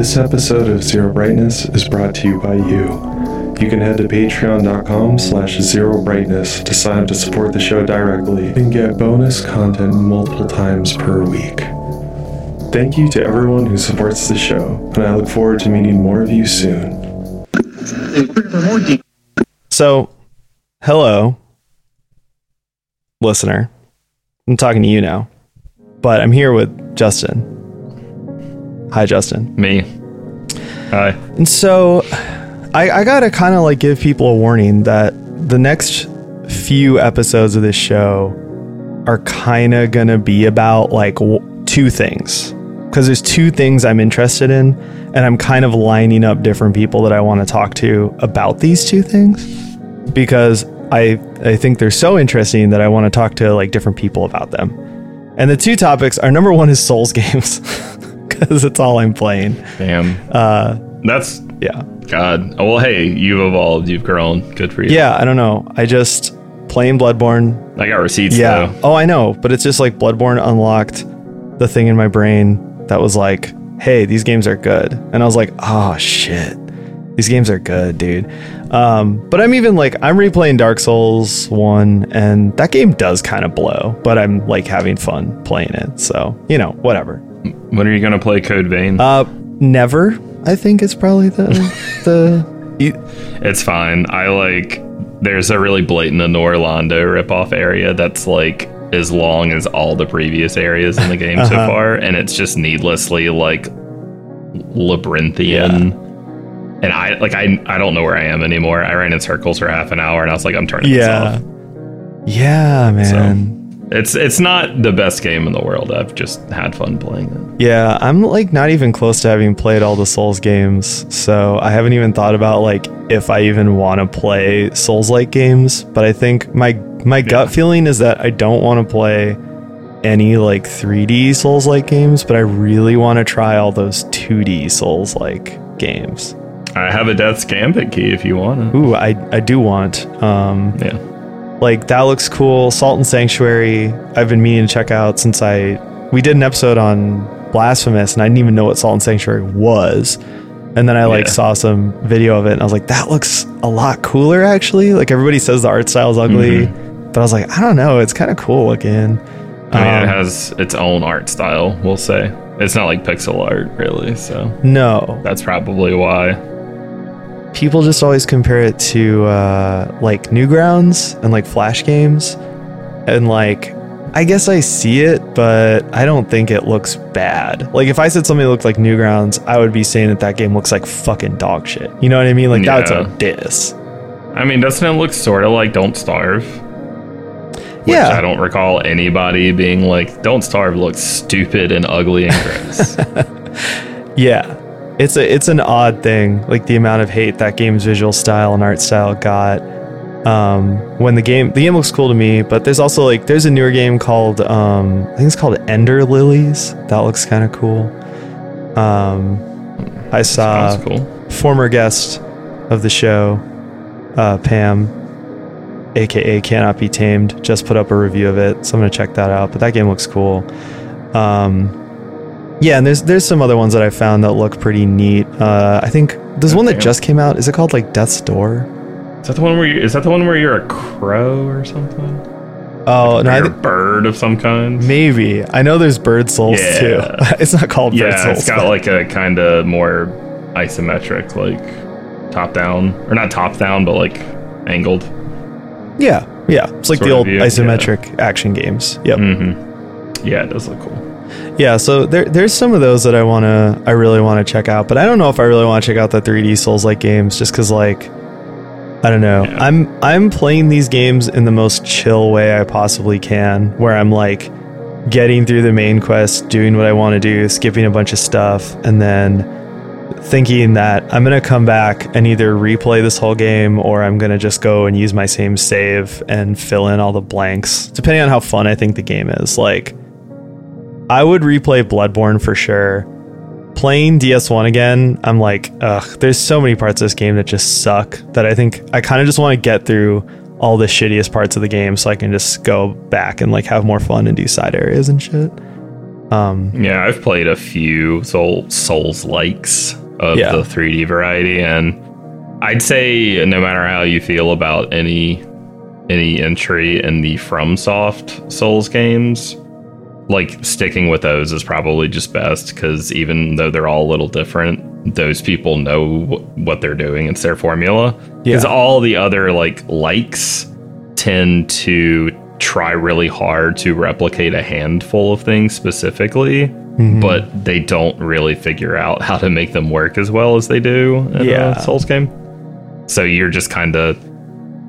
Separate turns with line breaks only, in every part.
This episode of Zero Brightness is brought to you by you. You can head to patreon.com slash zero brightness to sign up to support the show directly and get bonus content multiple times per week. Thank you to everyone who supports the show, and I look forward to meeting more of you soon.
So, hello, listener. I'm talking to you now, but I'm here with Justin. Hi, Justin.
Me. Hi.
And so, I, I gotta kind of like give people a warning that the next few episodes of this show are kind of gonna be about like w- two things. Because there's two things I'm interested in, and I'm kind of lining up different people that I want to talk to about these two things. Because I I think they're so interesting that I want to talk to like different people about them. And the two topics are number one is Souls games, because it's all I'm playing.
Damn.
Uh,
That's
yeah.
God. Oh, well, hey, you've evolved. You've grown. Good for you.
Yeah, I don't know. I just playing Bloodborne.
I got receipts
Yeah.
though.
Oh, I know, but it's just like Bloodborne unlocked the thing in my brain that was like, "Hey, these games are good," and I was like, "Oh shit, these games are good, dude." Um, but I'm even like, I'm replaying Dark Souls one, and that game does kind of blow, but I'm like having fun playing it. So you know, whatever.
When are you gonna play Code Vein?
Uh, never. I think it's probably the the. you-
it's fine. I like. There's a really blatant Anor Londo ripoff area that's like as long as all the previous areas in the game so
Uh-huh.
far, and it's just needlessly like labyrinthian. And I like I I don't know where I am anymore. I ran in circles for half an hour, and I was like, I'm turning
yeah.
this off.
Yeah, man.
It's it's not the best game in the world. I've just had fun playing it.
Yeah, I'm like not even close to having played all the Souls games, so I haven't even thought about like if I even want to play Souls-like games. But I think my my gut feeling is that I don't want to play any like 3D Souls-like games, but I really want to try all those 2D Souls-like games.
I have a Death's Gambit key if you want it.
Ooh, I I do want. Um,
Yeah.
Like that looks cool. Salt and Sanctuary, I've been meaning to check out since I we did an episode on Blasphemous and I didn't even know what Salt and Sanctuary was. And then I like
Yeah.
saw some video of it and I was like, that looks a lot cooler actually. Like everybody says the art style is ugly, but I was like, I don't know, it's kind of cool looking.
I mean,
Um,
it has its own art style, we'll say. It's not like pixel art, really, so
No,
that's probably why.
People just always compare it to uh, like Newgrounds and like Flash games, and like I guess I see it, but I don't think it looks bad. Like if I said something that looked like Newgrounds, I would be saying that that game looks like fucking dog shit. You know what I mean? Like that's a
Yeah.
diss.
I mean, doesn't it look sort of like Don't Starve? Which
Yeah.
I don't recall anybody being like, Don't Starve looks stupid and ugly and gross.
Yeah. It's a it's an odd thing, like the amount of hate that game's visual style and art style got. Um, when the game the game looks cool to me, but there's also like there's a newer game called um, I think it's called Ender Lilies. That looks kind of cool. Um, I saw
cool.
former guest of the show, uh, Pam, aka Cannot Be Tamed, just put up a review of it, so I'm gonna check that out. But that game looks cool. Um, yeah, and there's there's some other ones that I found that look pretty neat. Uh, I think there's one that just came out. Is it called like Death's Door?
Is that the one where you, is that the one where you're a crow or something?
Oh no, I
a bird of some kind?
maybe I know there's Bird Souls
Yeah.
too. it's not called Bird
Yeah,
Souls.
it's got
but-
like a kind of more isometric, like top down, or not top down, but like angled.
yeah, yeah. It's like
Sort
the old
view, yeah.
isometric action games. Yep.
Mm-hmm. Yeah, it does look cool.
Yeah, so there, there's some of those that I wanna, I really want to check out, but I don't know if I really want to check out the 3D Souls like games, just because like, I don't know,
Yeah.
I'm I'm playing these games in the most chill way I possibly can, where I'm like getting through the main quest, doing what I want to do, skipping a bunch of stuff, and then thinking that I'm gonna come back and either replay this whole game or I'm gonna just go and use my same save and fill in all the blanks, depending on how fun I think the game is. Like. I would replay Bloodborne for sure. Playing DS1 again, I'm like, ugh, there's so many parts of this game that just suck that I think I kind of just want to get through all the shittiest parts of the game so I can just go back and like have more fun and do side areas and shit. Um,
Yeah, I've played a few Soul Souls likes of
Yeah.
the 3D variety, and I'd say no matter how you feel about any any entry in the FromSoft Souls games, like sticking with those is probably just best because even though they're all a little different, those people know wh- what they're doing. It's their formula. Because
Yeah.
all the other like likes tend to try really hard to replicate a handful of things specifically,
Mm-hmm.
but they don't really figure out how to make them work as well as they do in
Yeah.
a Souls game. So you're just kind of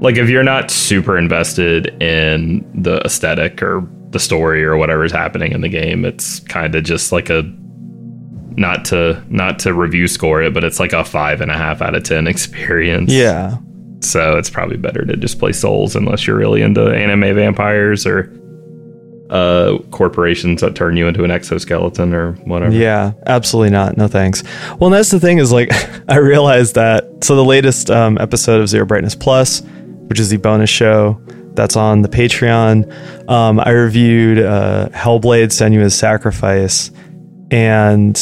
like if you're not super invested in the aesthetic or the story or whatever's happening in the game, it's kind of just like a not to not to review score it, but it's like a five and a half out of ten experience.
yeah.
So it's probably better to just play Souls unless you're really into anime vampires or uh corporations that turn you into an exoskeleton or whatever.
Yeah, absolutely not. No thanks. Well, and that's the thing is like I realized that so the latest um, episode of Zero Brightness Plus, which is the bonus show that's on the Patreon, um, I reviewed uh, Hellblade: Senua's Sacrifice, and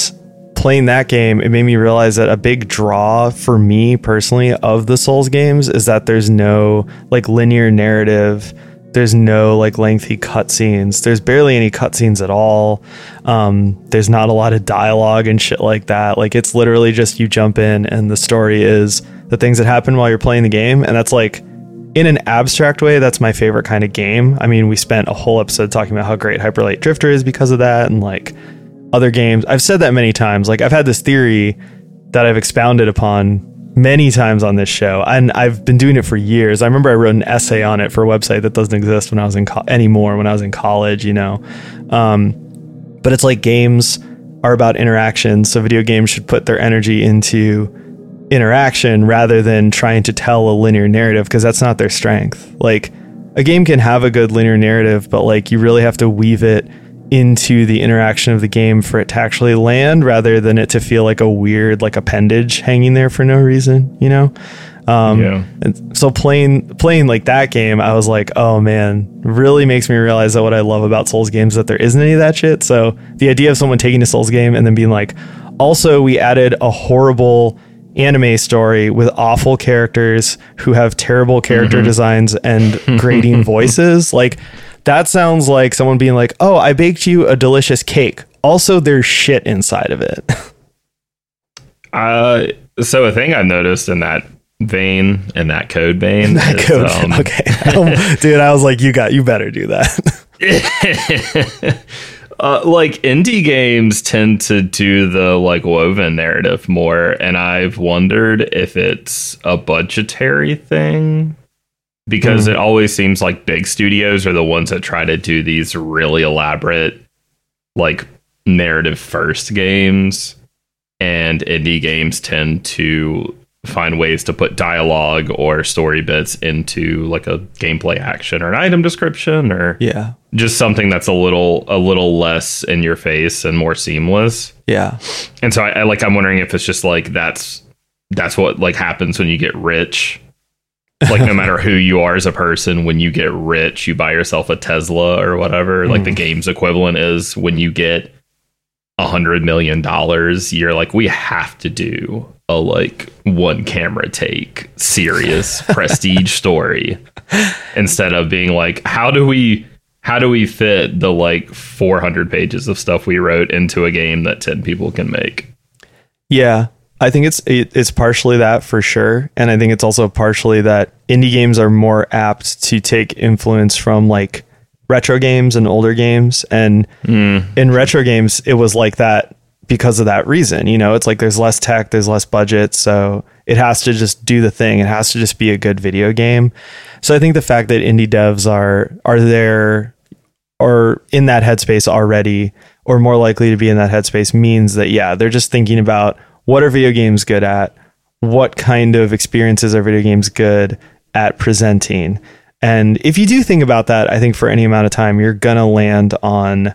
playing that game, it made me realize that a big draw for me personally of the Souls games is that there's no like linear narrative. There's no like lengthy cutscenes. There's barely any cutscenes at all. Um, there's not a lot of dialogue and shit like that. Like it's literally just you jump in and the story is the things that happen while you're playing the game. And that's like in an abstract way, that's my favorite kind of game. I mean, we spent a whole episode talking about how great Hyper Light Drifter is because of that, and like other games. I've said that many times. Like I've had this theory that I've expounded upon many times on this show, and I've been doing it for years. I remember I wrote an essay on it for a website that doesn't exist when I was in co- anymore when I was in college. You know, um, but it's like games are about interactions, so video games should put their energy into interaction rather than trying to tell a linear narrative because that's not their strength. Like a game can have a good linear narrative, but like you really have to weave it into the interaction of the game for it to actually land rather than it to feel like a weird like appendage hanging there for no reason, you know? Um,
Yeah.
and so playing playing like that game, I was like, oh man, really makes me realize that what I love about Souls games is that there isn't any of that shit. So the idea of someone taking a Souls game and then being like, also we added a horrible anime story with awful characters who have terrible character designs and grating voices. Like that sounds like someone being like, "Oh, I baked you a delicious cake. Also, there's shit inside of it."
Uh, so a thing I noticed in that vein, in that code vein,
that
is,
code.
um,
okay, Um, dude, I was like, "You got, you better do that."
Uh, like indie games tend to do the like woven narrative more, and I've wondered if it's a budgetary thing because it always seems like big studios are the ones that try to do these really elaborate, like narrative first games, and indie games tend to find ways to put dialogue or story bits into like a gameplay action or an item description or
yeah,
just something that's a little a little less in your face and more seamless.
yeah,
And so I, I like I'm wondering if it's just like that's that's what like happens when you get rich. Like no matter who you are as a person, when you get rich, you buy yourself a Tesla or whatever. Like the hmm. game's equivalent is when you get a hundred million dollars, you're like, we have to do a like one camera take, serious prestige story instead of being like, how do we how do we fit the like 400 pages of stuff we wrote into a game that 10 people can make?
yeah. I think it's it, it's partially that for sure, and I think it's also partially that indie games are more apt to take influence from like retro games and older games, and hmm. in retro games it was like that because of that reason. You know, it's like there's less tech, there's less budget, so it has to just do the thing. It has to just be a good video game. So I think the fact that indie devs are are there or in that headspace already or more likely to be in that headspace means that yeah, they're just thinking about what are video games good at? What kind of experiences are video games good at presenting? And if you do think about that, I think for any amount of time you're going to land on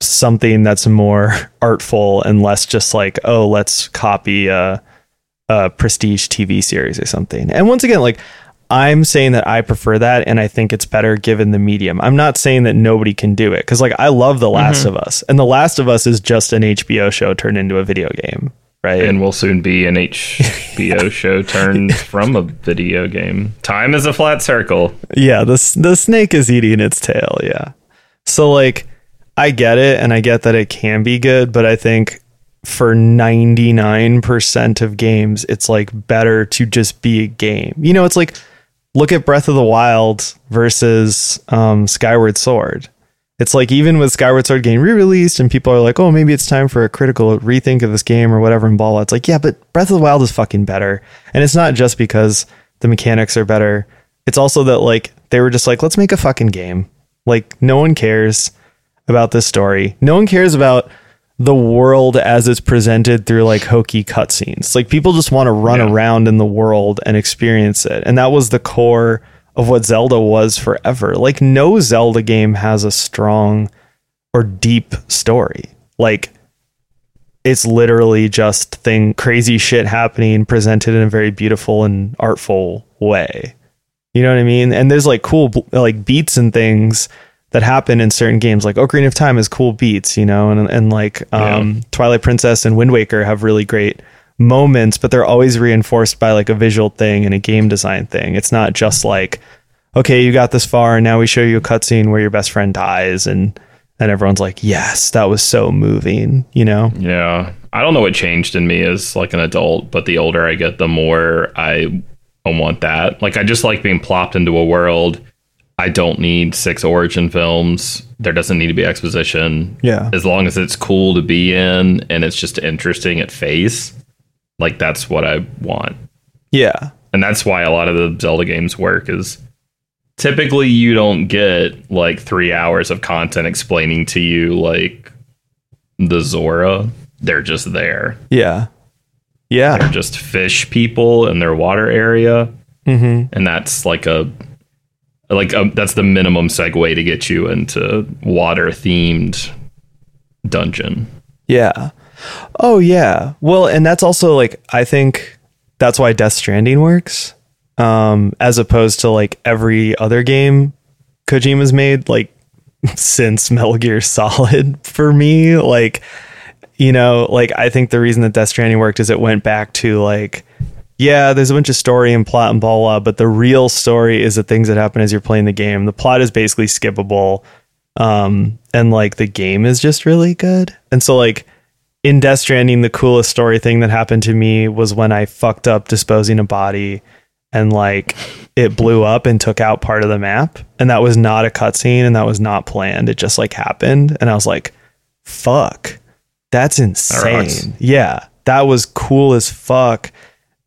something that's more artful and less just like, oh, let's copy a, a prestige TV series or something. And once again, like I'm saying that I prefer that and I think it's better given the medium. I'm not saying that nobody can do it cuz like I love The Last
Mm-hmm.
of Us and The Last of Us is just an HBO show turned into a video game, right?
and will soon be an HBO show turned from a video game. Time is a flat circle.
Yeah, the the snake is eating its tail. Yeah. So like, I get it, and I get that it can be good, but I think for ninety nine percent of games, it's like better to just be a game. You know, it's like look at Breath of the Wild versus um, Skyward Sword. It's like even with Skyward Sword getting re-released, and people are like, "Oh, maybe it's time for a critical rethink of this game or whatever." And blah blah. It's like, yeah, but Breath of the Wild is fucking better, and it's not just because the mechanics are better. It's also that like they were just like, let's make a fucking game. Like no one cares about this story. No one cares about the world as it's presented through like hokey cutscenes. Like people just want to run
Yeah.
around in the world and experience it. And that was the core of what Zelda was forever. Like no Zelda game has a strong or deep story. Like it's literally just thing crazy shit happening presented in a very beautiful and artful way. You know what I mean? And there's like cool like beats and things that happen in certain games. Like Ocarina of Time has cool beats, you know, and and like um, Twilight Princess and Wind Waker have really great moments, but they're always reinforced by like a visual thing and a game design thing. It's not just like, okay, you got this far, and now we show you a cutscene where your best friend dies, and and everyone's like, yes, that was so moving, you know?
Yeah. I don't know what changed in me as like an adult, but the older I get, the more I don't want that. Like I just like being plopped into a world. I don't need six origin films. There doesn't need to be exposition.
Yeah.
As long as it's cool to be in and it's just interesting at face, like that's what I want.
Yeah.
And that's why a lot of the Zelda games work is typically you don't get like 3 hours of content explaining to you like the Zora. They're just there.
Yeah. Yeah.
They're just fish people in their water area,
hmm
and that's like a like a, that's the minimum segue to get you into water themed dungeon.
Yeah. Oh yeah. Well, and that's also like I think that's why Death Stranding works. Um, as opposed to like every other game Kojima's made, like since Metal Gear Solid for me. Like, you know, like I think the reason that Death Stranding worked is it went back to like yeah, there's a bunch of story and plot and blah blah, but the real story is the things that happen as you're playing the game. The plot is basically skippable. Um, and like the game is just really good. And so like in Death Stranding, the coolest story thing that happened to me was when I fucked up disposing a body and like it blew up and took out part of the map. And that was not a cutscene and that was not planned. It just like happened. And I was like, fuck, that's insane. Yeah, that was cool as fuck.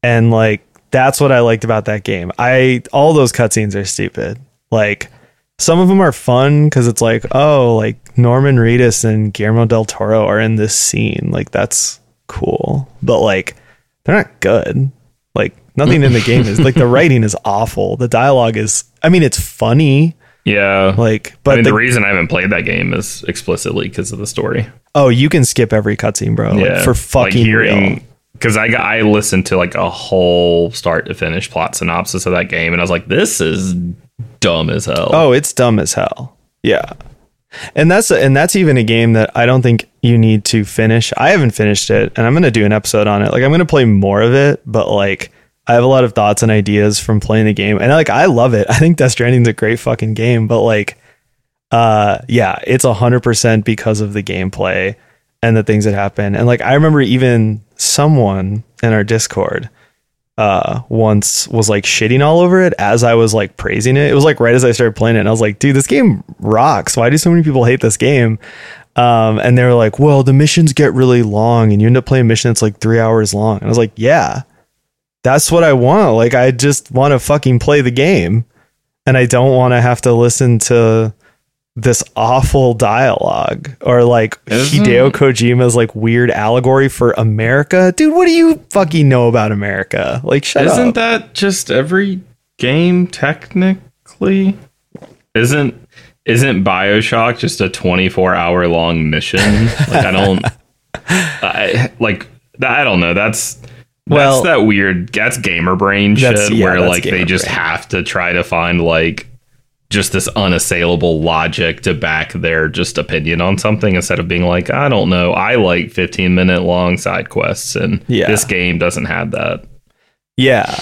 And like, that's what I liked about that game. I, all those cutscenes are stupid. Like, some of them are fun because it's like, oh, like Norman Reedus and Guillermo del Toro are in this scene. Like, that's cool. But like, they're not good. Like, nothing in the game is like the writing is awful. The dialogue is, I mean, it's funny.
Yeah.
Like, but
I mean,
the,
the reason I haven't played that game is explicitly because of the story.
oh, you can skip every cutscene, bro. Like, for fucking real.
Because I got I listened to like a whole start to finish plot synopsis of that game, and I was like, this is dumb as hell.
Oh, it's dumb as hell. Yeah. And that's and that's even a game that I don't think you need to finish. I haven't finished it and I'm to do an episode on it. Like I'm to play more of it, but like I have a lot of thoughts and ideas from playing the game. And like I love it. I think Death Stranding's a great fucking game, but like uh yeah, it's a 100% because of the gameplay and the things that happen. And like I remember even someone in our Discord uh once was like shitting all over it as I was like praising it. It was like right as I started playing it and I was like, dude, this game rocks. Why do so many people hate this game? Um and they were like, well, the missions get really long and you end up playing a mission that's like 3 hours long. And I was like, yeah. That's what I want. Like I just want to fucking play the game and I don't want to have to listen to this awful dialogue or like
Isn't-
Hideo mm. Kojima's like weird allegory for America. Dude, what do you fucking know about America? Like shut
Isn't
up.
that just every game technically? Isn't isn't BioShock just a 24 hour long mission? like I don't I like I don't know. That's
Well-
that's that weird. That's gamer brain shit
yeah,
where like they just
brain.
have to try to find like just this unassailable logic to back their just opinion on something instead of being like, I don't know, I like 15 minute long side quests and
Yeah.
this game doesn't have that.
Yeah.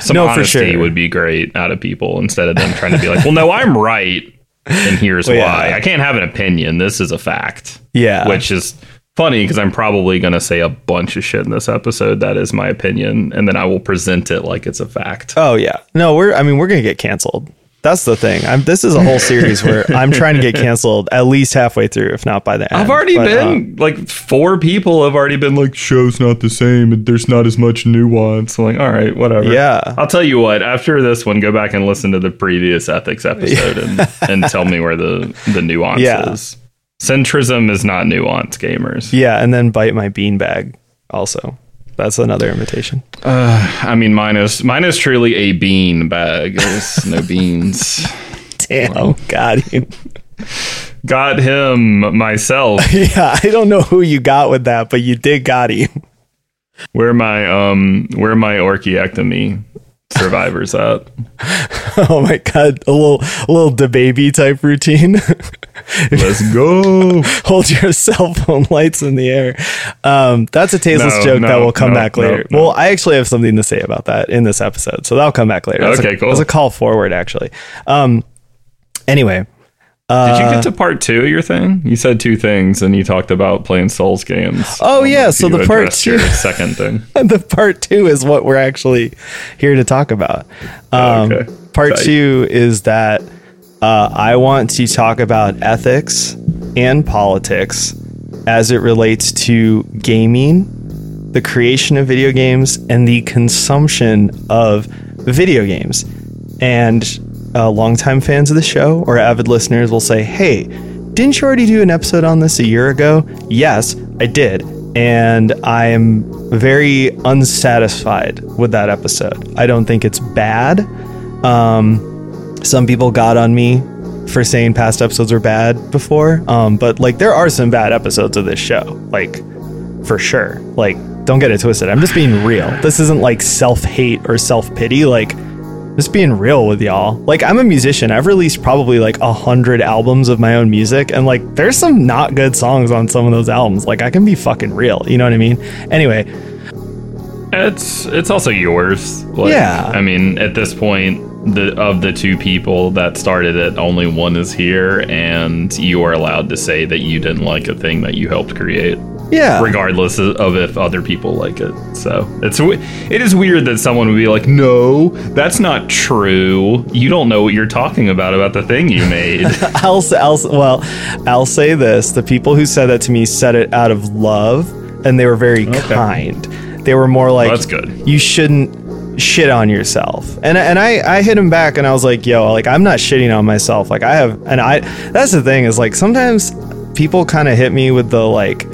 Some
No, for
honesty
sure.
would be great out of people instead of them trying to be like, well, no, I'm right. And here's
Well,
why.
yeah.
I can't have an opinion. This is a fact.
Yeah.
Which is funny because I'm probably going to say a bunch of shit in this episode that is my opinion. And then I will present it like it's a fact.
Oh yeah. No, we're I mean we're gonna get canceled. That's the thing. I'm this is a whole series where I'm trying to get canceled at least halfway through, if not by the end.
I've already
But, uh,
been like four people have already been like show's not the same there's not as much nuance. I'm like, all right, whatever.
Yeah.
I'll tell you what, after this one, go back and listen to the previous ethics episode and, and tell me where the, the nuance
Yeah.
is. Centrism is not nuance, gamers.
yeah, and then bite my beanbag also. That's another invitation.
Uh, I mean, mine is mine is truly a bean bag. There's no beans.
Damn, got you.
Got him myself.
yeah, I don't know who you got with that, but you did got him.
Where my um where my orchiectomy survivors at?
Oh my god, a little a little the baby type routine.
Let's go.
Hold your cell phone lights in the air. Um, that's a tasteless
No,
joke that will come
no,
back
no,
later.
no.
Well, I actually have something to say about that in this episode, so that'll come back later. That's
Okay,
a,
cool.
That's a call forward, actually. Um, anyway,
Did you get to part two of your thing? You said two things, and you talked about playing Souls games.
Oh, yeah, so the part two-
second thing.
the part two is what we're actually here to talk about. Um,
Okay.
Part two is that uh, I want to talk about ethics and politics as it relates to gaming, the creation of video games, and the consumption of video games. And uh, longtime fans of the show or avid listeners will say, hey, didn't you already do an episode on this a year ago? Yes, I did. And I am very unsatisfied with that episode. I don't think it's bad. Um, some people got on me for saying past episodes were bad before. Um, but like there are some bad episodes of this show, like for sure. Like don't get it twisted. I'm just being real. This isn't like self hate or self pity. Like just being real with y'all. Like I'm a musician. I've released probably like a hundred albums of my own music, and like there's some not good songs on some of those albums. Like I can be fucking real. You know what I mean? Anyway,
It's it's also yours. Like,
Yeah.
I mean, at this point, the of the two people that started it, only one is here, and you are allowed to say that you didn't like a thing that you helped create,
yeah.
regardless of if other people like it. So it's it is weird that someone would be like, "No, that's not true. You don't know what you're talking about about the thing you made."
I'll, I'll well, I'll say this: the people who said that to me said it out of love, and they were very kind. They were more like,
that's good.
You shouldn't shit on yourself." And and I I hit him back, and I was like, "Yo, like I'm not shitting on myself. Like I have, and I that's the thing is like sometimes people kind of hit me with the like."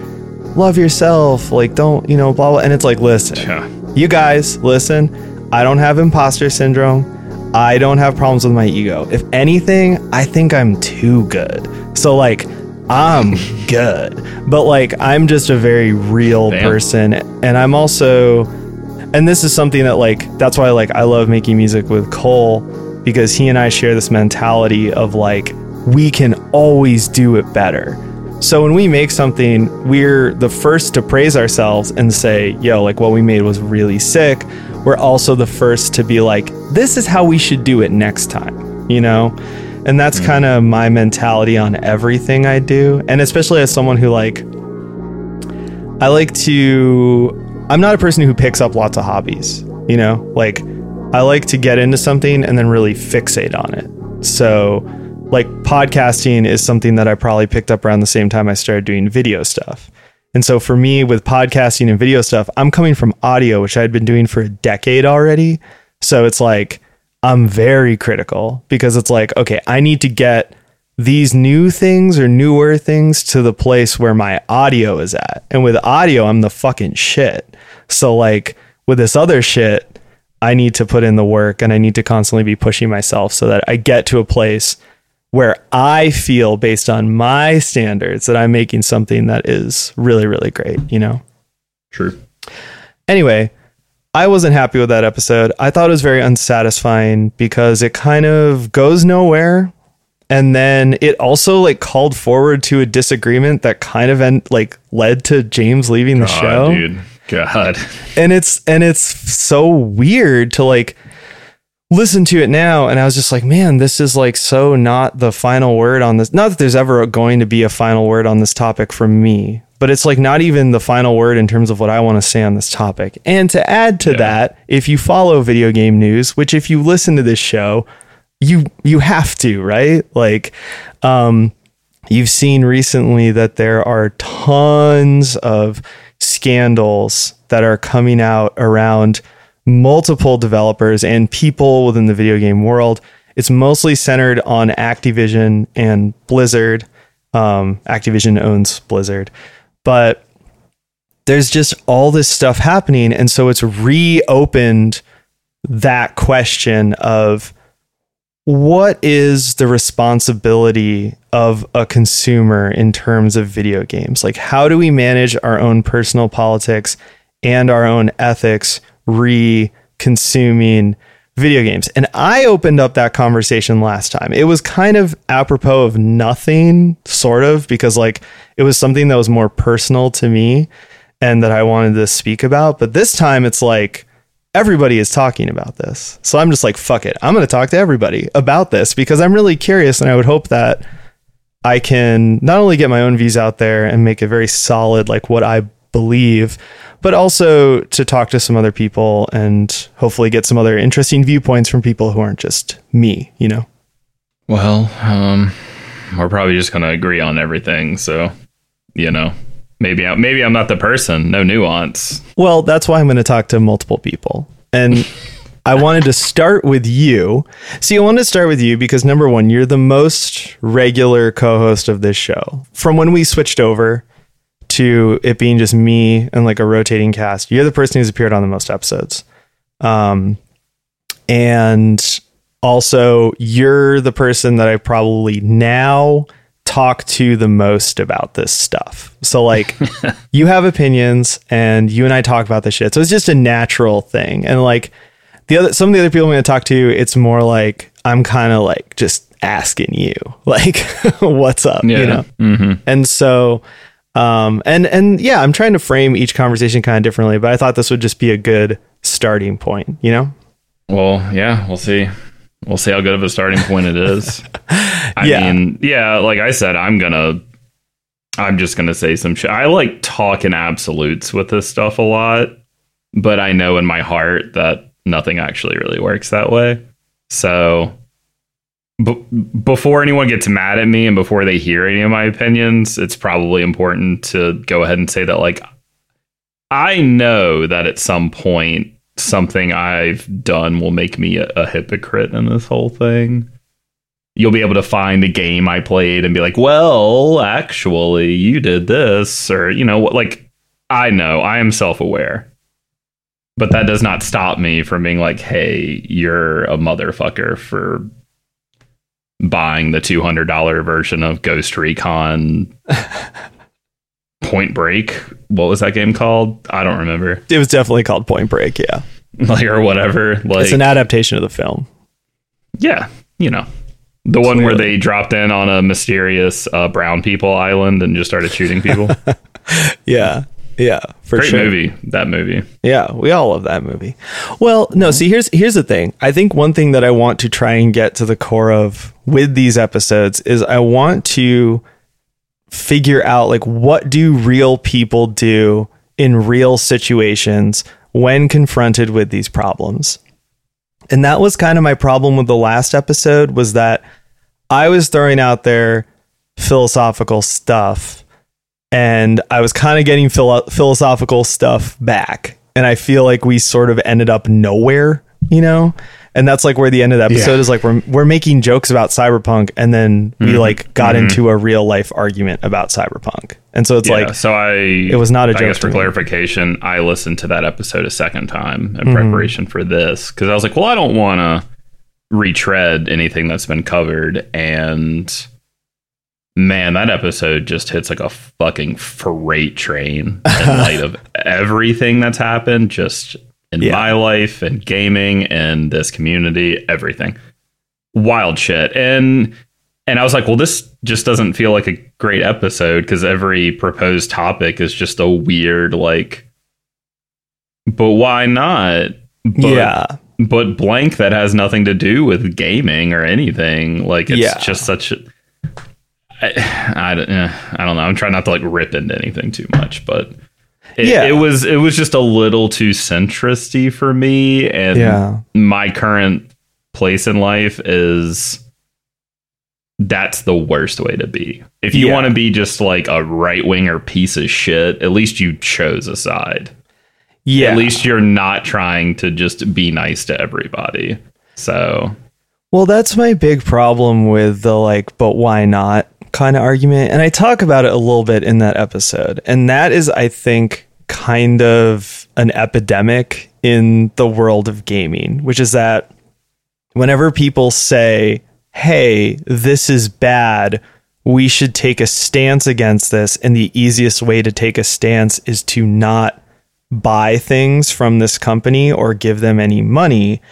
Love yourself, like don't you know, blah blah. And it's like, listen,
Yeah.
you guys, listen, I don't have imposter syndrome. I don't have problems with my ego. If anything, I think I'm too good. So, like, I'm good. But, like, I'm just a very real
Damn.
person. And I'm also, and this is something that, like, that's why, like, I love making music with Cole because he and I share this mentality of, like, we can always do it better. So when we make something, we're the first to praise ourselves and say, yo, like what we made was really sick. We're also the first to be like, this is how we should do it next time, you know? And that's mm. kind of my mentality on everything I do. And especially as someone who, like, I like to, I'm not a person who picks up lots of hobbies, you know? Like, I like to get into something and then really fixate on it. So, like podcasting is something that I probably picked up around the same time I started doing video stuff. And so for me with podcasting and video stuff, I'm coming from audio, which I had been doing for a decade already. So it's like I'm very critical because it's like, okay, I need to get these new things or newer things to the place where my audio is at. And with audio, I'm the fucking shit. So like with this other shit, I need to put in the work and I need to constantly be pushing myself so that I get to a place where I feel based on my standards that I'm making something that is really, really great, you know?
True.
Anyway, I wasn't happy with that episode. I thought it was very unsatisfying because it kind of goes nowhere. And then it also like called forward to a disagreement that kind of end, like led to James leaving the
God,
show.
dude. God.
And it's and it's so weird to like listen to it now and I was just like, man, this is like so not the final word on this. Not that there's ever going to be a final word on this topic from me, but it's like not even the final word in terms of what I want to say on this topic. And to add to
Yeah.
that, if you follow video game news, which if you listen to this show, you you have to, right? Like um you've seen recently that there are tons of scandals that are coming out around multiple developers and people within the video game world. It's mostly centered on Activision and Blizzard. Um, Activision owns Blizzard, but there's just all this stuff happening. And so it's reopened that question of what is the responsibility of a consumer in terms of video games? Like, how do we manage our own personal politics and our own ethics re consuming video games? And I opened up that conversation last time. It was kind of apropos of nothing, sort of, because like it was something that was more personal to me and that I wanted to speak about. But this time it's like, everybody is talking about this. So I'm just like, fuck it. I'm going to talk to everybody about this because I'm really curious and I would hope that I can not only get my own views out there and make it very solid, like what I believe, but also to talk to some other people and hopefully get some other interesting viewpoints from people who aren't just me, you know?
Well, um, we're probably just gonna agree on everything. So, you know, maybe I, maybe I'm not the person. No nuance.
Well, that's why I'm going to talk to multiple people. And I wanted to start with you. See, I wanted to start with you because number one, you're the most regular co host of this show. From when we switched over to it being just me and like a rotating cast, you're the person who's appeared on the most episodes. Um, and also, you're the person that I probably now talk to the most about this stuff. So like you have opinions and you and I talk about this shit. So it's just a natural thing. And like the other some of the other people I'm going to talk to, it's more like I'm kind of like just asking you like what's up, you know.
Mm-hmm.
And so um and and yeah, I'm trying to frame each conversation kind of differently, but I thought this would just be a good starting point, you know?
Well, yeah, we'll see. We'll see how good of a starting point it is. I
Yeah.
mean, yeah, like I said, I'm gonna I'm just gonna say some shit. I like talking absolutes with this stuff a lot, but I know in my heart that nothing actually really works that way. So b- before anyone gets mad at me and before they hear any of my opinions, it's probably important to go ahead and say that like I know that at some point something I've done will make me a, a hypocrite in this whole thing. You'll be able to find a game I played and be like, well, actually, you did this, or, you know, like, I know, I am self aware. But that does not stop me from being like, hey, you're a motherfucker for buying the $200 version of Ghost Recon Point Break. What was that game called? I don't remember.
It was definitely called Point Break, yeah.
like or whatever. Like
it's an adaptation of the film.
yeah, you know, the one where they dropped in on a mysterious uh, brown people island and just started shooting people.
Yeah. Yeah, for
Great
sure.
movie, that movie.
Yeah, we all love that movie. Well, no, see here's here's the thing. I think one thing that I want to try and get to the core of with these episodes is I want to figure out like what do real people do in real situations when confronted with these problems. And that was kind of my problem with the last episode was that I was throwing out there philosophical stuff and I was kind of getting philo- philosophical stuff back. And I feel like we sort of ended up nowhere, you know? And that's like where the end of the episode
Yeah.
is like we're we're making jokes about cyberpunk and then we like got into a real life argument about cyberpunk. And so it's
yeah,
like
so I
it was not a
I
joke
for clarification, I listened to that episode a second time in
Mm-hmm.
preparation for this because I was like, well, I don't want to retread anything that's been covered, and man, that episode just hits like a fucking freight train in light of everything that's happened. Just in
Yeah.
my life and gaming and this community, everything. Wild shit. And and I was like, well, this just doesn't feel like a great episode because every proposed topic is just a weird like but why not? But,
yeah.
but blank that has nothing to do with gaming or anything. Like it's
Yeah.
just such a. I, I, don't- eh, I don't know. I'm trying not to like rip into anything too much, but it,
Yeah.
it was it was just a little too centristy for me, and
Yeah.
my current place in life is that's the worst way to be. If you
Yeah.
want to be just like a right winger piece of shit, at least you chose a side.
Yeah.
At least you're not trying to just be nice to everybody. So
Well, that's my big problem with the like, but why not kind of argument. And I talk about it a little bit in that episode. And that is, I think, kind of an epidemic in the world of gaming, which is that whenever people say, hey, this is bad, we should take a stance against this. And the easiest way to take a stance is to not buy things from this company or give them any money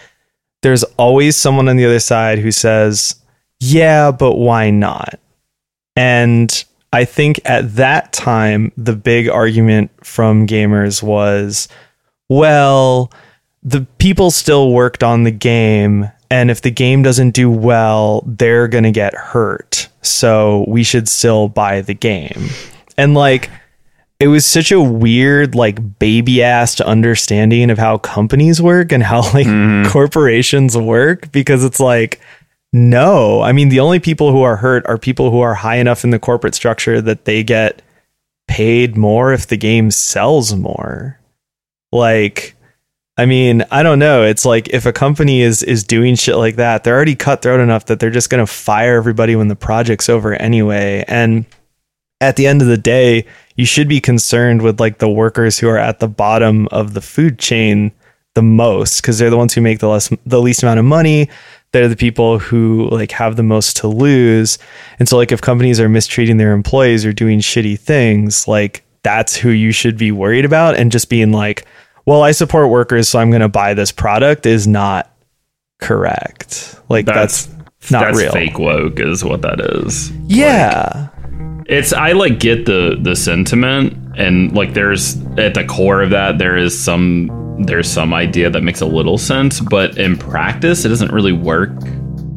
there's always someone on the other side who says, yeah, but why not? And I think at that time, the big argument from gamers was, well, the people still worked on the game. And if the game doesn't do well, they're going to get hurt. So we should still buy the game. And like, it was such a weird like baby assed understanding of how companies work and how like mm-hmm. corporations work because it's like no. I mean the only people who are hurt are people who are high enough in the corporate structure that they get paid more if the game sells more. Like i mean i don't know. It's like if a company is is doing shit like that they're already cutthroat enough that they're just going to fire everybody when the project's over anyway. And at the end of the day you should be concerned with like the workers who are at the bottom of the food chain the most because they're the ones who make the less the least amount of money they're the people who like have the most to lose. And so like if companies are mistreating their employees or doing shitty things like that's who you should be worried about. And just being like well i support workers so i'm going to buy this product is not correct. Like that's, not
that's
real.
fake woke is what that is.
yeah.
It's I like get the the sentiment and like there's at the core of that there is some there's some idea that makes a little sense, but in practice it doesn't really work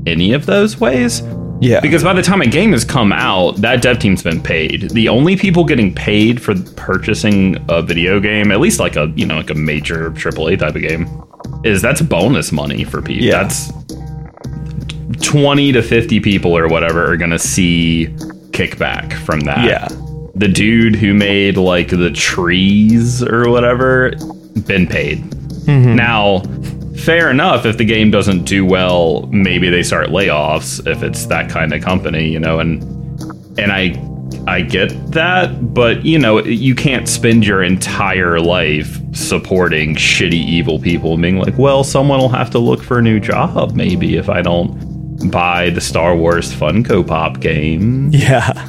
any of those ways.
yeah
Because by the time a game has come out, that dev team's been paid. The only people getting paid for purchasing a video game, at least like a you know like a major AAA type of game, is that's bonus money for people.
Yeah.
That's twenty to fifty people or whatever are gonna see kickback from that.
yeah
The dude who made like the trees or whatever, been paid. Mm-hmm. Now, fair enough. If the game doesn't do well, maybe they start layoffs. If it's that kind of company, you know, and and I I get that, but you know, you can't spend your entire life supporting shitty evil people and being like, well, someone will have to look for a new job maybe if I don't buy the Star Wars Funko Pop game.
yeah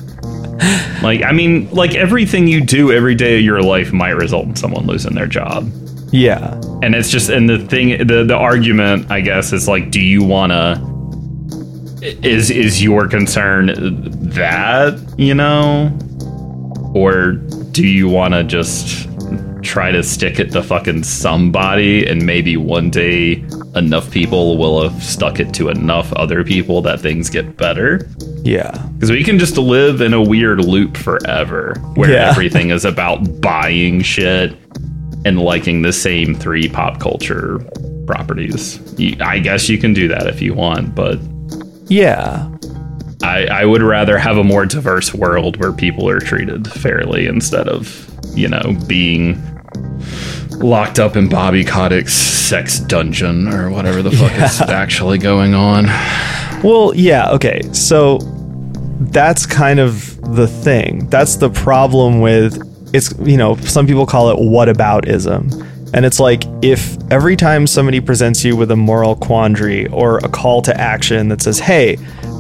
Like, I mean, like everything you do every day of your life might result in someone losing their job.
yeah
And it's just, and the thing, the, the argument, I guess, is like, do you want to, is, is your concern that, you know? Or do you want to just try to stick it to fucking somebody and maybe one day enough people will have stuck it to enough other people that things get better?
yeah
Because we can just live in a weird loop forever where
Yeah.
everything is about buying shit and liking the same three pop culture properties. I guess you can do that if you want, but
yeah
I, I would rather have a more diverse world where people are treated fairly instead of, you know, being locked up in Bobby Kotick's sex dungeon or whatever the fuck is actually going on.
Well, yeah, okay. So that's kind of the thing. That's the problem with it's you know, some people call it whataboutism. And it's like if every time somebody presents you with a moral quandary or a call to action that says, "Hey,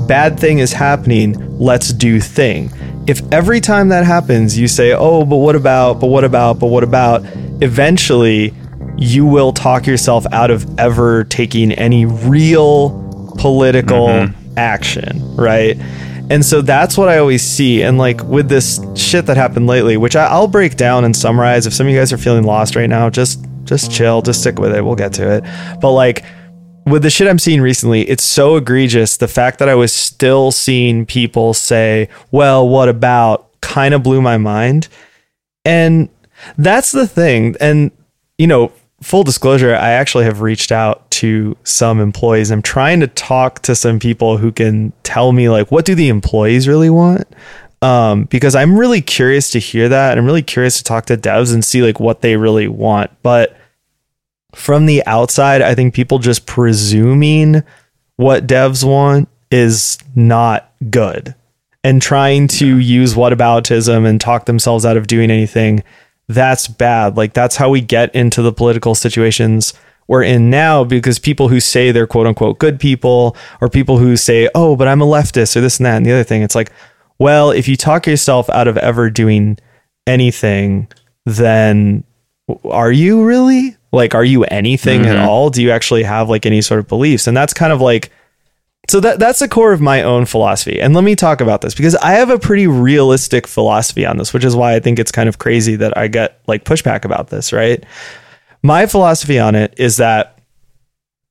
bad thing is happening, let's do thing." If every time that happens you say, "Oh, but what about? But what about? But what about?" Eventually you will talk yourself out of ever taking any real political
Mm-hmm.
action, right? And so that's what I always see. And like with this shit that happened lately, which I, I'll break down and summarize. If some of you guys are feeling lost right now, just just chill, just stick with it. We'll get to it. But like with the shit I'm seeing recently, it's so egregious. The fact that I was still seeing people say, well, what about kind of blew my mind. And that's the thing. And, you know, full disclosure, I actually have reached out to some employees. I'm trying to talk to some people who can tell me, like, what do the employees really want? Um, because I'm really curious to hear that. I'm really curious to talk to devs and see, like, what they really want. But, from the outside, I think people just presuming what devs want is not good. And trying to use whataboutism and talk themselves out of doing anything, that's bad. Like that's how we get into the political situations we're in now because people who say they're quote unquote good people or people who say, oh, but I'm a leftist or this and that and the other thing, it's like, well, if you talk yourself out of ever doing anything, then are you really? Like, are you anything at mm-hmm. all? Do you actually have like any sort of beliefs? And that's kind of like, so that that's the core of my own philosophy. And let me talk about this because I have a pretty realistic philosophy on this, which is why I think it's kind of crazy that I get like pushback about this, right? My philosophy on it is that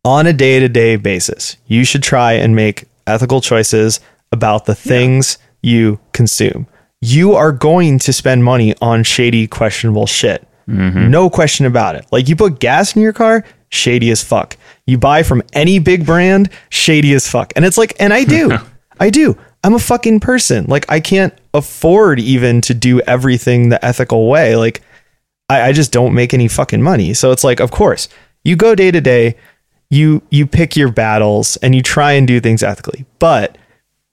on a day-to-day basis, you should try and make ethical choices about the things you consume. You are going to spend money on shady, questionable shit. Mm-hmm. No question about it. Like you put gas in your car, shady as fuck. You buy from any big brand, shady as fuck. And it's like, and I do. I do. I'm a fucking person. Like I can't afford even to do everything the ethical way. Like I, I just don't make any fucking money. So it's like, of course, you go day to day, you you pick your battles and you try and do things ethically. But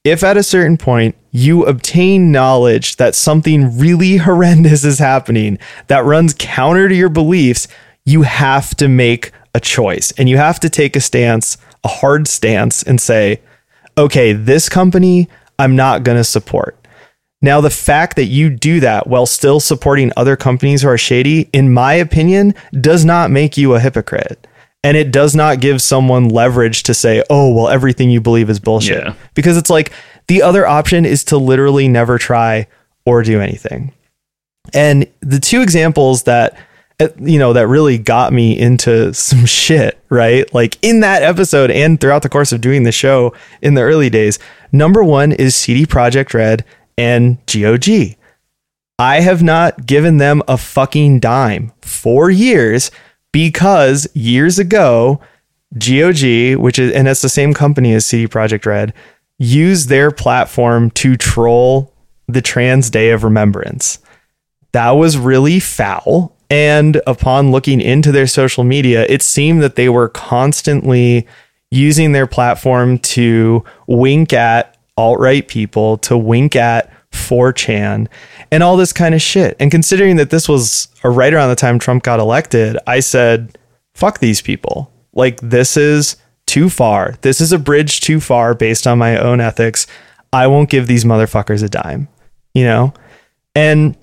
if at a certain point you obtain knowledge that something really horrendous is happening that runs counter to your beliefs, you have to make a choice and you have to take a stance, a hard stance, and say, okay, this company I'm not going to support. Now, the fact that you do that while still supporting other companies who are shady, in my opinion, does not make you a hypocrite. And it does not give someone leverage to say, oh, well, everything you believe is bullshit.
Yeah.
Because it's like the other option is to literally never try or do anything. And the two examples that Uh, you know that really got me into some shit, right? Like in that episode and throughout the course of doing the show in the early days. Number 1 is CD Projekt Red and GOG. I have not given them a fucking dime for years because years ago GOG, which is and it's the same company as CD Projekt Red, used their platform to troll the Trans Day of Remembrance. That was really foul. And upon looking into their social media, it seemed that they were constantly using their platform to wink at alt right people, to wink at 4chan, and all this kind of shit. And considering that this was right around the time Trump got elected, I said, fuck these people. Like, this is too far. This is a bridge too far based on my own ethics. I won't give these motherfuckers a dime, you know? And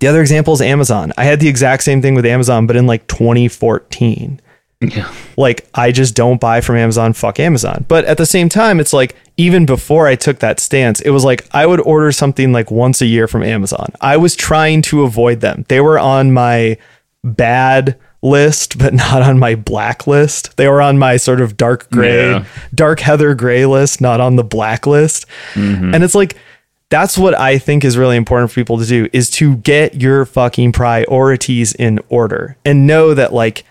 the other example is Amazon. I had the exact same thing with Amazon, but in like 2014.
Yeah.
Like, I just don't buy from Amazon. Fuck Amazon. But at the same time, it's like, even before I took that stance, it was like I would order something like once a year from Amazon. I was trying to avoid them. They were on my bad list, but not on my black list. They were on my sort of dark gray,
Yeah.
dark heather gray list, not on the black list. Mm-hmm. And it's like, that's what I think is really important for people to do is to get your fucking priorities in order and know that like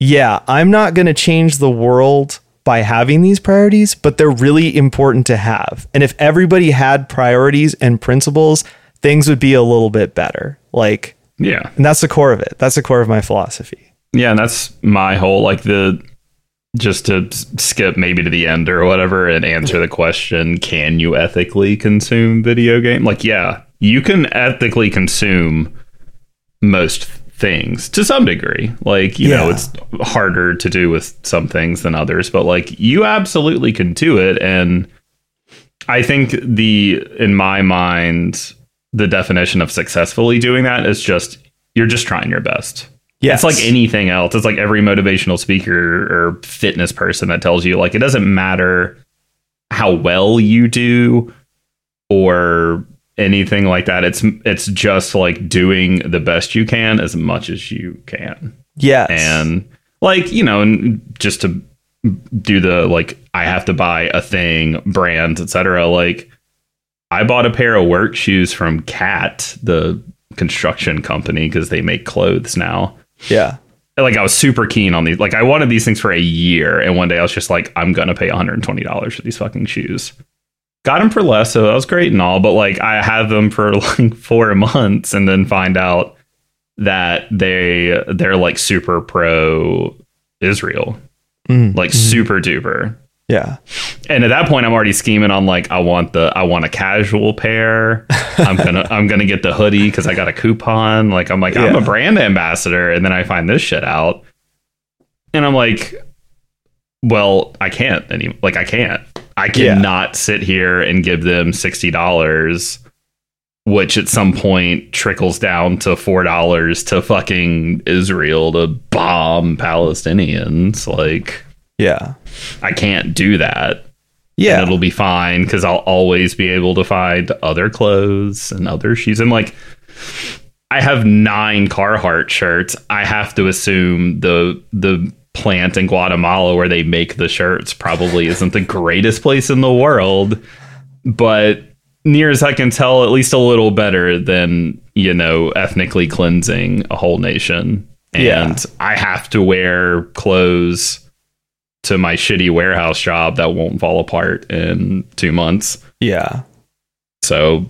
yeah, I'm not going to change the world by having these priorities, but they're really important to have. And if everybody had priorities and principles, things would be a little bit better. Like,
Yeah.
and that's the core of it. That's the core of my philosophy.
Yeah, and that's my whole like the just to skip maybe to the end or whatever and answer the question, can you ethically consume video game? Like, yeah, you can ethically consume most things to some degree. Like, you know, it's harder to do with some things than others, but like you absolutely can do it and I think the in my mind the definition of successfully doing that is just you're just trying your best. It's like anything else. It's like every motivational speaker or fitness person that tells you like it doesn't matter how well you do or anything like that. It's it's just like doing the best you can as much as you can.
Yes.
And like, you know, and just to do the like I have to buy a thing, brands, etc. Like I bought a pair of work shoes from Cat, the construction company, because they make clothes now.
Yeah.
Like I was super keen on these. Like I wanted these things for a year, and one day I was just like, I'm gonna pay 120 dollars for these fucking shoes. Got them for less, so that was great and all. But like I have them for like four months, and then find out that they they're like super pro Israel,
Mm,
like super duper.
Yeah.
And at that point, I'm already scheming on like I want the I want a casual pair. I'm gonna I'm gonna get the hoodie because I got a coupon. Like I'm like I'm a brand ambassador, and then I find this shit out, and I'm like, well, I can't any like I can't. I
Yeah.
cannot sit here and give them sixty dollars, which at some point trickles down to four dollars to fucking Israel to bomb Palestinians. Like
Yeah.
I can't do that.
Yeah.
And it'll be fine because I'll always be able to find other clothes and other shoes. And like, I have nine Carhartt shirts. I have to assume the the plant in Guatemala where they make the shirts probably isn't the greatest place in the world, but near as I can tell, at least a little better than you know ethnically cleansing a whole nation. And
Yeah.
I have to wear clothes to my shitty warehouse job that won't fall apart in two months.
yeah.
So,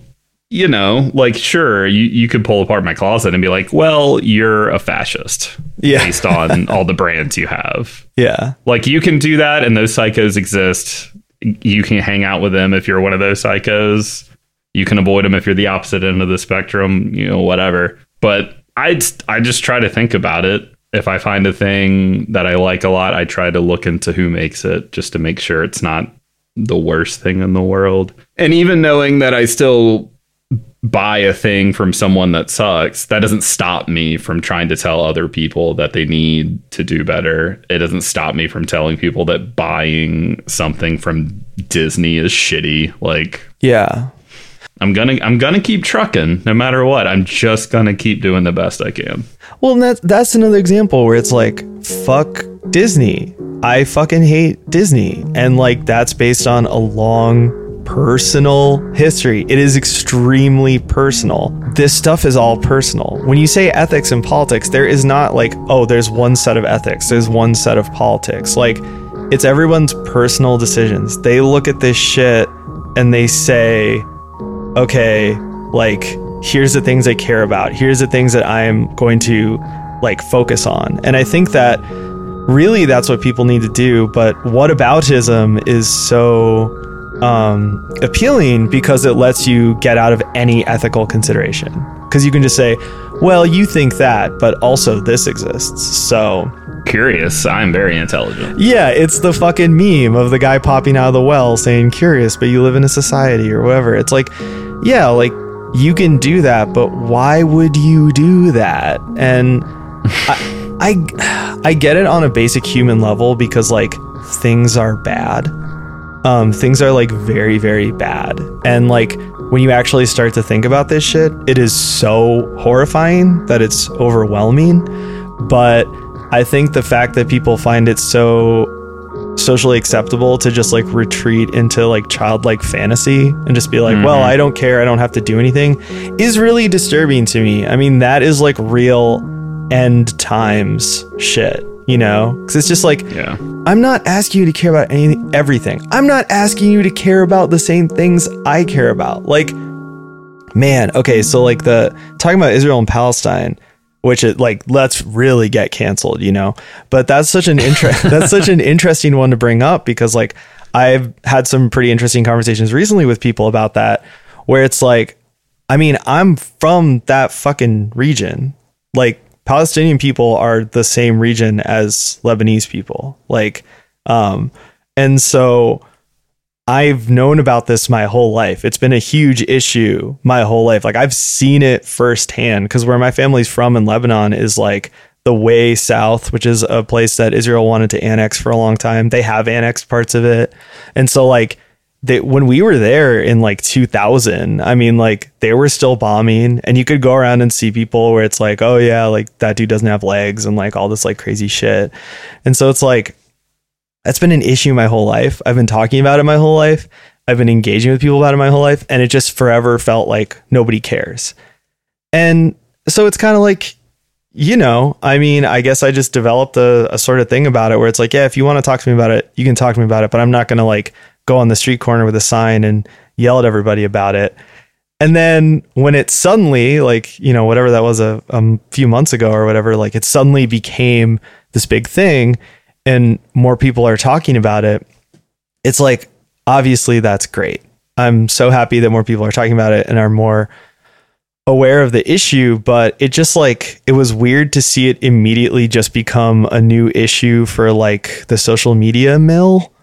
you know, like, sure, you, you could pull apart my closet and be like, well, you're a fascist
Yeah.
based on all the brands you have.
Yeah.
Like, you can do that, and those psychos exist. You can hang out with them if you're one of those psychos. You can avoid them if you're the opposite end of the spectrum, you know, whatever. But I, I just try to think about it. If I find a thing that I like a lot, I try to look into who makes it just to make sure it's not the worst thing in the world. And even knowing that I still buy a thing from someone that sucks, that doesn't stop me from trying to tell other people that they need to do better. It doesn't stop me from telling people that buying something from Disney is shitty. Like
Yeah.
I'm gonna I'm gonna keep trucking no matter what. I'm just gonna keep doing the best I can.
Well, that's that's another example where it's like fuck Disney. I fucking hate Disney, and like that's based on a long personal history. It is extremely personal. This stuff is all personal. When you say ethics and politics, there is not like oh, there's one set of ethics, there's one set of politics. Like it's everyone's personal decisions. They look at this shit and they say, okay, like here's the things I care about. Here's the things that I'm going to like focus on. And I think that really that's what people need to do, but whataboutism is so um appealing because it lets you get out of any ethical consideration. Cuz you can just say, "Well, you think that, but also this exists." So,
Curious, I'm very intelligent.
yeah, it's the fucking meme of the guy popping out of the well saying curious, but you live in a society or whatever. It's like, yeah, like you can do that, but why would you do that? And I, I, I get it on a basic human level because like things are bad. Um, things are like very, very bad. And like when you actually start to think about this shit, it is so horrifying that it's overwhelming. But I think the fact that people find it so socially acceptable to just like retreat into like childlike fantasy and just be like, well, mm-hmm. I don't care, I don't have to do anything is really disturbing to me. I mean, that is like real end times shit, you know? Cuz it's just like
Yeah.
I'm not asking you to care about anything everything. I'm not asking you to care about the same things I care about. Like man, okay, so like the talking about Israel and Palestine, which it like let's really get canceled, you know. But that's such an interest that's such an interesting one to bring up because like I've had some pretty interesting conversations recently with people about that where it's like I mean, I'm from that fucking region. Like Palestinian people are the same region as Lebanese people. Like um and so I've known about this my whole life. It's been a huge issue my whole life. Like I've seen it firsthand because where my family's from in Lebanon is like the way south, which is a place that Israel wanted to annex for a long time. They have annexed parts of it. And so like they, when we were there in like 2000, I mean, like they were still bombing, and you could go around and see people where it's like, oh yeah, like that dude doesn't have legs, and like all this like crazy shit. And so it's like, that's been an issue my whole life. I've been talking about it my whole life. I've been engaging with people about it my whole life, and it just forever felt like nobody cares. And so it's kind of like, you know, I mean, I guess I just developed a, a sort of thing about it where it's like, yeah, if you want to talk to me about it, you can talk to me about it, but I'm not going to like go on the street corner with a sign and yell at everybody about it. And then when it suddenly, like, you know, whatever that was a, a few months ago or whatever, like it suddenly became this big thing and more people are talking about it, it's like, obviously that's great. I'm so happy that more people are talking about it and are more aware of the issue, but it just like it was weird to see it immediately just become a new issue for like the social media mill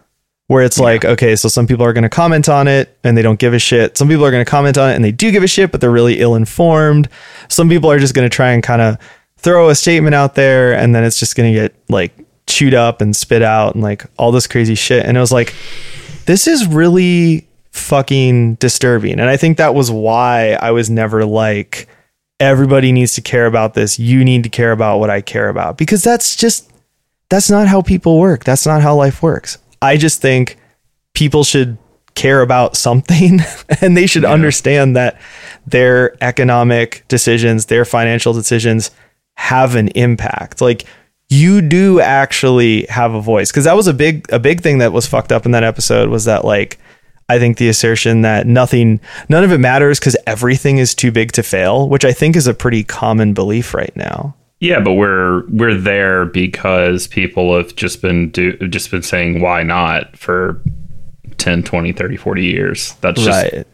where it's yeah. like, okay, so some people are going to comment on it and they don't give a shit. Some people are going to comment on it and they do give a shit, but they're really ill informed. Some people are just going to try and kind of throw a statement out there and then it's just going to get like chewed up and spit out and like all this crazy shit. And it was like, this is really fucking disturbing. And I think that was why I was never like, everybody needs to care about this. You need to care about what I care about because that's just, that's not how people work. That's not how life works. I just think people should care about something and they should yeah. understand that their economic decisions, their financial decisions have an impact. Like you do actually have a voice because that was a big a big thing that was fucked up in that episode was that like I think the assertion that nothing none of it matters cuz everything is too big to fail, which I think is a pretty common belief right now.
Yeah, but we're we're there because people have just been do just been saying why not for 10, 20, 30, 40 years. That's just right.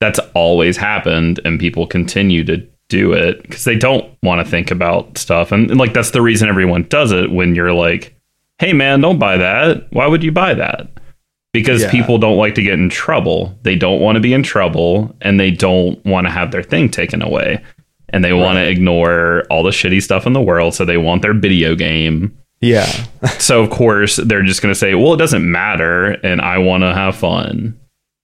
that's always happened and people continue to do it because they don't want to think about stuff and, and like that's the reason everyone does it when you're like, "Hey man, don't buy that. Why would you buy that?" Because yeah. people don't like to get in trouble. They don't want to be in trouble and they don't want to have their thing taken away and they right. want to ignore all the shitty stuff in the world. So they want their video game.
Yeah.
so of course they're just going to say, well, it doesn't matter, and I want to have fun.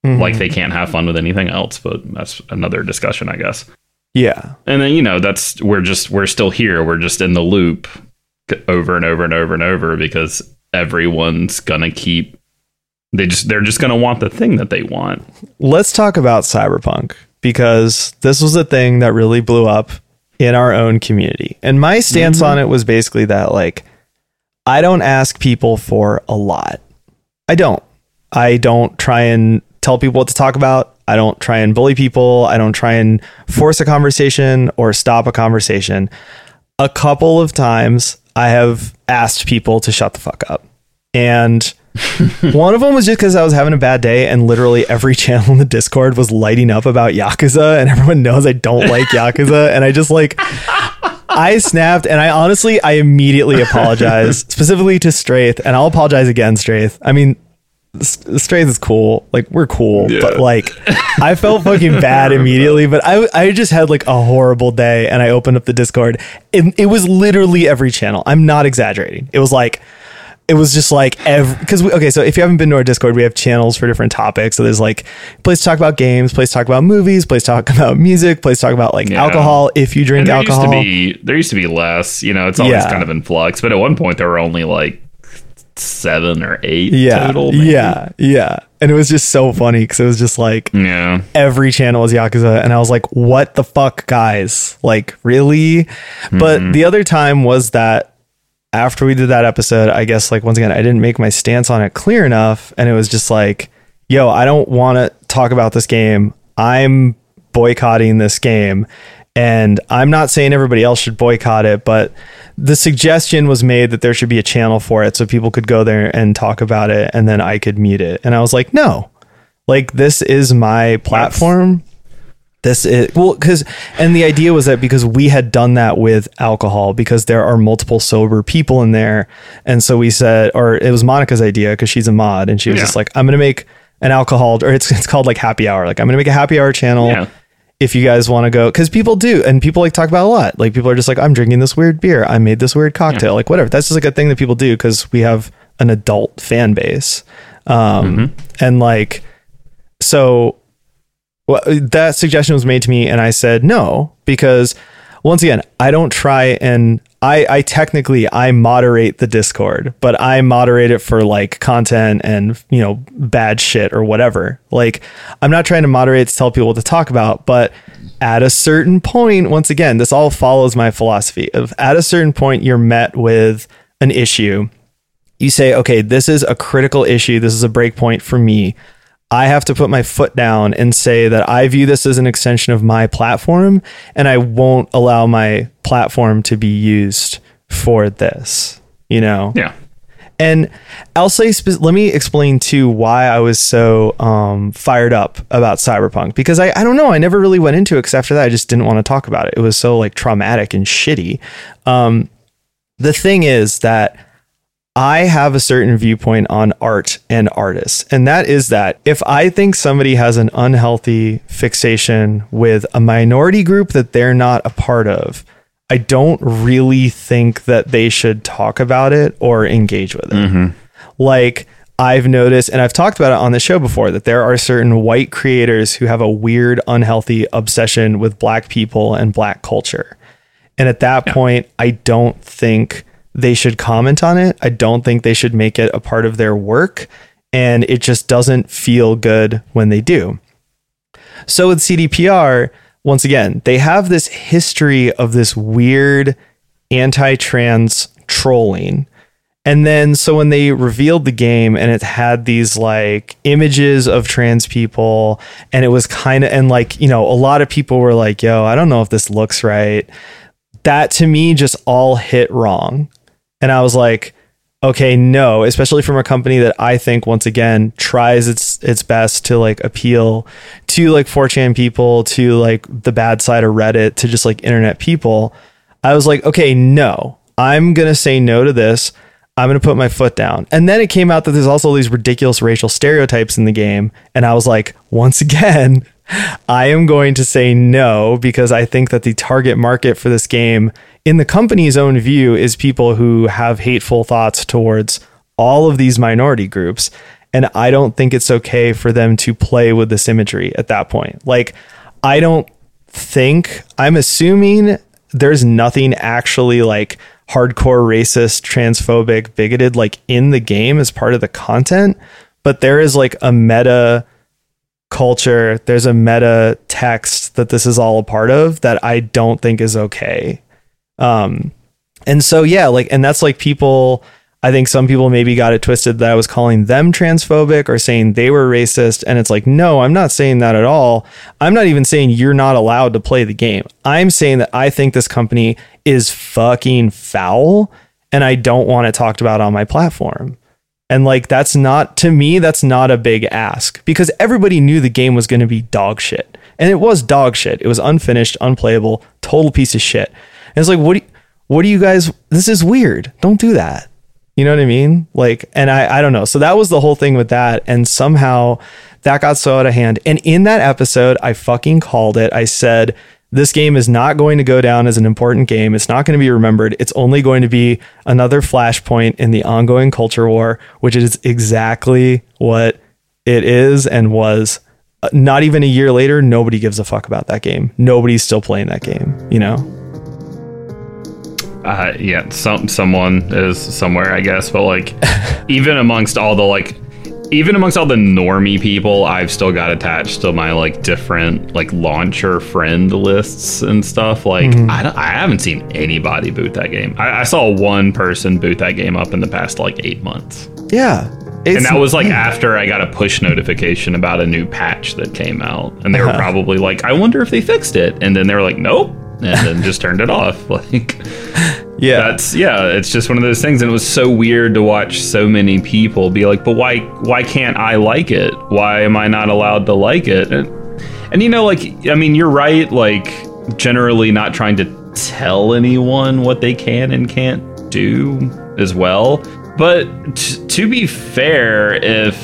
Mm-hmm. Like they can't have fun with anything else, but that's another discussion, I guess.
Yeah.
And then you know that's we're just we're still here. We're just in the loop over and over and over and over because everyone's gonna keep they just they're just gonna want the thing that they want.
Let's talk about cyberpunk because this was a thing that really blew up in our own community. And my stance mm-hmm. on it was basically that like I don't ask people for a lot. I don't. I don't try and tell people what to talk about. I don't try and bully people. I don't try and force a conversation or stop a conversation. A couple of times I have asked people to shut the fuck up. And one of them was just because I was having a bad day, and literally every channel in the Discord was lighting up about Yakuza, and everyone knows I don't like Yakuza, and I just like. I snapped and I honestly I immediately apologized specifically to Straith and I'll apologize again Straith. I mean Straith is cool. Like we're cool, yeah. but like I felt fucking bad immediately. But I I just had like a horrible day, and I opened up the Discord. It, it was literally every channel. I'm not exaggerating. It was like it was just like every because okay so if you haven't been to our discord we have channels for different topics so there's like place to talk about games place to talk about movies place to talk about music place to talk about like yeah. alcohol if you drink
there
alcohol
used to be, there used to be less you know it's always yeah. kind of in flux but at one point there were only like seven or eight
yeah
total,
yeah yeah and it was just so funny because it was just like
yeah
every channel was yakuza and i was like what the fuck guys like really mm-hmm. but the other time was that after we did that episode, I guess like once again, I didn't make my stance on it clear enough. And it was just like, yo, I don't want to talk about this game. I'm boycotting this game. And I'm not saying everybody else should boycott it, but the suggestion was made that there should be a channel for it so people could go there and talk about it and then I could mute it. And I was like, no, like this is my platform this is well because and the idea was that because we had done that with alcohol because there are multiple sober people in there and so we said or it was monica's idea because she's a mod and she was yeah. just like i'm gonna make an alcohol or it's, it's called like happy hour like i'm gonna make a happy hour channel yeah. If you guys want to go because people do and people like talk about a lot like people are just like i'm drinking this weird beer i made this weird cocktail yeah. like whatever that's just like a thing that people do because we have an adult fan base um mm-hmm. and like so well, that suggestion was made to me and i said no because once again i don't try and I, I technically I moderate the Discord, but I moderate it for like content and you know bad shit or whatever. Like I'm not trying to moderate to tell people what to talk about, but at a certain point, once again, this all follows my philosophy of at a certain point you're met with an issue. You say, okay, this is a critical issue. This is a breakpoint for me. I have to put my foot down and say that I view this as an extension of my platform and I won't allow my platform to be used for this, you know?
Yeah.
And I'll say, let me explain too why I was so um, fired up about Cyberpunk because I, I don't know, I never really went into it because after that I just didn't want to talk about it. It was so like traumatic and shitty. Um, the thing is that I have a certain viewpoint on art and artists, and that is that if I think somebody has an unhealthy fixation with a minority group that they're not a part of, I don't really think that they should talk about it or engage with it. Mm-hmm. Like, I've noticed, and I've talked about it on the show before, that there are certain white creators who have a weird, unhealthy obsession with black people and black culture. And at that yeah. point, I don't think they should comment on it. I don't think they should make it a part of their work. And it just doesn't feel good when they do. So with CDPR, once again, they have this history of this weird anti trans trolling. And then, so when they revealed the game and it had these like images of trans people, and it was kind of, and like, you know, a lot of people were like, yo, I don't know if this looks right. That to me just all hit wrong. And I was like, okay, no, especially from a company that I think once again tries its its best to like appeal to like 4chan people, to like the bad side of Reddit, to just like internet people. I was like, okay, no. I'm going to say no to this. I'm going to put my foot down. And then it came out that there's also these ridiculous racial stereotypes in the game, and I was like, once again, I am going to say no because I think that the target market for this game in the company's own view is people who have hateful thoughts towards all of these minority groups and I don't think it's okay for them to play with this imagery at that point. Like I don't think I'm assuming there's nothing actually like hardcore racist, transphobic, bigoted like in the game as part of the content, but there is like a meta culture, there's a meta text that this is all a part of that I don't think is okay. Um, and so yeah, like, and that's like people. I think some people maybe got it twisted that I was calling them transphobic or saying they were racist. And it's like, no, I'm not saying that at all. I'm not even saying you're not allowed to play the game. I'm saying that I think this company is fucking foul and I don't want it talked about on my platform. And like, that's not, to me, that's not a big ask because everybody knew the game was going to be dog shit. And it was dog shit. It was unfinished, unplayable, total piece of shit. And it's like, what do you, what do you guys? This is weird. Don't do that. You know what I mean? Like, and I, I don't know. So that was the whole thing with that. And somehow that got so out of hand. And in that episode, I fucking called it. I said, this game is not going to go down as an important game. It's not going to be remembered. It's only going to be another flashpoint in the ongoing culture war, which is exactly what it is and was. Uh, not even a year later, nobody gives a fuck about that game. Nobody's still playing that game, you know?
uh, yeah, some someone is somewhere, I guess. But like, even amongst all the like, even amongst all the normie people, I've still got attached to my like different like launcher friend lists and stuff. Like, mm-hmm. I I haven't seen anybody boot that game. I, I, saw one person boot that game up in the past like eight months.
Yeah.
and that was like after I got a push notification about a new patch that came out, and they were uh-huh. probably like, "I wonder if they fixed it," and then they were like, "Nope." and then just turned it off. Like,
yeah,
that's yeah. It's just one of those things, and it was so weird to watch so many people be like, "But why? Why can't I like it? Why am I not allowed to like it?" And, and you know, like, I mean, you're right. Like, generally, not trying to tell anyone what they can and can't do as well. But t- to be fair, if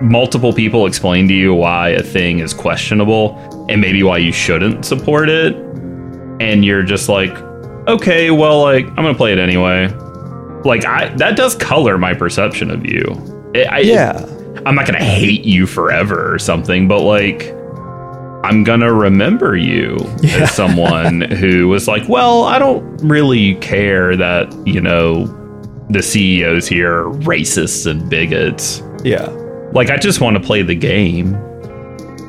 multiple people explain to you why a thing is questionable, and maybe why you shouldn't support it. And you're just like, okay, well, like I'm gonna play it anyway. Like I that does color my perception of you. It, I,
Yeah.
I'm not gonna hate you forever or something, but like I'm gonna remember you
Yeah.
as someone who was like, well, I don't really care that you know the CEOs here are racists and bigots.
Yeah.
Like I just want to play the game,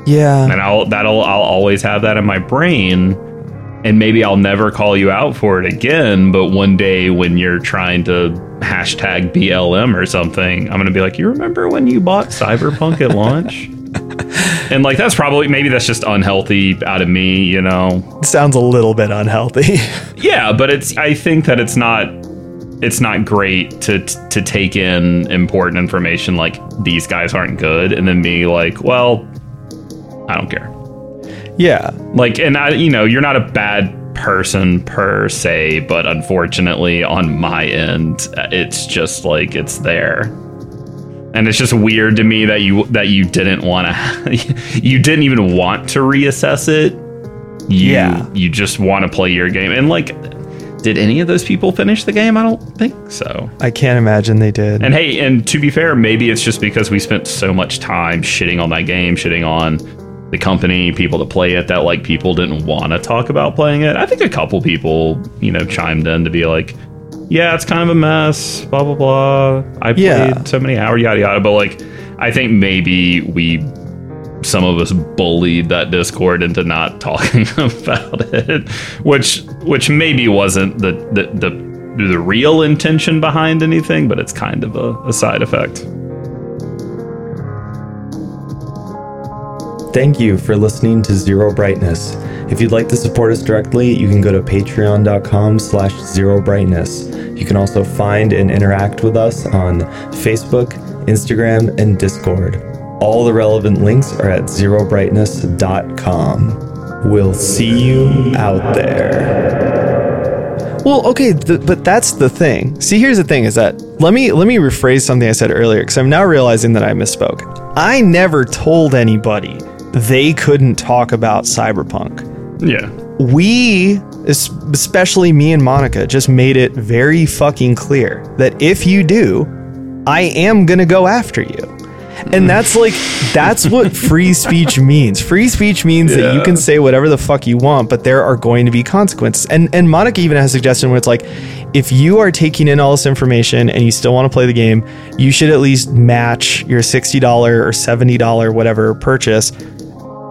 Yeah.
and I'll that'll I'll always have that in my brain. And maybe I'll never call you out for it again, but one day when you're trying to hashtag BLM or something, I'm gonna be like, you remember when you bought Cyberpunk at launch? and like that's probably maybe that's just unhealthy out of me, you know.
Sounds a little bit unhealthy.
Yeah, but it's I think that it's not it's not great to to take in important information like these guys aren't good and then be like, well, I don't care.
Yeah.
Like and I you know, you're not a bad person per se, but unfortunately on my end, it's just like it's there. And it's just weird to me that you that you didn't want to you didn't even want to reassess it. You,
Yeah.
You just want to play your game. And like did any of those people finish the game? I don't think so.
I can't imagine they did.
And hey, and to be fair, maybe it's just because we spent so much time shitting on that game, shitting on the company, people to play it, that like people didn't want to talk about playing it. I think a couple people, you know, chimed in to be like, yeah, it's kind of a mess, blah, blah, blah. I played
Yeah.
so many hours, yada, yada. But like, I think maybe we, some of us bullied that Discord into not talking about it, which, which maybe wasn't the, the, the, the real intention behind anything, but it's kind of a, a side effect.
Thank you for listening to Zero Brightness. If you'd like to support us directly, you can go to patreon.com slash zero brightness. You can also find and interact with us on Facebook, Instagram, and Discord. All the relevant links are at zerobrightness.com. We'll see you out there. Well, okay, th- but that's the thing. See, here's the thing: is that let me let me rephrase something I said earlier because I'm now realizing that I misspoke. I never told anybody they couldn't talk about cyberpunk.
Yeah.
We, especially me and Monica, just made it very fucking clear that if you do, I am gonna go after you. And that's like that's what free speech means. Free speech means that you can say whatever the fuck you want, but there are going to be consequences. And and Monica even has a suggestion where it's like, if you are taking in all this information and you still want to play the game, you should at least match your sixty dollar or seventy dollar whatever purchase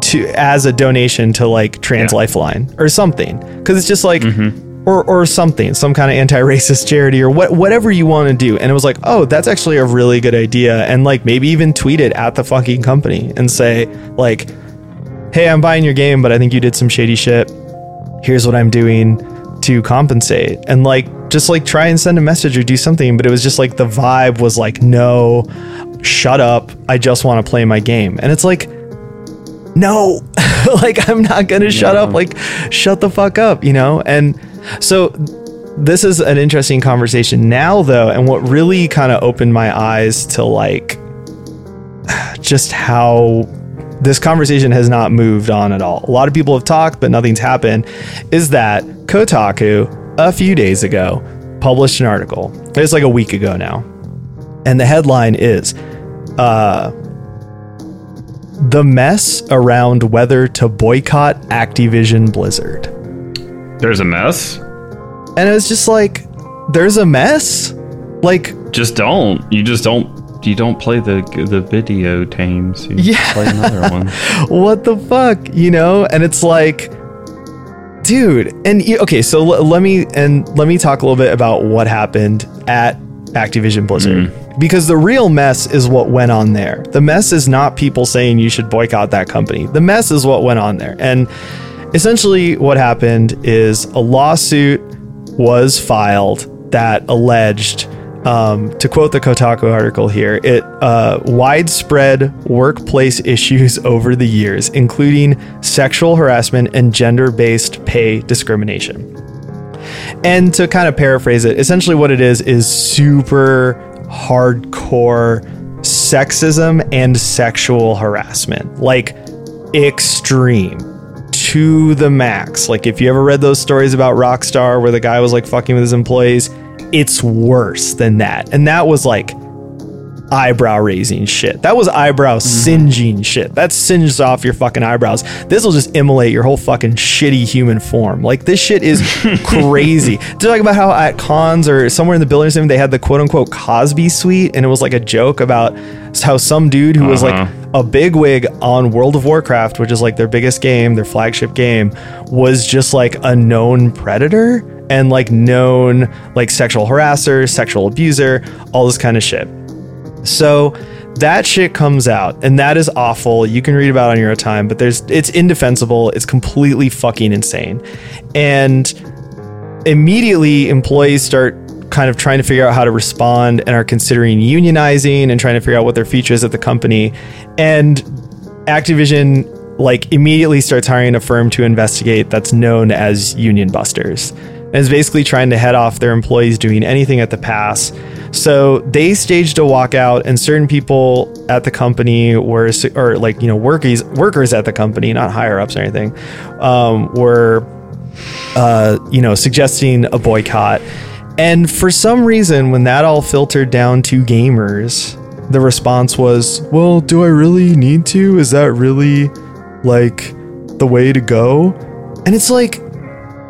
to as a donation to like Trans
Yeah.
Lifeline or something. Because it's just like mm-hmm. or or something, some kind of anti-racist charity or what whatever you want to do. And it was like, oh, that's actually a really good idea. And like maybe even tweet it at the fucking company and say like, hey, I'm buying your game, but I think you did some shady shit. Here's what I'm doing to compensate. And like just like try and send a message or do something. But it was just like the vibe was like, no, shut up. I just want to play my game. And it's like, no like i'm not gonna shut up like shut the fuck up you know? And so this is an interesting conversation now though and what really kind of opened my eyes to like just how this conversation has not moved on at all. A lot of people have talked but nothing's happened is that kotaku a few days ago published an article. It's like a week ago now. And the headline is uh the mess around whether to boycott Activision Blizzard.
There's a mess.
And it was just like, there's a mess? Like,
Just don't. You just don't. You don't play the the video games. You
Yeah.
play another one.
what the fuck? You know? And it's like, dude. And you- okay, so l- let me and let me talk a little bit about what happened at Activision Blizzard. Hmm. Because the real mess is what went on there. The mess is not people saying you should boycott that company. The mess is what went on there. And essentially, what happened is a lawsuit was filed that alleged, um, to quote the Kotaku article here, it uh, widespread workplace issues over the years, including sexual harassment and gender-based pay discrimination. And to kind of paraphrase it, essentially what it is is super hardcore sexism and sexual harassment. Like extreme. to the max. Like if you ever read those stories about Rockstar where the guy was like fucking with his employees, it's worse than that. And that was like eyebrow raising shit. That was eyebrow singeing shit. That singes off your fucking eyebrows. This will just immolate your whole fucking shitty human form. Like this shit is crazy. To talk about how at cons or somewhere in the building or something they had the quote unquote Cosby suite and it was like a joke about how some dude who was like
Uh-huh.
a big wig on World of Warcraft, which is like their biggest game, their flagship game, was just like a known predator and like known like sexual harasser, sexual abuser, all this kind of shit. So that shit comes out and that is awful. You can read about it on your own time, but there's it's indefensible. It's completely fucking insane. And immediately employees start kind of trying to figure out how to respond and are considering unionizing and trying to figure out what their future is at the company. And Activision like immediately starts hiring a firm to investigate that's known as Union Busters. And is basically trying to head off their employees doing anything at the pass. So they staged a walkout, and certain people at the company were, or like you know, workers workers at the company, not higher ups or anything, um, were uh, you know, suggesting a boycott. And for some reason, when that all filtered down to gamers, the response was, well, do I really need to? Is that really like the way to go? And it's like,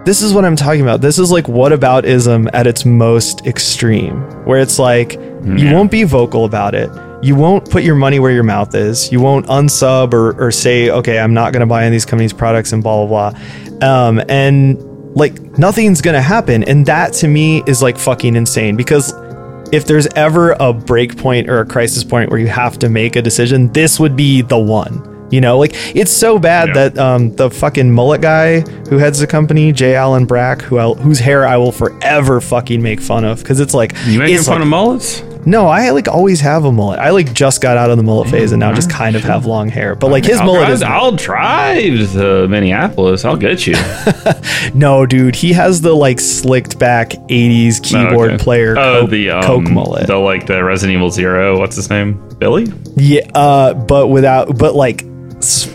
this is what I'm talking about. This is like whataboutism at its most extreme, where it's like, you won't be vocal about it. You won't put your money where your mouth is. You won't unsub or, or say, okay, I'm not going to buy any of these companies' products and blah, blah, blah. Um, and like nothing's going to happen. And that to me is like fucking insane because if there's ever a break point or a crisis point where you have to make a decision, this would be the one. You know, like it's so bad
Yeah.
that um, the fucking mullet guy who heads the company, J. Allen Brack, who I, whose hair I will forever fucking make fun of because it's like
You making fun
like-
of mullets?
no, I like always have a mullet. I like just got out of the mullet phase and now just kind of have long hair. But like his
I'll
mullet
drive,
is
I'll drive to Minneapolis. I'll get you.
no, dude. He has the like slicked back '80s keyboard
Oh, okay.
player
Oh,
Coke,
the um,
Coke mullet.
The like the Resident Evil Zero. What's his name? Billy.
Yeah, uh, but without, but like,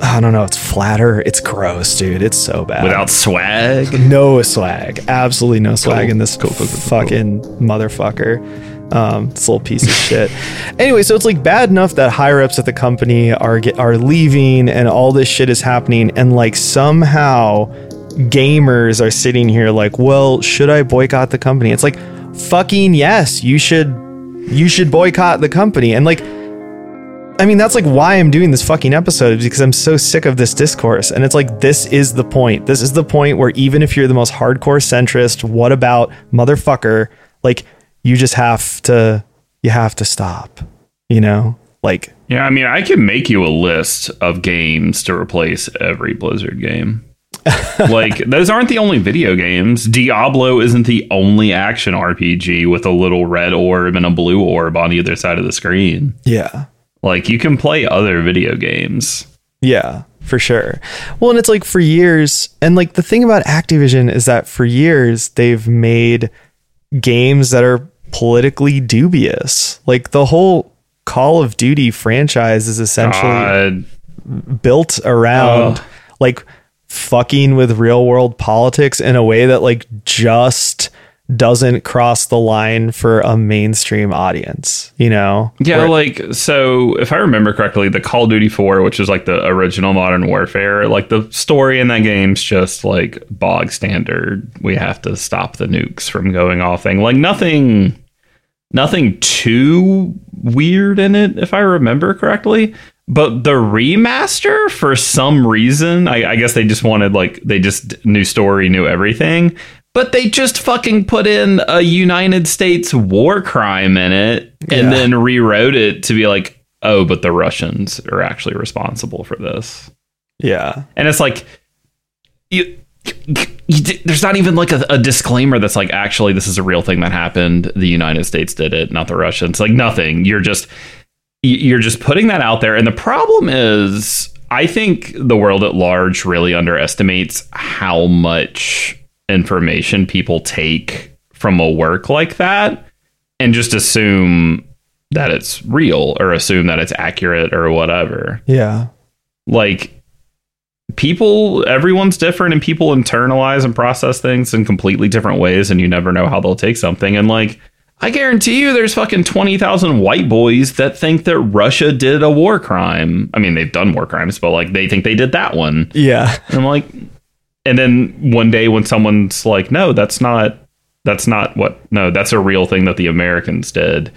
I don't know. It's flatter. It's gross, dude. It's so bad.
Without swag.
no swag, absolutely no swag
Cool.
in this
Cool, cool,
fucking motherfucker. Um, this little piece of shit. Anyway, so it's like bad enough that higher ups at the company are get, are leaving and all this shit is happening, and like somehow gamers are sitting here like, well, should I boycott the company? It's like, fucking yes, you should. You should boycott the company, and like. I mean, that's like why I'm doing this fucking episode is because I'm so sick of this discourse. And it's like, this is the point. This is the point where even if you're the most hardcore centrist, what about motherfucker? Like, you just have to, you have to stop, you know? Like,
Yeah, I mean, I can make you a list of games to replace every Blizzard game. like, those aren't the only video games. Diablo isn't the only action RPG with a little red orb and a blue orb on either side of the screen.
yeah.
Like, you can play other video games.
Yeah, for sure. Well, and it's like for years, and like the thing about Activision is that for years they've made games that are politically dubious. Like the whole Call of Duty franchise is essentially
God,
built around like fucking with real world politics in a way that like just doesn't cross the line for a mainstream audience, you know?
Yeah,
Where-
like so if I remember correctly, the Call of Duty 4, which is like the original Modern Warfare, like the story in that game's just like bog standard. We have to stop the nukes from going off thing. Like nothing nothing too weird in it, if I remember correctly. But the remaster, for some reason, I, I guess they just wanted like they just new story, new everything. But they just fucking put in a United States war crime in it and
Yeah.
then rewrote it to be like, oh, but the Russians are actually responsible for this.
yeah.
And it's like, you, you, there's not even like a, a disclaimer that's like, actually, this is a real thing that happened. The United States did it, not the Russians. Like nothing. You're just you're just putting that out there. And the problem is, I think the world at large really underestimates how much information people take from a work like that and just assume that it's real or assume that it's accurate or whatever
Yeah.
like people everyone's different and people internalize and process things in completely different ways and you never know how they'll take something and like I guarantee you there's fucking 20,000 white boys that think that Russia did a war crime. I mean, they've done war crimes, but like they think they did that one.
Yeah.
And I'm like and then one day when someone's like, "No, that's not that's not what no, that's a real thing that the Americans did."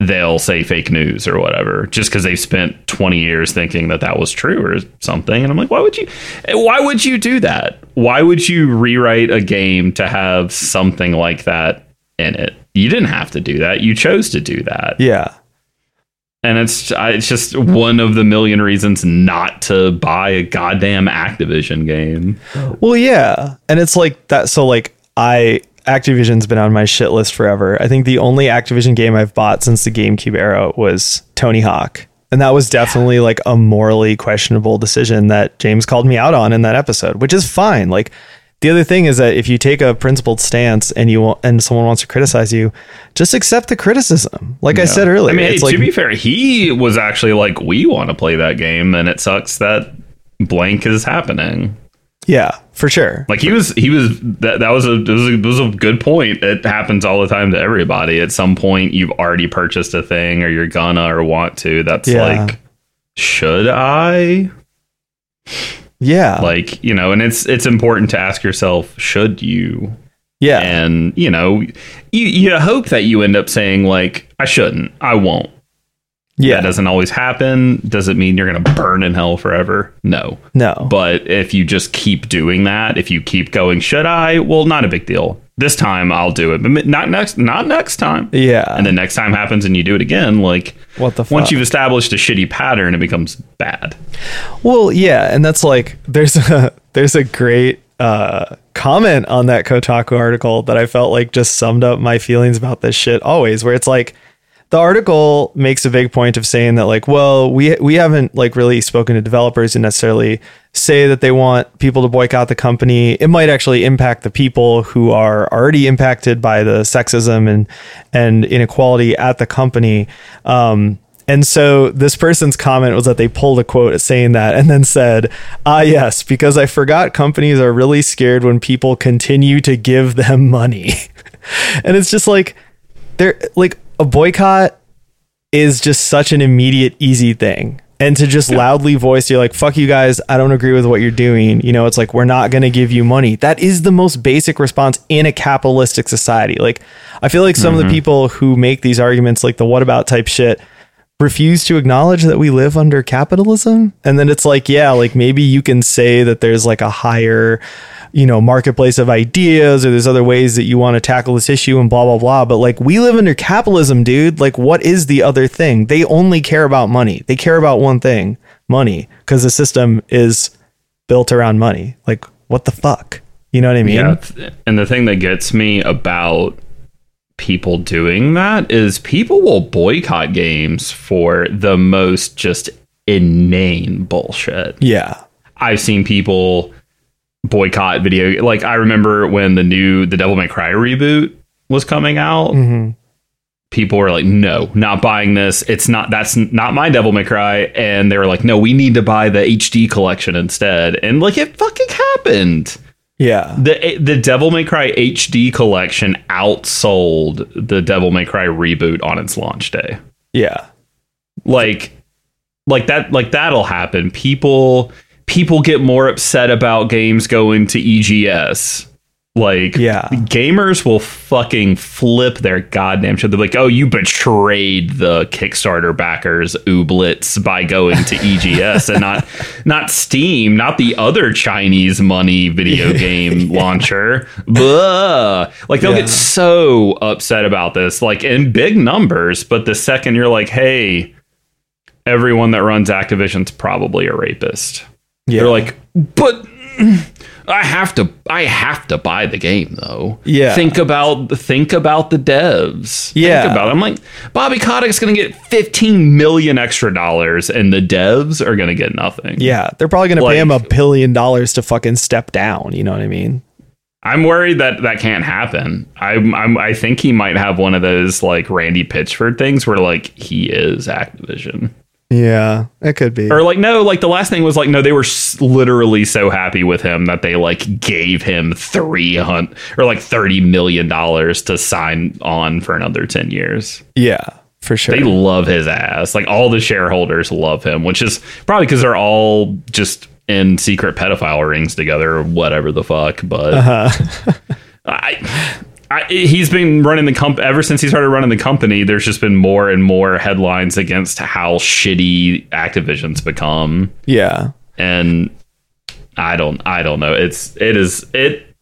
They'll say fake news or whatever just because they've spent 20 years thinking that that was true or something. And I'm like, why would you? Why would you do that? Why would you rewrite a game to have something like that in it? You didn't have to do that. You chose to do that.
Yeah.
And it's it's just one of the million reasons not to buy a goddamn Activision game.
Well, yeah. And it's like that. So, like, I. Activision's been on my shit list forever. I think the only Activision game I've bought since the GameCube era was Tony Hawk. And that was definitely like a morally questionable decision that James called me out on in that episode, which is fine. Like, the other thing is that if you take a principled stance and you want, and someone wants to criticize you, just accept the criticism. Like I said earlier,
I mean, hey,
it's
to be fair, he was actually like, "We want to play that game," and it sucks that blank is happening.
yeah, for sure.
Like he was, he was that that was a it was a, it was a good point. It happens all the time to everybody. At some point, you've already purchased a thing, or you're gonna or want to. That's
Yeah.
like, should I?
Yeah,
Like you know, and it's it's important to ask yourself, should you?
yeah,
And you know, you you hope that you end up saying like, I shouldn't, I won't.
yeah.
That doesn't always happen. Does it mean you're going to burn in hell forever? No.
no,
But if you just keep doing that, if you keep going, should I? Well, not a big deal. This time I'll do it, but not next. Not next time.
yeah.
And the next time happens, and you do it again. Like
what the fuck?
once you've established a shitty pattern, it becomes bad.
Well, yeah, and that's like there's a there's a great uh, comment on that Kotaku article that I felt like just summed up my feelings about this shit always, where it's like the article makes a big point of saying that like, well, we we haven't like really spoken to developers and necessarily say that they want people to boycott the company. It might actually impact the people who are already impacted by the sexism and and inequality at the company. Um, and so this person's comment was that they pulled a quote saying that and then said, Ah, yes, because I forgot companies are really scared when people continue to give them money. and it's just like, they're like a boycott is just such an immediate, easy thing. And to just loudly voice, you're like, fuck you guys, I don't agree with what you're doing. You know, it's like, we're not going to give you money. That is the most basic response in a capitalistic society. Like, I feel like some of the mm-hmm. people who make these arguments, like the what about type shit, refuse to acknowledge that we live under capitalism. And then it's like, yeah, like maybe you can say that there's like a higher, you know, marketplace of ideas or there's other ways that you want to tackle this issue and blah, blah, blah. But like we live under capitalism, dude. Like, what is the other thing? They only care about money. They care about one thing money because the system is built around money. Like, what the fuck? You know what I mean?
Yeah. And the thing that gets me about people doing that is people will boycott games for the most just inane bullshit.
Yeah.
I've seen people boycott video. Like I remember when the new the Devil May Cry reboot was coming out. Mm-hmm. People were like, "No, not buying this. It's not. That's not my Devil May Cry." And they were like, "No, we need to buy the HD collection instead." And like, it fucking happened.
Yeah.
the eh, The Devil May Cry HD collection outsold the Devil May Cry reboot on its launch day
Yeah.
like like that like that'll happen people people get more upset about games going to EGS like
Yeah.
gamers will fucking flip their goddamn shit they're like oh you betrayed the kickstarter backers ooblets by going to EGS and not not Steam not the other Chinese money video game launcher Blah. like they'll
Yeah.
get so upset about this like in big numbers but the second you're like hey everyone that runs Activision's probably a rapist.
Yeah.
They're like, but I have to I have to buy the game though.
Yeah.
Think about think about the devs.
Yeah.
Think about it. I'm like, Bobby Kotick's gonna get 15 million extra dollars and the devs are gonna get nothing.
Yeah, they're probably going to pay him a billion dollars to fucking step down. You know what I mean?
I'm worried that that can't happen. I'm, I'm I think he might have one of those like Randy Pitchford things where like he is Activision.
Yeah, it could be.
Or like no, like the last thing was like no, they were s- literally so happy with him that they like gave him three hundred or like thirty million dollars to sign on for another ten years.
yeah, for sure.
They love his ass. Like all the shareholders love him, which is probably because they're all just in secret pedophile rings together or whatever the fuck. But
Uh-huh.
I, I, he's been running the comp ever since he started running the company. There's just been more and more headlines against how shitty Activision's become,
yeah.
and I don't, I don't know. It's it is it.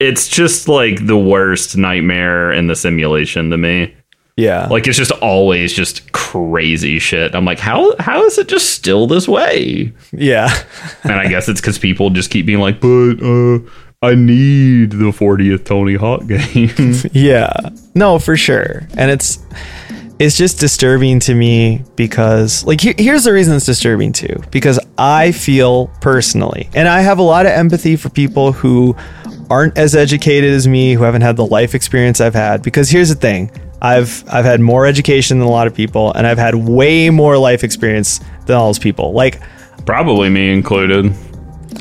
It's just like the worst nightmare in the simulation to me.
Yeah.
Like it's just always just crazy shit. I'm like, how how is it just still this way?
yeah.
And I guess it's because people just keep being like, but uh, I need the 40th Tony Hawk game.
Yeah. No, for sure. And it's it's just disturbing to me because like here, here's the reason it's disturbing too because I feel personally and I have a lot of empathy for people who aren't as educated as me who haven't had the life experience I've had because here's the thing I've I've had more education than a lot of people and I've had way more life experience than all those people like
Probably me included.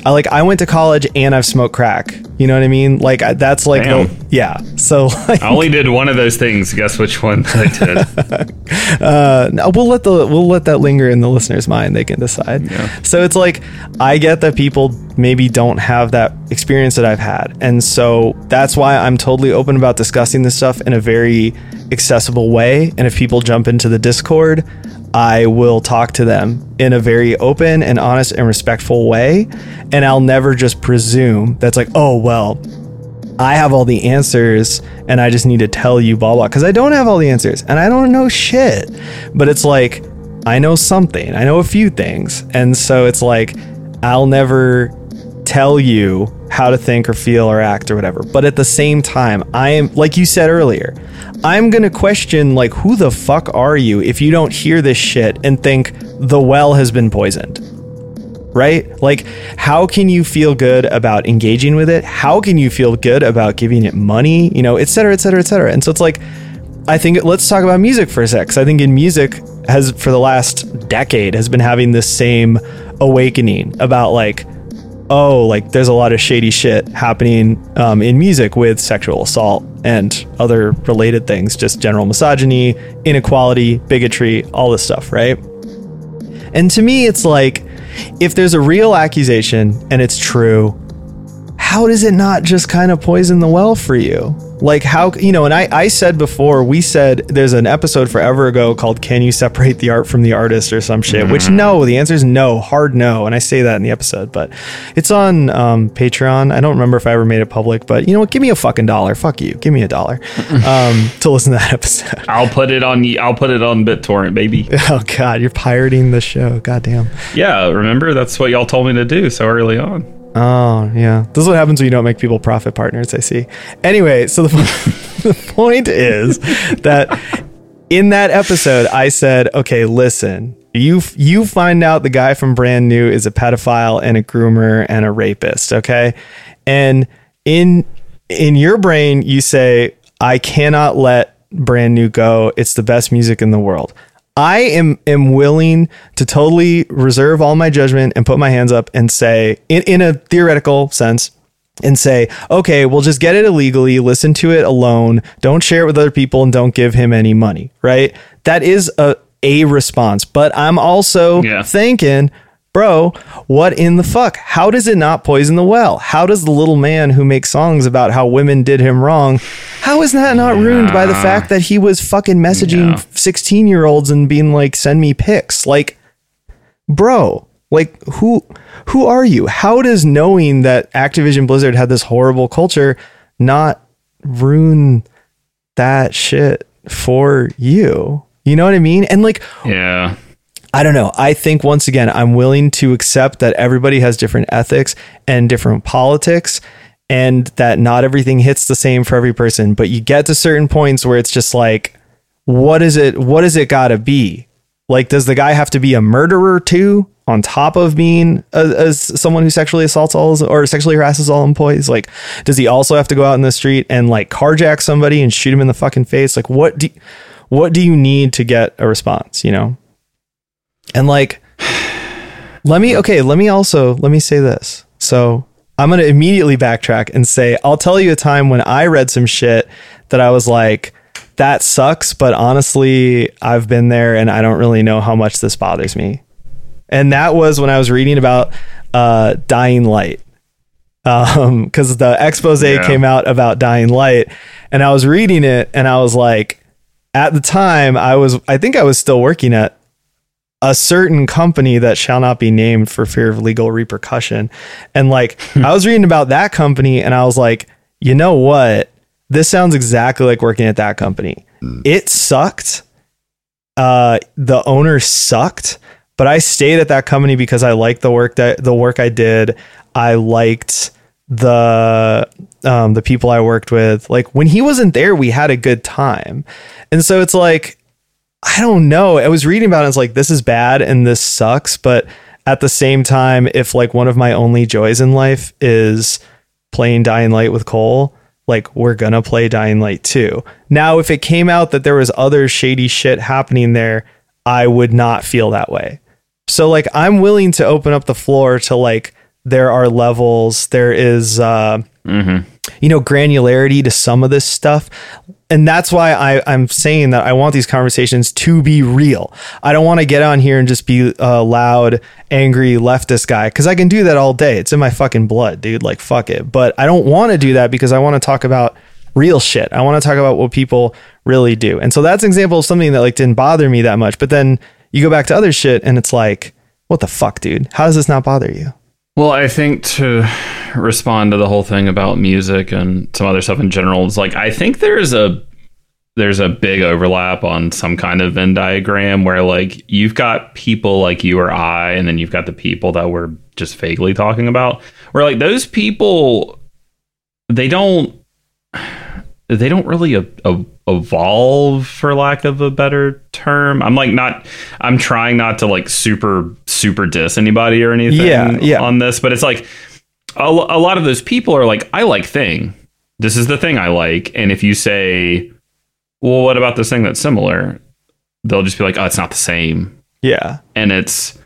I like I went to college and I've smoked crack you know what I mean like I, that's like the, yeah so like
I only did one of those things. Guess which one I did?
Uh, no, we'll let the we'll let that linger in the listener's mind. They can decide. So it's like I get that people maybe don't have that experience that I've had, and so that's why I'm totally open about discussing this stuff in a very accessible way. And if people jump into the Discord, I will talk to them in a very open and honest and respectful way, and I'll never just presume that's like, oh well, I have all the answers and I just need to tell you blah blah because I don't have all the answers and I don't know shit. But it's like I know something. I know a few things. And so it's like I'll never tell you how to think or feel or act or whatever. But at the same time, I am like you said earlier, I'm going to question like who the fuck are you if you don't hear this shit and think the well has been poisoned right? Like, how can you feel good about engaging with it? How can you feel good about giving it money? You know, et cetera, et cetera, et cetera. And so it's like, I think let's talk about music for a sec. I think in music has for the last decade has been having this same awakening about like, oh, like there's a lot of shady shit happening um, in music with sexual assault and other related things, just general misogyny, inequality, bigotry, all this stuff, right? And to me, it's like if there's a real accusation and it's true, how does it not just kind of poison the well for you? Like, how, you know, and I, I said before, we said there's an episode forever ago called Can You Separate the Art from the Artist or some shit, which no, the answer is no, hard no. And I say that in the episode, but it's on um, Patreon. I don't remember if I ever made it public, but you know what? Give me a fucking dollar. Fuck you. Give me a dollar um, to listen to that episode.
I'll put it on. I'll put it on BitTorrent, baby.
Oh, God, you're pirating the show. Goddamn.
Yeah, remember that's what y'all told me to do so early on.
Oh, yeah. This is what happens when you don't make people profit partners, I see. Anyway, so the, the point is that in that episode, I said, okay, listen, you you find out the guy from Brand New is a pedophile and a groomer and a rapist, okay? And in in your brain, you say, I cannot let Brand New go. It's the best music in the world. I am am willing to totally reserve all my judgment and put my hands up and say, in, in a theoretical sense, and say, okay, we'll just get it illegally, listen to it alone, don't share it with other people, and don't give him any money, right? That is a a response. But I'm also
Yeah.
thinking, bro, what in the fuck? How does it not poison the well? How does the little man who makes songs about how women did him wrong, how is that not ruined by the fact that he was fucking messaging
Yeah.
16 year olds and being like, send me pics? Like, bro, like who who are you? How does knowing that Activision Blizzard had this horrible culture not ruin that shit for you? You know what I mean? And like
Yeah.
I don't know. I think once again, I'm willing to accept that everybody has different ethics and different politics and that not everything hits the same for every person, but you get to certain points where it's just like what is it What is it got to be? Like does the guy have to be a murderer too on top of being as someone who sexually assaults all his, or sexually harasses all employees? Like does he also have to go out in the street and like carjack somebody and shoot him in the fucking face? Like what do what do you need to get a response, you know? And like, let me, okay, let me also, let me say this. So I'm going to immediately backtrack and say, I'll tell you a time when I read some shit that I was like, that sucks, but honestly, I've been there and I don't really know how much this bothers me. And that was when I was reading about uh, Dying Light. Um, because the expose
Yeah.
came out about Dying Light, and I was reading it, and I was like, at the time, I was, I think I was still working at a certain company that shall not be named for fear of legal repercussion. And like, I was reading about that company, and I was like, you know what? This sounds exactly like working at that company. It sucked. Uh, the owner sucked, but I stayed at that company because I liked the work that the work I did. I liked the um, the people I worked with. Like when he wasn't there, we had a good time, and so it's like I don't know. I was reading about it. It's like this is bad and this sucks, but at the same time, if like one of my only joys in life is playing Dying Light with Cole, like we're gonna play Dying Light 2. Now, if it came out that there was other shady shit happening there, I would not feel that way. So like I'm willing to open up the floor to like there are levels, there is uh you know granularity to some of this stuff. And that's why I, i'm saying that i want these conversations to be real. I don't want to get on here and just be a loud angry leftist guy because i can do that all day. It's in my fucking blood dude. Like fuck it. But i don't want to do that because i want to talk about real shit. I want to talk about what people really do. And so that's an example of something that like didn't bother me that much. But then you go back to other shit and it's like what the fuck dude? How does this not bother you
Well, I think to respond to the whole thing about music and some other stuff in general, is like I think there's a there's a big overlap on some kind of Venn diagram where like you've got people like you or I, and then you've got the people that we're just vaguely talking about. Where like those people, they don't they don't really a, a, evolve for lack of a better term. I'm like not i'm trying not to like super super diss anybody or anything
Yeah, yeah.
on this but it's like a, a lot of those people are like i like thing. This is the thing i like. And if you say well what about this thing that's similar? They'll just be like oh it's not the same.
Yeah.
And it's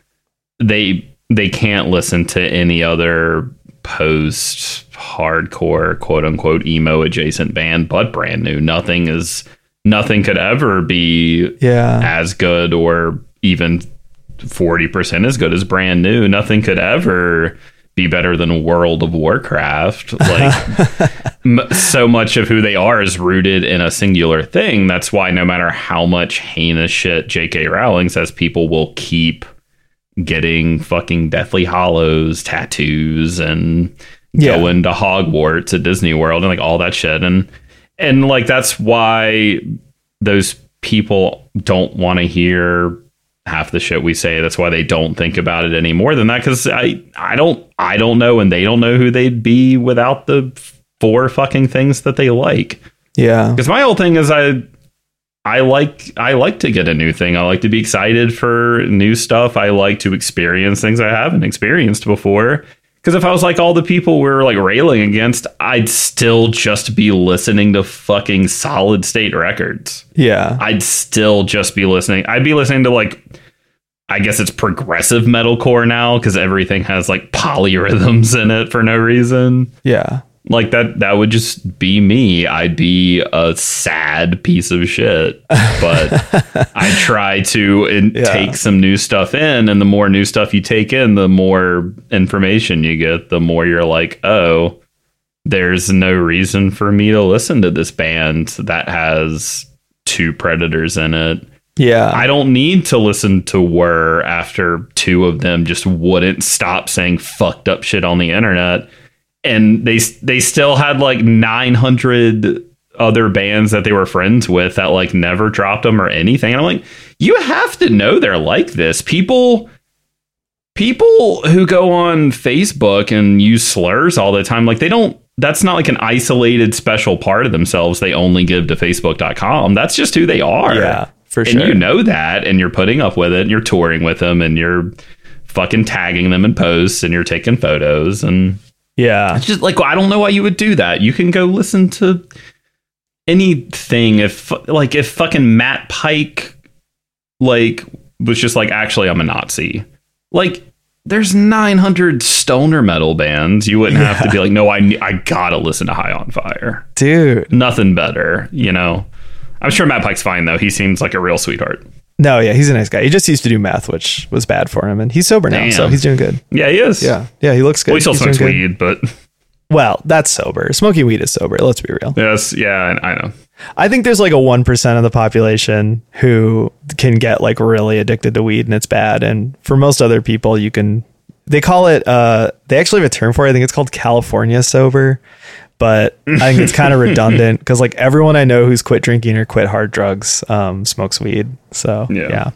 they they can't listen to any other post hardcore quote unquote emo adjacent band but brand new. Nothing is nothing could ever be
yeah.
as good or even 40% as good as brand new. Nothing could ever be better than world of warcraft. Like m- so much of who they are is rooted in a singular thing. That's why no matter how much heinous shit jk rowling says people will keep getting fucking Deathly Hallows tattoos and
Yeah.
going to Hogwarts at Disney World and like all that shit and and like that's why those people don't want to hear half the shit we say. That's why they don't think about it any more than that because I I don't I don't know and they don't know who they'd be without the four fucking things that they like.
yeah
Because my whole thing is I I like I like to get a new thing. I like to be excited for new stuff. I like to experience things I haven't experienced before. Because if I was like all the people we're like railing against, I'd still just be listening to fucking solid state records.
yeah
I'd still just be listening. I'd be listening to like I guess it's progressive metalcore now because everything has like polyrhythms in it for no reason
yeah
like that that would just be me. I'd be a sad piece of shit. But i try to in-
Yeah.
take some new stuff in and the more new stuff you take in the more information you get the more you're like oh there's no reason for me to listen to this band that has two predators in it.
Yeah.
I don't need to listen to Whir after two of them just wouldn't stop saying fucked up shit on the internet, and they they still had like nine hundred other bands that they were friends with that like never dropped them or anything. And I'm like, you have to know they're like this. People people who go on Facebook and use slurs all the time, like they don't. That's not like an isolated special part of themselves they only give to Facebook.com. That's just who they are
yeah for sure.
and you know that and you're putting up with it and you're touring with them and you're fucking tagging them in posts and you're taking photos and
yeah
it's just like I don't know why you would do that. You can go listen to anything if like if fucking Matt Pike like was just like, actually, I'm a Nazi. Like, there's 900 stoner metal bands. You wouldn't have to be like, no, I I gotta listen to High on Fire.
Dude.
Nothing better, you know. I'm sure Matt Pike's fine though. He seems like a real sweetheart.
No, yeah, he's a nice guy. He just used to do meth, which was bad for him, and he's sober now, so he's doing good.
Yeah, he is.
Yeah, yeah, he looks good.
Well, he still
He's
smokes weed, but
Well, that's sober. Smoking weed is sober. Let's be real.
yes, yeah, I I know.
I think there's like a one percent of the population who can get like really addicted to weed, and it's bad. And for most other people, you can. They call it. uh They actually have a term for it. I think it's called California sober. But I think it's kind of redundant because like everyone I know who's quit drinking or quit hard drugs um, smokes weed. So
Yeah.
yeah.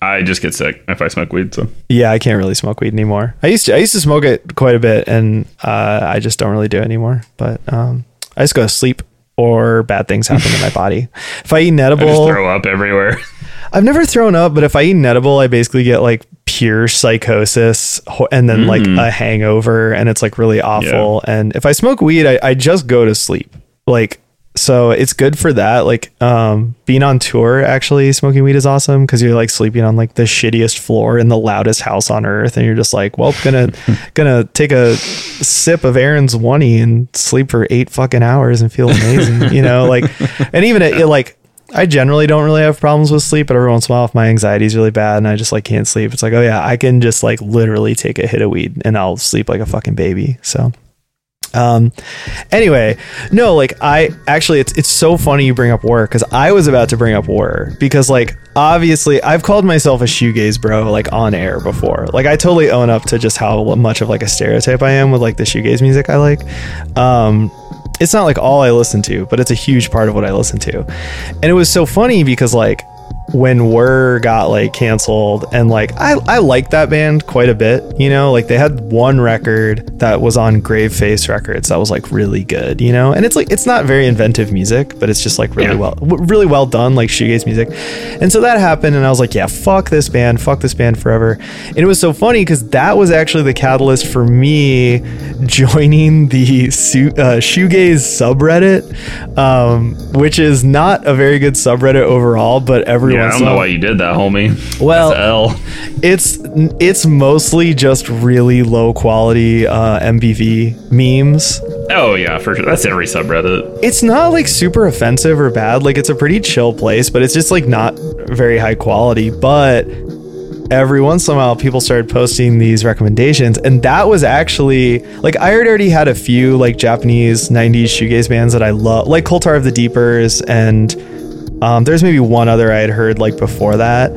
I just get sick if I smoke weed. So
Yeah, I can't really smoke weed anymore. I used to I used to smoke it quite a bit and uh, I just don't really do it anymore. But um, I just go to sleep or bad things happen to my body. If I eat an edible,
I just throw up everywhere.
I've never thrown up, but if I eat an edible, I basically get like pure psychosis and then like a hangover and it's like really awful. And if I smoke weed, I, I just go to sleep. Like so it's good for that. Like um being on tour actually smoking weed is awesome because you're like sleeping on like the shittiest floor in the loudest house on earth and you're just like, well, gonna gonna take a sip of Aaron's one and sleep for eight fucking hours and feel amazing. you know, like and even it, it like I generally don't really have problems with sleep, but every once in a while, if my anxiety is really bad and I just like can't sleep, it's like, oh yeah, I can just like literally take a hit of weed and I'll sleep like a fucking baby. So, um, anyway, no, like I actually, it's it's so funny you bring up Whir because I was about to bring up Whir because like obviously I've called myself a shoegaze bro like on air before. Like I totally own up to just how much of like a stereotype I am with like the shoegaze music I like. Um, it's not like all I listen to, but it's a huge part of what I listen to. And it was so funny because like when Whir got like canceled and like I I like that band quite a bit, you know, like they had one record that was on Graveface Records that was like really good, you know. And it's like it's not very inventive music, but it's just like really
Yeah.
well really well done like shoegaze music. And so that happened and I was like, yeah, fuck this band, fuck this band forever. And it was so funny cuz that was actually the catalyst for me joining the uh, shoegaze subreddit, um, which is not a very good subreddit overall, but everyone
Yeah, I don't know why you did that, homie.
Well-
That's a L.
it's it's mostly just really low quality uh, MBV memes.
Oh yeah, for sure. That's every subreddit.
It's not like super offensive or bad. Like it's a pretty chill place, but it's just like not very high quality. But every once in a while, people started posting these recommendations, and that was actually like I had already had a few like Japanese '90s shoegaze bands that I love, like Coaltar of the Deepers, and um, there's maybe one other I had heard like before that.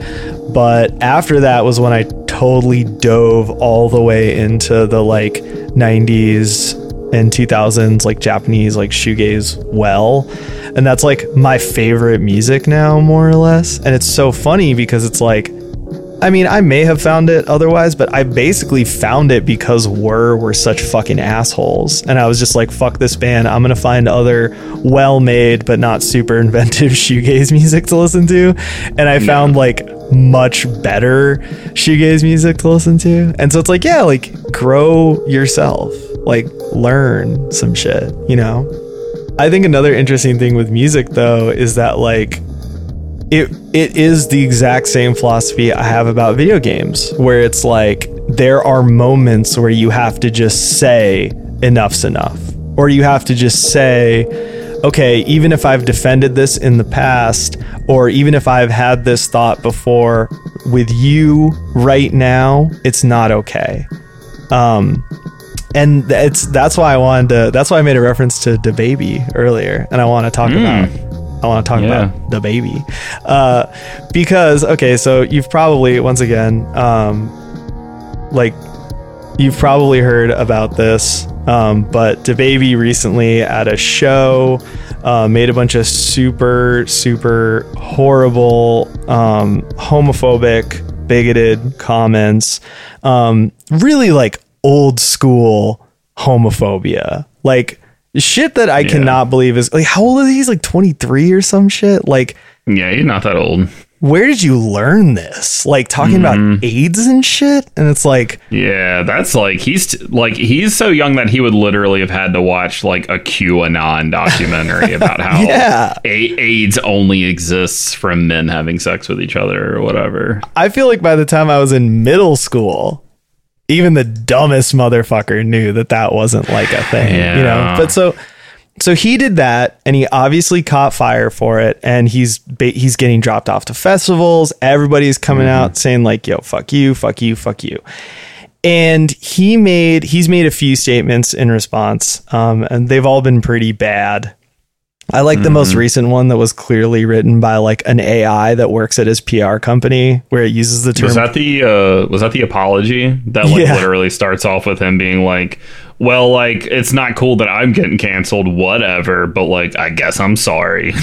But after that was when I totally dove all the way into the like 90s and 2000s like Japanese like shoegaze well. And that's like my favorite music now more or less. And it's so funny because it's like I mean, I may have found it otherwise, but I basically found it because Whir were such fucking assholes. And I was just like, fuck this band. I'm going to find other well made, but not super inventive shoegaze music to listen to. And I found like much better shoegaze music to listen to. And so it's like, yeah, like grow yourself, like learn some shit, you know? I think another interesting thing with music though is that like it it is the exact same philosophy I have about video games where it's like there are moments where you have to just say enough's enough. Or you have to just say okay even if I've defended this in the past or even if I've had this thought before with you right now it's not okay. Um and it's that's why I wanted to that's why I made a reference to DaBaby earlier and I want to talk about I want to talk
Yeah.
about DaBaby uh because okay so you've probably once again um like you've probably heard about this um but the baby recently at a show uh, made a bunch of super super horrible um homophobic bigoted comments um really like old school homophobia like shit that I cannot believe is like how old is he? He's like 23 or some shit. Like
Yeah, he's not that old.
Where did you learn this? Like talking about mm-hmm. AIDS and shit? And it's like,
Yeah, that's like he's like he's so young that he would literally have had to watch like a QAnon documentary about how
Yeah.
A- AIDS only exists from men having sex with each other or whatever.
I feel like by the time I was in middle school, even the dumbest motherfucker knew that that wasn't like a thing, you know. But so, so he did that, and he obviously caught fire for it, and he's he's getting dropped off to festivals. Everybody's coming out saying like, "Yo, fuck you, fuck you, fuck you." And he made he's made a few statements in response, um, and they've all been pretty bad. I like the most recent one that was clearly written by like an AI that works at his PR company, where it uses the term
Was that the uh was that the apology that like
Yeah.
literally starts off with him being like, "Well, like it's not cool that I'm getting canceled, whatever, but like I guess I'm sorry."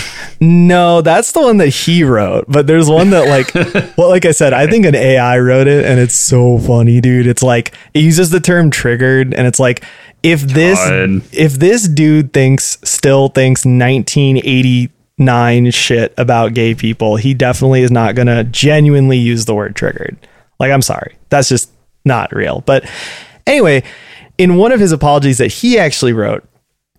No, that's the one that he wrote. But there's one that like well, like I said, I think an AI wrote it and it's so funny, dude. It's like it uses the term triggered and it's like if this
God.
if this dude thinks still thinks 1989 shit about gay people, he definitely is not gonna genuinely use the word triggered. Like I'm sorry. That's just not real. But anyway, in one of his apologies that he actually wrote,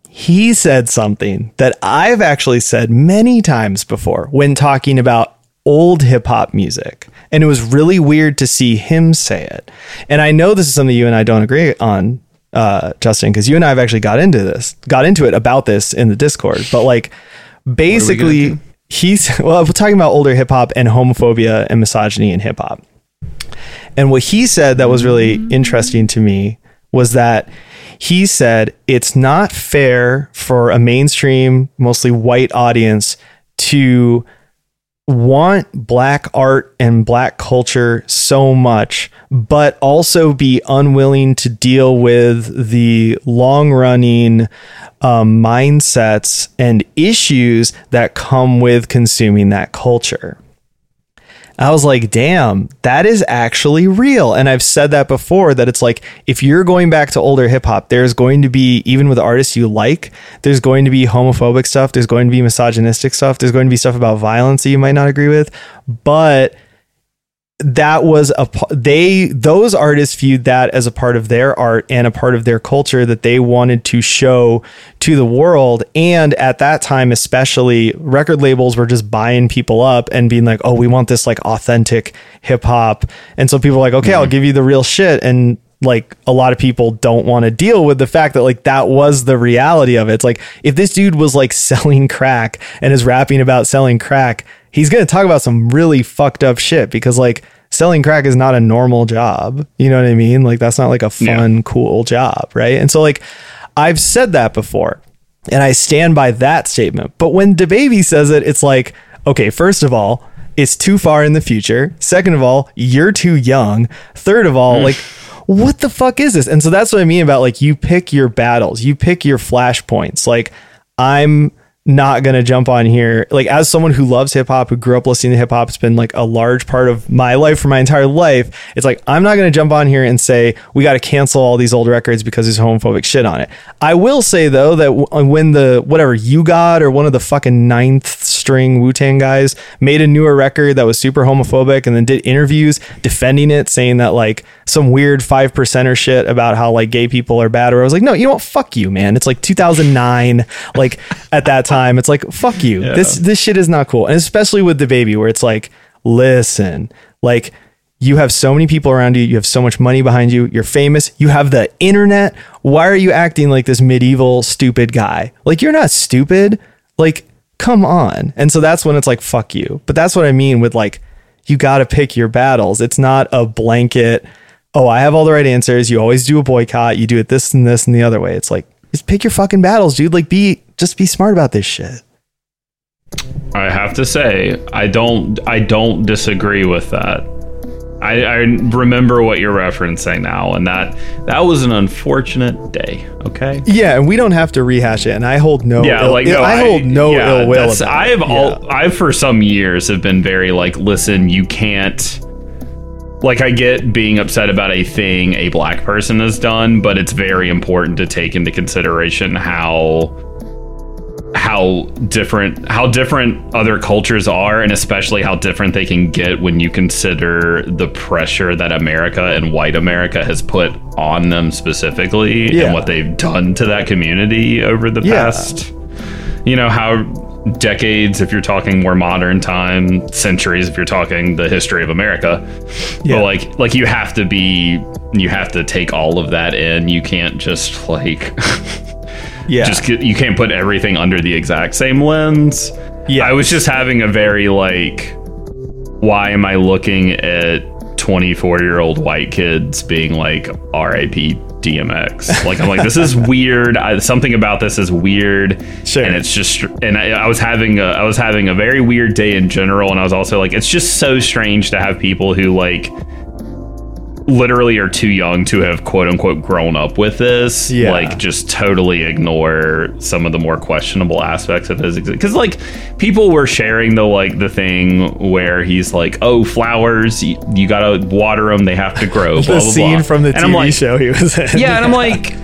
he said something that I've actually said many times before when talking about old hip hop music. And it was really weird to see him say it. And I know this is something you and I don't agree on, uh, Justin, because you and I have actually got into this, got into it about this in the Discord. But like basically, he's, well, we're talking about older hip hop and homophobia and misogyny in hip hop. And what he said that was really interesting to me was that he said it's not fair for a mainstream, mostly white audience to want black art and black culture so much, but also be unwilling to deal with the long running um, mindsets and issues that come with consuming that culture. I was like, damn, that is actually real. And I've said that before that it's like, if you're going back to older hip hop, there's going to be, even with artists you like, there's going to be homophobic stuff. There's going to be misogynistic stuff. There's going to be stuff about violence that you might not agree with. But that was a they those artists viewed that as a part of their art and a part of their culture that they wanted to show to the world. And at that time especially record labels were just buying people up and being like oh we want this like authentic hip hop. And so people were like okay I'll mm-hmm. give you the real shit. And like a lot of people don't want to deal with the fact that like that was the reality of it. It's like if this dude was like selling crack and is rapping about selling crack, he's going to talk about some really fucked up shit because like selling crack is not a normal job. You know what I mean? Like that's not like a fun, cool job, right? And so like I've said that before and I stand by that statement. But when DaBaby says it, it's like, okay, first of all, it's too far in the future. Second of all, you're too young. Third of all, mm. like what the fuck is this? And so that's what I mean about like you pick your battles, you pick your flashpoints. Like I'm not gonna jump on here. Like as someone who loves hip hop, who grew up listening to hip hop, it's been like a large part of my life for my entire life. It's like I'm not gonna jump on here and say we got to cancel all these old records because there's homophobic shit on it. I will say though that w- uh, when the whatever you got or one of the fucking ninth string Wu Tang guys made a newer record that was super homophobic and then did interviews defending it, saying that like some weird five percenter shit about how like gay people are bad. Or I was like, no, you know what? Fuck you, man. It's like 2009. like at that time, it's like fuck you. This this shit is not cool, and especially with DaBaby, where it's like, listen, like. You have so many people around you. You have so much money behind you. You're famous. You have the internet. Why are you acting like this medieval stupid guy? Like you're not stupid. Like come on. And so that's when it's like fuck you. But that's what I mean with like you got to pick your battles. It's not a blanket. Oh, I have all the right answers. You always do a boycott. You do it this and this and the other way. It's like just pick your fucking battles, dude. Like be just be smart about this shit.
I have to say, I don't I don't disagree with that. I, I remember what you're referencing now, and that that was an unfortunate day. Okay.
Yeah, and we don't have to rehash it. And I hold no.
Yeah,
ill,
like no,
I hold no
yeah,
ill will.
I have all I for some years have been very like, listen, you can't. Like I get being upset about a thing a black person has done, but it's very important to take into consideration how how different how different other cultures are and especially how different they can get when you consider the pressure that America and white America has put on them specifically
Yeah.
and what they've done to that community over the
Yeah.
past you know how decades if you're talking more modern time centuries if you're talking the history of America
Yeah.
but like like you have to be you have to take all of that in you can't just like
Yeah.
just you can't put everything under the exact same lens.
Yeah.
I was just having a very like, why am I looking at 24 year old white kids being like RIP DMX? Like I'm like this is weird. I, something about this is weird,
Sure.
and it's just and I, I was having a I was having a very weird day in general, and I was also like it's just so strange to have people who like literally are too young to have quote unquote grown up with this
Yeah.
like just totally ignore some of the more questionable aspects of his because like people were sharing the like the thing where he's like oh flowers you, you gotta water them they have to grow blah,
the
blah,
scene
blah.
from the
and
TV
I'm like,
show he was in.
yeah and i'm like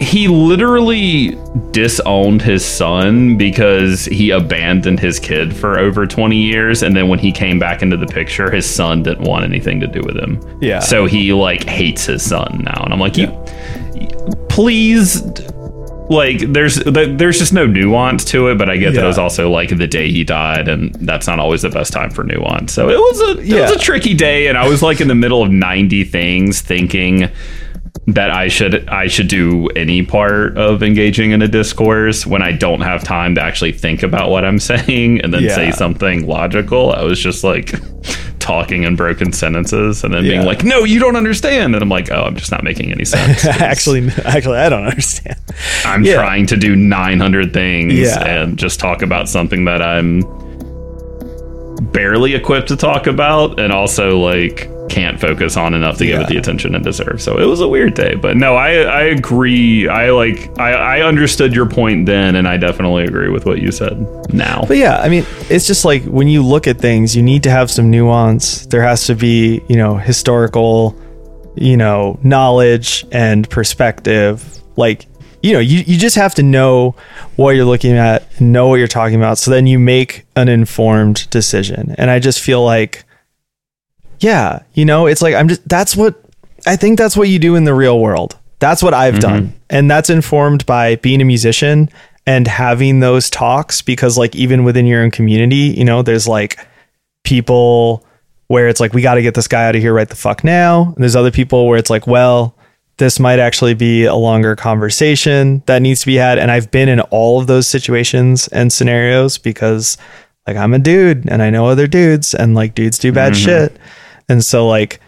he literally disowned his son because he abandoned his kid for over 20 years and then when he came back into the picture his son didn't want anything to do with him.
Yeah.
so he like hates his son now and i'm like you please like there's there's just no nuance to it but i get that it was also like the day he died and that's not always the best time for nuance. So it was a it was a tricky day and i was like in the middle of 90 things thinking that I should I should do any part of engaging in a discourse when I don't have time to actually think about what I'm saying and then
Yeah.
say something logical. I was just like talking in broken sentences and then
Yeah.
being like, "No, you don't understand." And I'm like, "Oh, I'm just not making any sense."
actually, actually, I don't understand.
I'm
Yeah.
trying to do 900 things and just talk about something that I'm barely equipped to talk about and also like can't focus on enough to give it the attention it deserves. So it was a weird day, but no, I I agree. I like I I understood your point then and I definitely agree with what you said now.
But yeah, I mean, it's just like when you look at things, you need to have some nuance. There has to be, you know, historical, you know, knowledge and perspective. Like, you know, you, you just have to know what you're looking at, know what you're talking about. So then you make an informed decision. And I just feel like, yeah, you know, it's like, I'm just, that's what, I think that's what you do in the real world. That's what I've done. Mm-hmm. And that's informed by being a musician and having those talks because, like, even within your own community, you know, there's like people where it's like, we got to get this guy out of here right the fuck now. And there's other people where it's like, well, this might actually be a longer conversation that needs to be had. And I've been in all of those situations and scenarios because, like, I'm a dude and I know other dudes and, like, dudes do bad mm-hmm. shit. And so, like,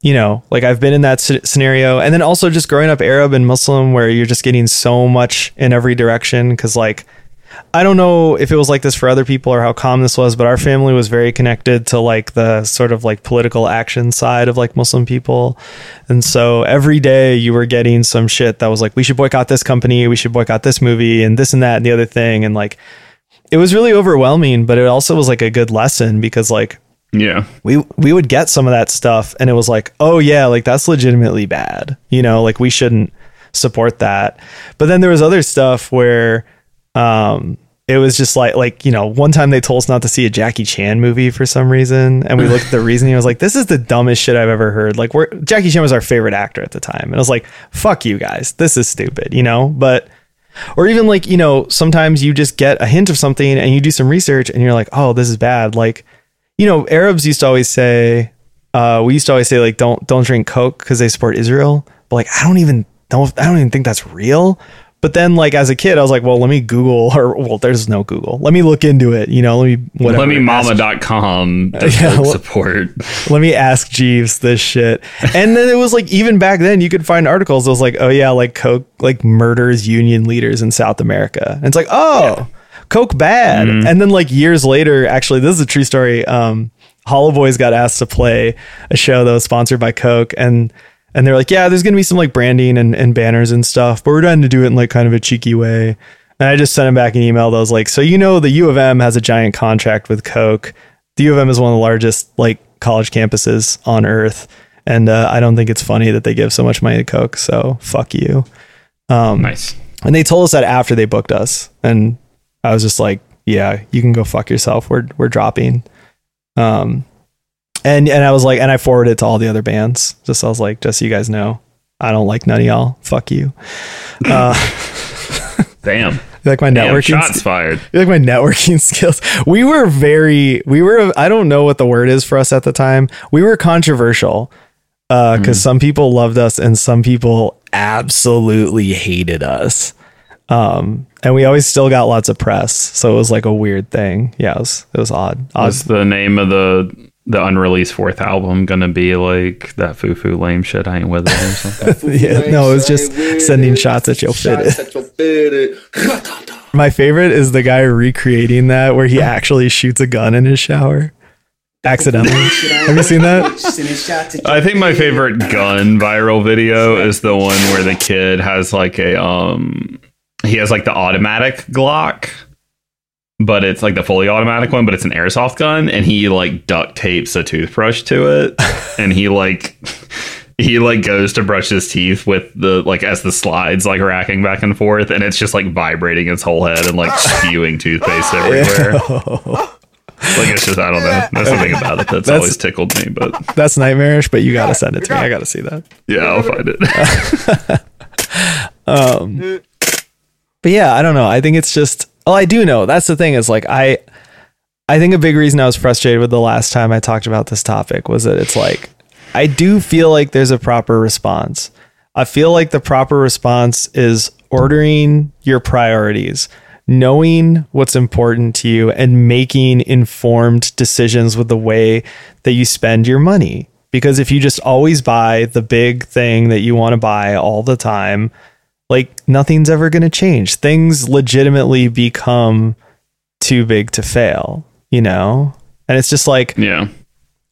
you know, like I've been in that scenario. And then also just growing up Arab and Muslim where you're just getting so much in every direction. Cause like, I don't know if it was like this for other people or how calm this was, but our family was very connected to like the sort of like political action side of like Muslim people. And so every day you were getting some shit that was like, we should boycott this company, we should boycott this movie, and this and that and the other thing. And like, it was really overwhelming, but it also was like a good lesson because like
Yeah.
we we would get some of that stuff and it was like oh yeah like that's legitimately bad you know like we shouldn't support that. But then there was other stuff where um it was just like like you know one time they told us not to see a Jackie Chan movie for some reason and we looked at the reasoning. I was like this is the dumbest shit I've ever heard. Like we're Jackie Chan was our favorite actor at the time. And I was like fuck you guys. This is stupid you know? But or even like you know sometimes you just get a hint of something and you do some research and you're like oh this is bad. Like you know arabs used to always say uh we used to always say like don't don't drink coke because they support israel but like i don't even know if, i don't even think that's real but then like as a kid i was like well let me google or well there's no google let me look into it you know let me whatever
Let me mama.com
Yeah,
support.
let me ask Jeeves this shit. And then it was like even back then you could find articles that was like, oh yeah, like Coke like murders union leaders in South America. And it's like, oh, Coke bad. And then like years later, actually, this is a true story. Um, Hollow Boys got asked to play a show that was sponsored by Coke and and they're like, yeah, there's gonna be some like branding and, and banners and stuff, but we're trying to do it in like kind of a cheeky way. And I just sent him back an email that was like, so you know the U of M has a giant contract with Coke. The U of M is one of the largest like college campuses on earth. And uh, I don't think it's funny that they give so much money to Coke. So fuck you.
Um, Nice.
And they told us that after they booked us. And I was just like, yeah, you can go fuck yourself. We're we're dropping. Um, and and I was like, and I forwarded it to all the other bands. Just I was like, just so you guys know, I don't like none of y'all. Fuck you. Uh,
Damn.
like my
Damn,
networking?
shots fired.
Like my networking skills. We were very, we were, I don't know what the word is for us at the time. We were controversial because
Hmm.
some people loved us and some people absolutely hated us. Um, and we always still got lots of press. So it was like a weird thing. Yeah, it was, it was odd. odd.
Was the name of the the unreleased fourth album gonna be like that foo foo lame shit? I ain't with it or something.
Yeah, no, it was just sending shots at your fitted. My favorite is the guy recreating that where he actually shoots a gun in his shower accidentally. Have you seen that?
I think my favorite gun viral video is the one where the kid has like a um he has like the automatic Glock, but it's like the fully automatic one, but it's an airsoft gun, and he like duct tapes a toothbrush to it, and he like he like goes to brush his teeth with the like as the slides like racking back and forth, and it's just like vibrating his whole head and like spewing toothpaste everywhere. Like it's just I don't know. There's something about it that's,
That's-
always tickled me, but
That's nightmarish, but you got to send it to me. I got to see that.
yeah, I'll find it.
Um, But yeah, I don't know. I think it's just well, I do know. That's the thing is like I I think a big reason I was frustrated with the last time I talked about this topic was that it's like I do feel like there's a proper response. I feel like the proper response is ordering your priorities, knowing what's important to you and making informed decisions with the way that you spend your money. Because if you just always buy the big thing that you want to buy all the time, like nothing's ever going to change. Things legitimately become too big to fail, you know? And it's just like,
yeah.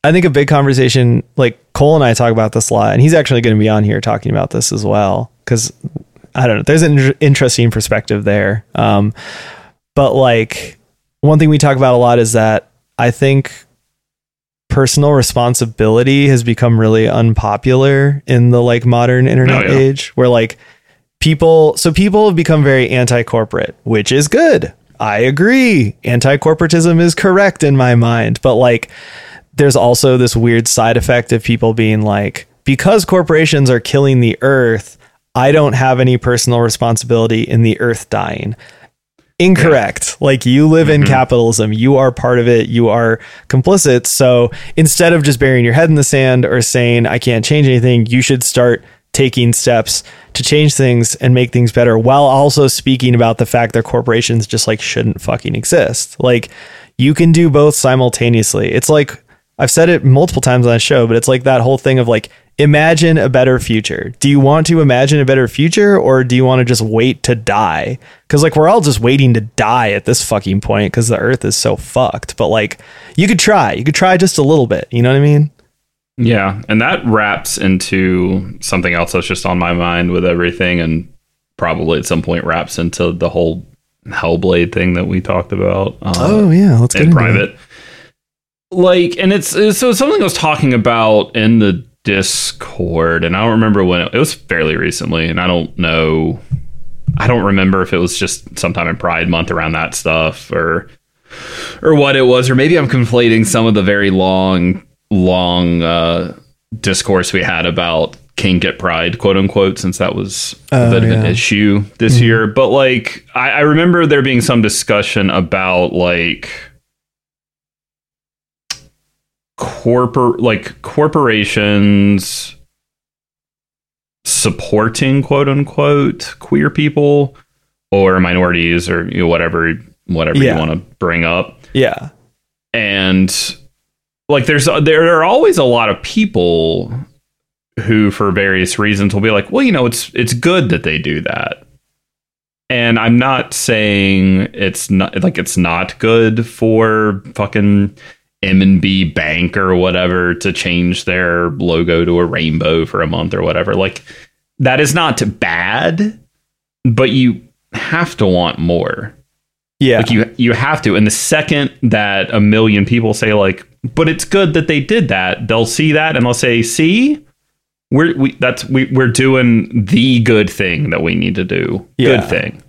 I think a big conversation, like Cole and I talk about this a lot, and he's actually going to be on here talking about this as well. Cause I don't know, there's an interesting perspective there. Um, but like one thing we talk about a lot is that I think personal responsibility has become really unpopular in the like modern internet
Oh, yeah.
age where like people so people have become very anti-corporate which is good. I agree. Anti-corporatism is correct in my mind but like there's also this weird side effect of people being like because corporations are killing the earth i don't have any personal responsibility in the earth dying. Incorrect. Like you live in mm-hmm. capitalism. You are part of it. You are complicit. So instead of just burying your head in the sand or saying i can't change anything you should start taking steps to change things and make things better while also speaking about the fact that corporations just like shouldn't fucking exist. Like you can do both simultaneously. It's like i've said it multiple times on the show but it's like that whole thing of like imagine a better future. Do you want to imagine a better future or do you want to just wait to die? Because like we're all just waiting to die at this fucking point because the earth is so fucked. But like you could try. You could try just a little bit. You know what i mean
Yeah, and that wraps into something else that's just on my mind with everything, and probably at some point wraps into the whole Hellblade thing that we talked about. uh,
oh yeah let's get
in
into it.
private. Like, and it's, it's so something I was talking about in the Discord, and I don't remember when it, it was fairly recently, and I don't know, I don't remember if it was just sometime in Pride Month around that stuff or or what it was, or maybe I'm conflating some of the very long, long uh, discourse we had about kink Get Pride, quote unquote, since that was a bit of an issue this year. But like, I, I remember there being some discussion about like corporate, like corporations supporting quote unquote queer people or minorities or you know, whatever whatever
Yeah.
you want to bring up
yeah
and like there's there are always a lot of people who for various reasons will be like well you know it's it's good that they do that. And i'm not saying it's not like it's not good for fucking M&T bank or whatever to change their logo to a rainbow for a month or whatever. Like that is not bad but you have to want more
yeah
like you you have to. And the second that a million people say like, but it's good that they did that, they'll see that and they'll say, see, we're we that's we we're doing the good thing that we need to do.
Yeah.
Good thing.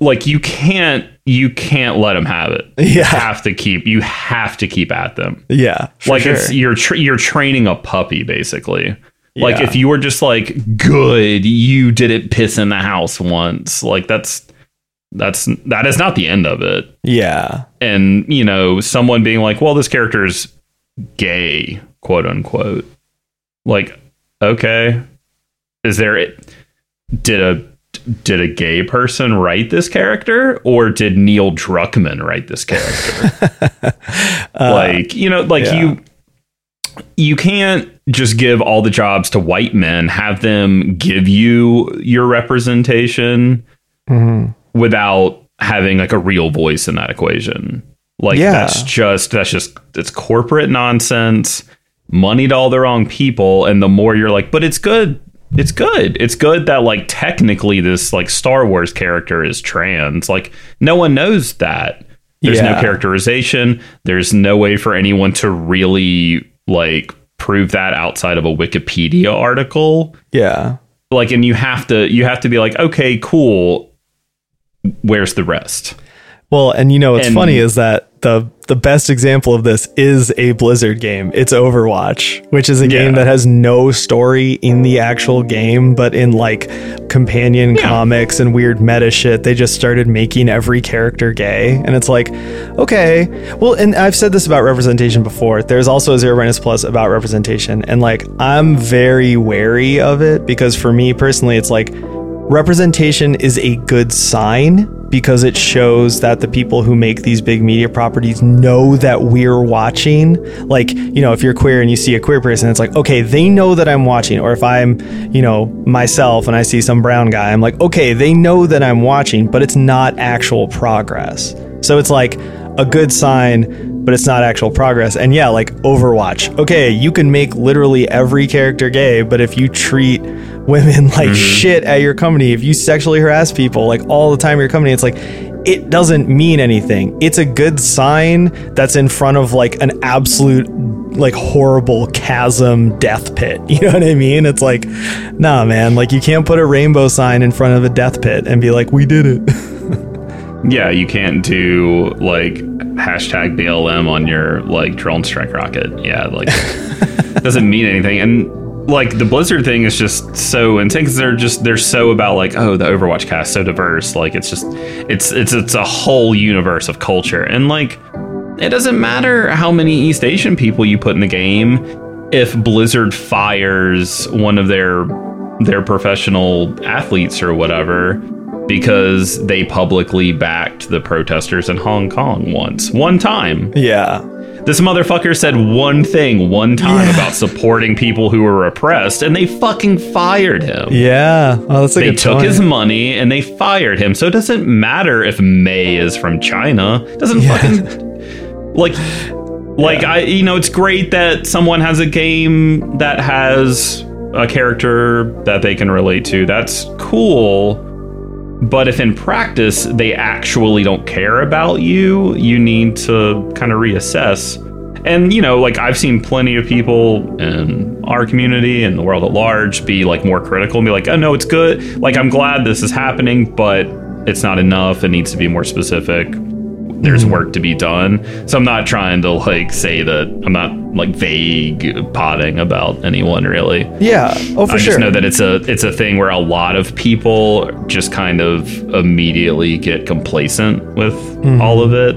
like you can't you can't let them have it. You
Yeah.
have to keep you have to keep at them.
Yeah.
like
sure.
it's you're tra- you're training a puppy basically. Like if you were just like good, you didn't piss in the house once. Like that's that's that is not the end of it.
yeah.
And you know, someone being like, "Well, this character's gay," quote unquote. Like, okay, is there it did a did a gay person write this character or did Neil Druckmann write this character? like, you know, like
Uh, yeah.
you you can't just give all the jobs to white men, have them give you your representation
Mhm.
Without having like a real voice in that equation. Like
Yeah.
that's just that's just it's corporate nonsense, money to all the wrong people, and the more you're like, but it's good. It's good. It's good that like technically this like Star Wars character is trans. Like no one knows that. There's no characterization. There's no way for anyone to really like prove that outside of a Wikipedia article
Yeah.
like and you have to you have to be like okay cool where's the rest
Well, and you know what's
And-
funny is that the the best example of this is a Blizzard game. It's Overwatch, which is a game that has no story in the actual game, but in like companion comics and weird meta shit, they just started making every character gay. And it's like, okay. Well, and I've said this about representation before. There's also a Zero Brightness Plus about representation. And like I'm very wary of it because for me personally, it's like representation is a good sign because it shows that the people who make these big media properties know that we're watching. Like, you know, if you're queer and you see a queer person, it's like, okay, they know that I'm watching. Or if I'm, you know, myself and I see some brown guy, I'm like, okay, they know that I'm watching, but it's not actual progress. So it's like a good sign, but it's not actual progress. And yeah, like Overwatch. Okay, you can make literally every character gay, but if you treat women like mm-hmm. shit at your company, if you sexually harass people like all the time at your company, it's like it doesn't mean anything. It's a good sign that's in front of like an absolute like horrible chasm death pit. You know what I mean? It's like, nah, man, like you can't put a rainbow sign in front of a death pit and be like, we did it.
yeah you can't do like hashtag blm on your like drone strike rocket yeah like doesn't mean anything and like the blizzard thing is just so intense. they're just they're so about like oh the overwatch cast so diverse like it's just it's it's it's a whole universe of culture and like it doesn't matter how many East Asian people you put in the game if Blizzard fires one of their their professional athletes or whatever because they publicly backed the protesters in Hong Kong once. One time.
yeah.
This motherfucker said one thing one time
Yeah.
about supporting people who were oppressed and they fucking fired him.
Yeah. Oh, that's a
They took
point.
his money and they fired him. So it doesn't matter if May is from China. It doesn't
Yeah.
fucking like like I you know it's great that someone has a game that has a character that they can relate to. That's cool. But if in practice they actually don't care about you, you need to kind of reassess. And you know, like I've seen plenty of people in our community and the world at large be like more critical and be like, "Oh no, it's good. Like I'm glad this is happening, but it's not enough. It needs to be more specific. There's work to be done." So I'm not trying to like say that I'm not like vague potting about anyone really.
Yeah. Oh, for
I
sure.
just know that it's a it's a thing where a lot of people just kind of immediately get complacent with
Mm-hmm.
all of it,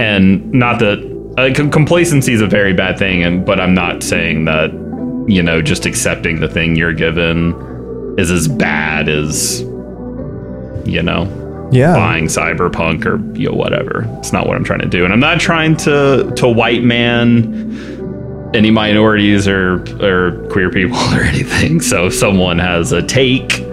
and not that uh, com- complacency is a very bad thing, and but I'm not saying that you know just accepting the thing you're given is as bad as you know
yeah.
buying cyberpunk or you know whatever. It's not what I'm trying to do, and I'm not trying to to white man any minorities or or queer people or anything. So if someone has a take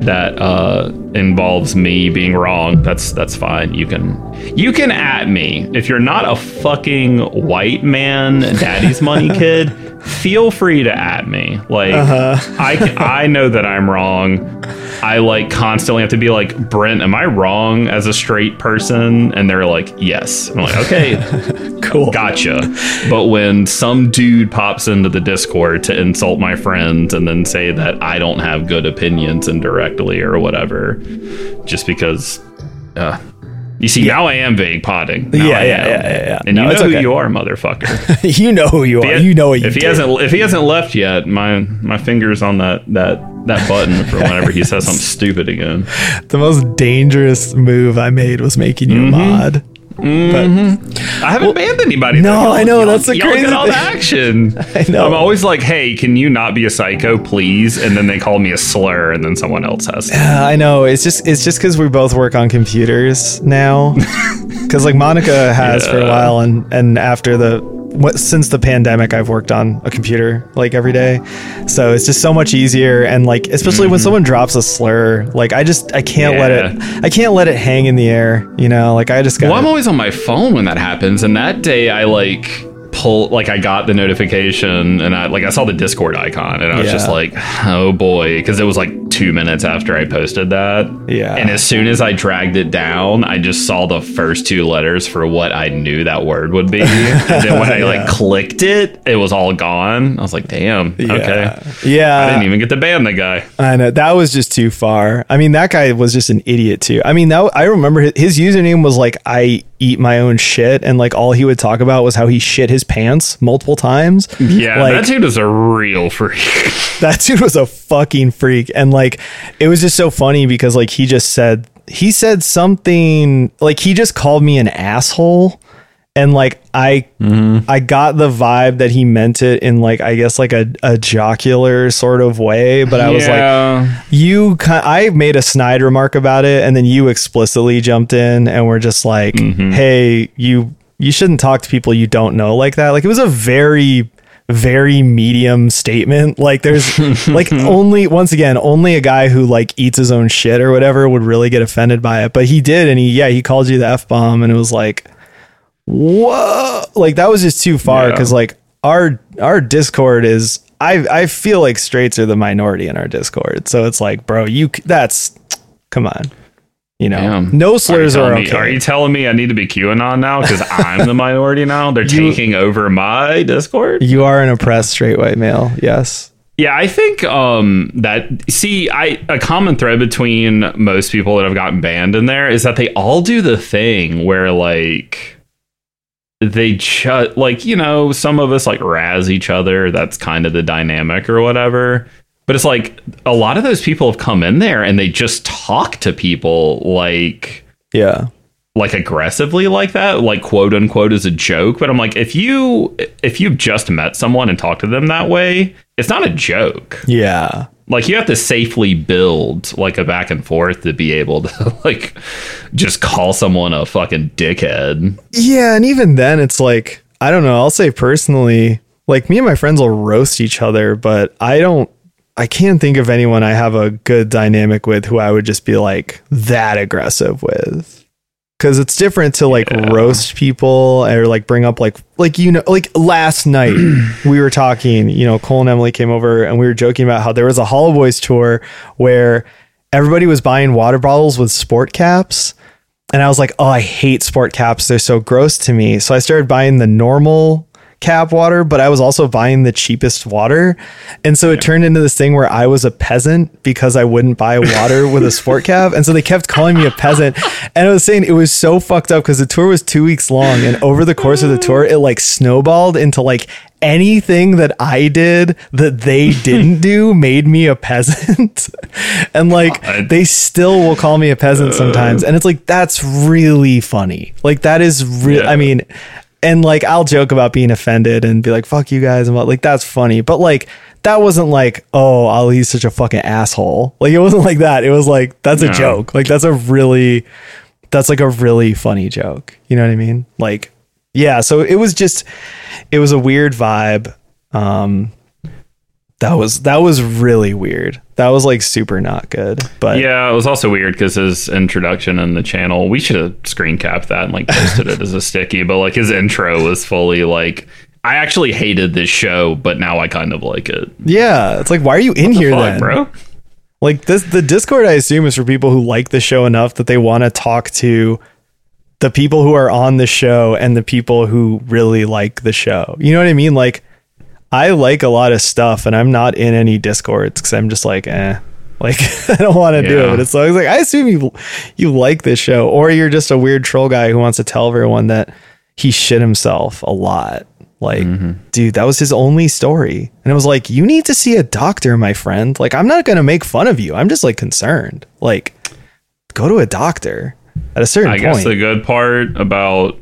that uh, involves me being wrong, that's that's fine. You can you can at me if you're not a fucking white man, daddy's money kid. Feel free to at me. Like I I know that I'm wrong. I like constantly have to be like, Brent, am I wrong as a straight person? And they're like, yes. I'm like, okay,
Cool.
gotcha. But when some dude pops into the Discord to insult my friends and then say that I don't have good opinions indirectly or whatever, just because, uh, you see, now I am vague potting. Now
Yeah,
I
yeah, yeah, yeah, yeah.
And
No,
you know
okay.
who you are, motherfucker.
you know who you are. You know what you
if he
did.
hasn't if he hasn't left yet, my my fingers on that that that button for whenever he says something stupid again.
The most dangerous move I made was making you a mm-hmm. mod.
I haven't banned anybody.
No,
though.
I know,
y'all-
that's the crazy
all
thing.
action.
I know.
I'm always like, hey, can you not be a psycho, please? And then they call me a slur, and then someone else has.
Uh, I know. It's just it's just because we both work on computers now. Because like Monica has for a while, and and after the what since the pandemic, I've worked on a computer like every day. So it's just so much easier, and like especially when mm-hmm. someone drops a slur, like I just I can't let it I can't let it hang in the air. You know, like I just got.
Well, I'm always on my phone when that happens, and that day I like pull like I got the notification and I like I saw the Discord icon and I was
Yeah.
just like, oh boy, because it was like two minutes after I posted that.
Yeah.
And as soon as I dragged it down, I just saw the first two letters for what I knew that word would be. and then when I
Yeah.
like clicked it, it was all gone. I was like, damn, okay.
Yeah.
I didn't even get to ban the guy.
I know that was just too far. I mean, that guy was just an idiot too. I mean, that I remember his, his username was like I eat my own shit, and like all he would talk about was how he shit his pants multiple times.
Yeah,
like
that dude is a real freak.
that dude was a fucking freak, and like it was just so funny because like he just said he said something like he just called me an asshole. And like I, mm-hmm. I got the vibe that he meant it in like I guess like a, a jocular sort of way, but I was like,
Yeah.
you ki- I made a snide remark about it and then you explicitly jumped in and we're just like, mm-hmm. "Hey, you you shouldn't talk to people you don't know like that." Like it was a very very medium statement. Like there's like only once again, only a guy who like eats his own shit or whatever would really get offended by it, but he did and he yeah, he called you the F bomb and it was like whoa like that was just too far
Yeah.
because like our our discord is i i feel like straights are the minority in our discord so it's like bro you that's come on you know
Damn.
no slurs are,
telling
okay
me, are you telling me I need to be QAnon now because I'm the minority now? They're taking over my Discord.
you are an oppressed straight white male yes
Yeah, I think um, that see, I a common thread between most people that have gotten banned in there is that they all do the thing where like they just like you know some of us like razz each other. That's kind of the dynamic or whatever. But it's like a lot of those people have come in there and they just talk to people like
yeah
like aggressively like that like quote unquote as a joke but i'm like if you if you've just met someone and talked to them that way it's not a joke
yeah
like you have to safely build like a back and forth to be able to like just call someone a fucking dickhead
yeah and even then it's like i don't know i'll say personally like me and my friends will roast each other but i don't I can't think of anyone I have a good dynamic with who I would just be like that aggressive with. Cause it's different to like
Yeah.
roast people or like bring up like like you know like last night we were talking, you know, Cole and Emily came over and we were joking about how there was a Hollow Boys tour where everybody was buying water bottles with sport caps. And I was like, oh, I hate sport caps. They're so gross to me. So I started buying the normal cap water, but I was also buying the cheapest water. And so it turned into this thing where I was a peasant because I wouldn't buy water with a sport cap. And so they kept calling me a peasant. And I was saying it was so fucked up because the tour was two weeks long. And over the course of the tour, it like snowballed into like anything that I did that they didn't do made me a peasant. and like
God.
they still will call me a peasant sometimes. Uh. And it's like, that's really funny. Like that is real.
Yeah.
I mean, and like I'll joke about being offended and be like, fuck you guys. And what- like, that's funny. But like, that wasn't like, oh, Ali's such a fucking asshole. Like, it wasn't like that. It was like, that's a joke. Like, that's a really, that's like a really funny joke. You know what I mean? Like, yeah. So it was just, it was a weird vibe. Um, that was, that was really weird. That was like super not good. But
yeah it was also weird because his introduction in the channel we should have screen capped that and like posted it as a sticky but like his intro was fully like i actually hated this show but now i kind of like it
yeah, it's like, why are you in here
Fuck,
then?
bro
Like this, the Discord, I assume, is for people who like the show enough that they want to talk to the people who are on the show and the people who really like the show. You know what I mean? Like, I like a lot of stuff, and I'm not in any Discords because I'm just like, eh. Like I don't want to do it,
Yeah.
but it's like, I was like I assume you you like this show, or you're just a weird troll guy who wants to tell everyone that he shit himself a lot. Like, dude, that was his only story. And it was like, you need to see a doctor, my friend. Like, I'm not going to make fun of you. I'm just like concerned. Like, go to a doctor at a certain
I
point.
guess the good part about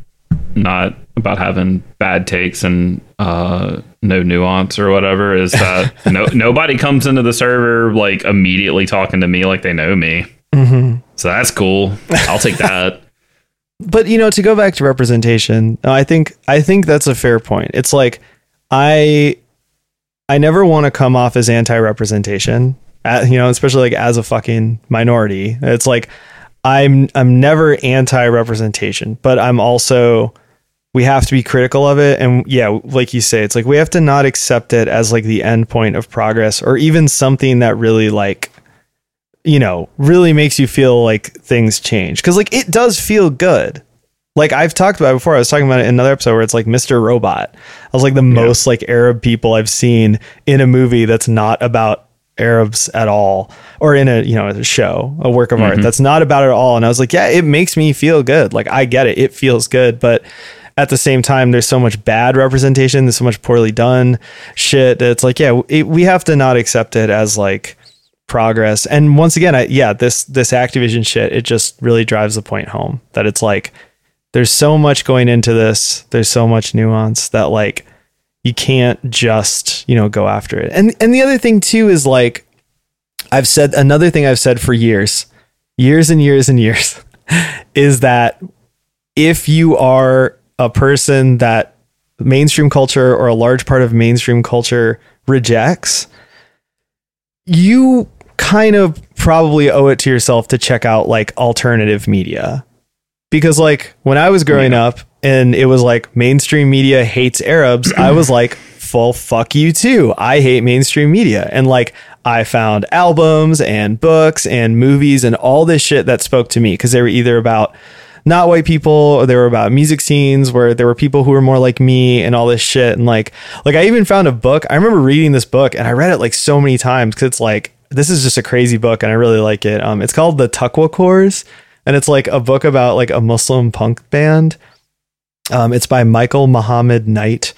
not about having bad takes and uh, no nuance or whatever is that no nobody comes into the server like immediately talking to me like they know me.
Mm-hmm.
So that's cool. I'll take that.
but you know, to go back to representation, I think I think that's a fair point. It's like I I never want to come off as anti-representation, uh, you know, especially like as a fucking minority. It's like I'm I'm never anti-representation, but I'm also we have to be critical of it and yeah, like you say, it's like we have to not accept it as like the end point of progress or even something that really like you know, really makes you feel like things change. Cause like it does feel good. Like I've talked about before. I was talking about it in another episode where it's like Mr. Robot. I was like the most like Arab people I've seen in a movie that's not about Arabs at all, or in a you know a show, a work of art mm-hmm. that's not about it at all. And I was like, yeah, it makes me feel good. Like I get it, it feels good, but at the same time, there's so much bad representation. There's so much poorly done shit. That it's like, yeah, it, we have to not accept it as like progress. And once again, I, yeah, this this Activision shit, it just really drives the point home that it's like there's so much going into this. There's so much nuance that like you can't just, you know, go after it. And and the other thing too is like I've said another thing I've said for years, years and years and years is that if you are a person that mainstream culture or a large part of mainstream culture rejects, you kind of probably owe it to yourself to check out like alternative media. Because like when I was growing up and it was like mainstream media hates Arabs, I was like, full fuck you too. I hate mainstream media. And like I found albums and books and movies and all this shit that spoke to me because they were either about not white people. They were about music scenes where there were people who were more like me and all this shit. And like like I even found a book. I remember reading this book and I read it like so many times because it's like this is just a crazy book and I really like it. Um it's called the Taqwacores and it's like a book about like a Muslim punk band. Um it's by Michael Muhammad Knight.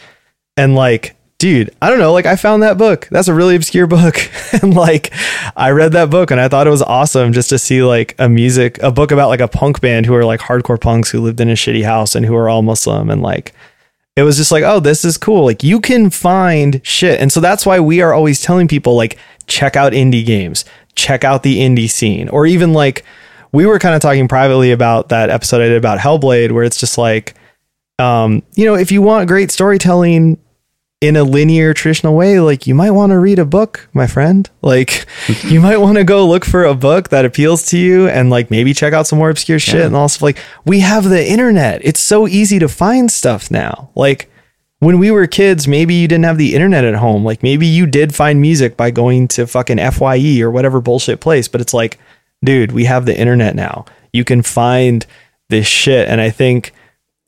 And like dude i don't know like i found that book. That's a really obscure book. And like i read that book and i thought it was awesome just to see like a music a book about like a punk band who are like hardcore punks who lived in a shitty house and who are all muslim and like it was just like oh this is cool. Like you can find shit. And so that's why we are always telling people like check out indie games check out the indie scene. Or even like we were kind of talking privately about that episode i did about hellblade where it's just like um you know if you want great storytelling in a linear traditional way like you might want to read a book my friend. Like you might want to go look for a book that appeals to you and like maybe check out some more obscure shit and also like we have the internet. It's so easy to find stuff now. Like when we were kids maybe you didn't have the internet at home. Like maybe you did find music by going to fucking fye or whatever bullshit place but it's like dude we have the internet now. You can find this shit. And i think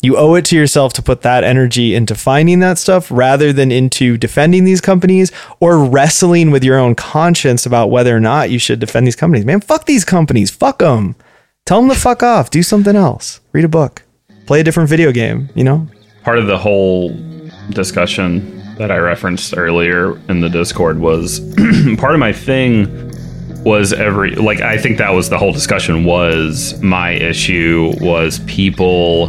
you owe it to yourself to put that energy into finding that stuff rather than into defending these companies or wrestling with your own conscience about whether or not you should defend these companies. Man, fuck these companies. Fuck them. Tell them to fuck off. Do something else. Read a book. Play a different video game, you know?
part of the whole discussion that I referenced earlier in the Discord was part of my thing was every like I think that was the whole discussion was my issue was people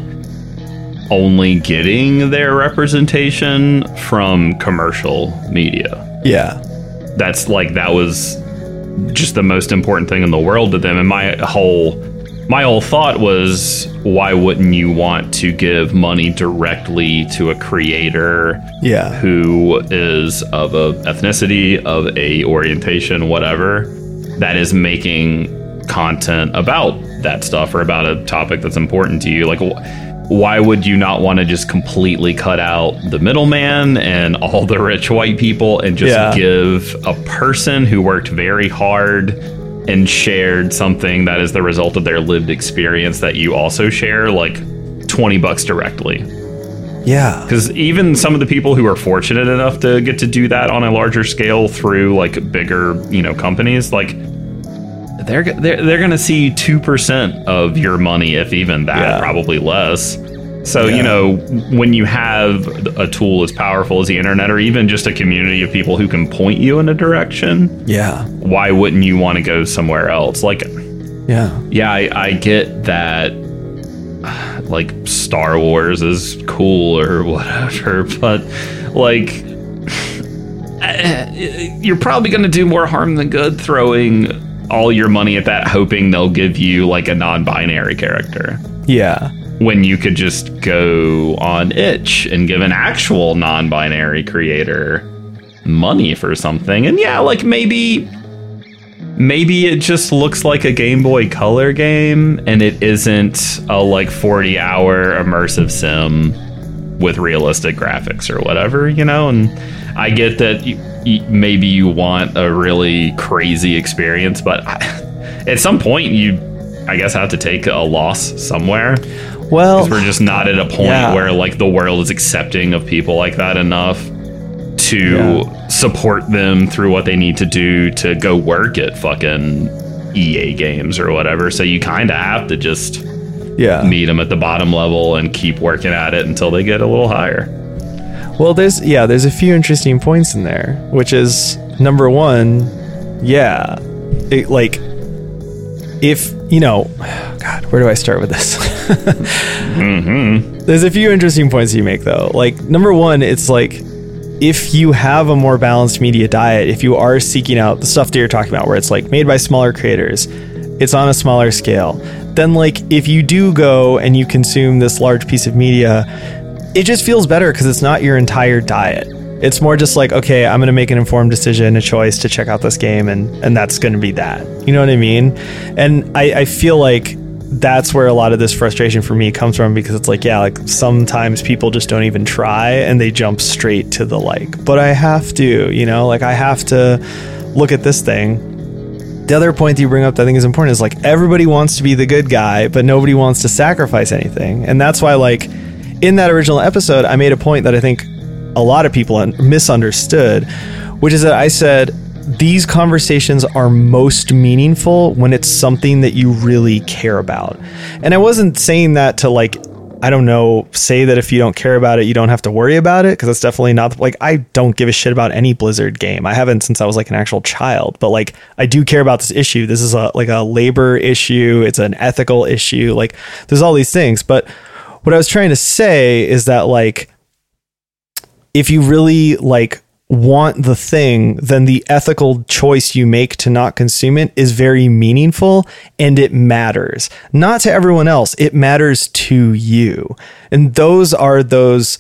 only getting their representation from commercial media.
Yeah.
That's like that was just the most important thing in the world to them and my whole my whole thought was why wouldn't you want to give money directly to a creator
Yeah.
who is of a ethnicity of a orientation whatever that is making content about that stuff or about a topic that's important to you like why would you not want to just completely cut out the middleman and all the rich white people and just
Yeah.
give a person who worked very hard and shared something that is the result of their lived experience that you also share like 20 bucks directly
Yeah.
because even some of the people who are fortunate enough to get to do that on a larger scale through like bigger you know companies like they're they're, they're going to see 2% of your money if even that
Yeah.
probably less so
Yeah.
you know when you have a tool as powerful as the internet or even just a community of people who can point you in a direction
Yeah.
why wouldn't you want to go somewhere else like
Yeah.
yeah, I, I get that like Star Wars is cool or whatever, but like eh, you're probably going to do more harm than good throwing all your money at that hoping they'll give you like a non-binary character.
Yeah.
when you could just go on itch and give an actual non-binary creator money for something. And yeah like maybe maybe it just looks like a game boy color game and it isn't a like 40 hour immersive sim with realistic graphics or whatever you know? And i get that maybe you want a really crazy experience but I, at some point you i guess have to take a loss somewhere
Well,
we're just not at a point
Yeah.
where like the world is accepting of people like that enough to
Yeah.
support them through what they need to do to go work at fucking EA games or whatever. So you kind of have to just
yeah.
meet them at the bottom level and keep working at it until they get a little higher.
Well, there's yeah, there's a few interesting points in there, which is number one, yeah, it, like if you know, God, where do I start with this? Mm-hmm. There's a few interesting points you make though. Like number one, it's like if you have a more balanced media diet, if you are seeking out the stuff that you're talking about, where it's like made by smaller creators, it's on a smaller scale, then like if you do go and you consume this large piece of media, it just feels better because it's not your entire diet. It's more just like, okay, I'm gonna make an informed decision, a choice to check out this game, and and that's gonna be that. You know what I mean? And I, I feel like that's where a lot of this frustration for me comes from because it's like, yeah, like sometimes people just don't even try and they jump straight to the like, but I have to, you know, like I have to look at this thing. The other point that you bring up that I think is important is like everybody wants to be the good guy, but nobody wants to sacrifice anything. And that's why, like, in that original episode, I made a point that I think a lot of people un- misunderstood, which is that I said these conversations are most meaningful when it's something that you really care about. And I wasn't saying that to like I don't know, say that if you don't care about it, you don't have to worry about it because that's definitely not like I don't give a shit about any Blizzard game. I haven't since I was like an actual child, but like I do care about this issue. This is a like a labor issue, it's an ethical issue. Like there's all these things, but what I was trying to say is that like if you really like want the thing, then the ethical choice you make to not consume it is very meaningful and it matters. Not to everyone else, it matters to you. And those are those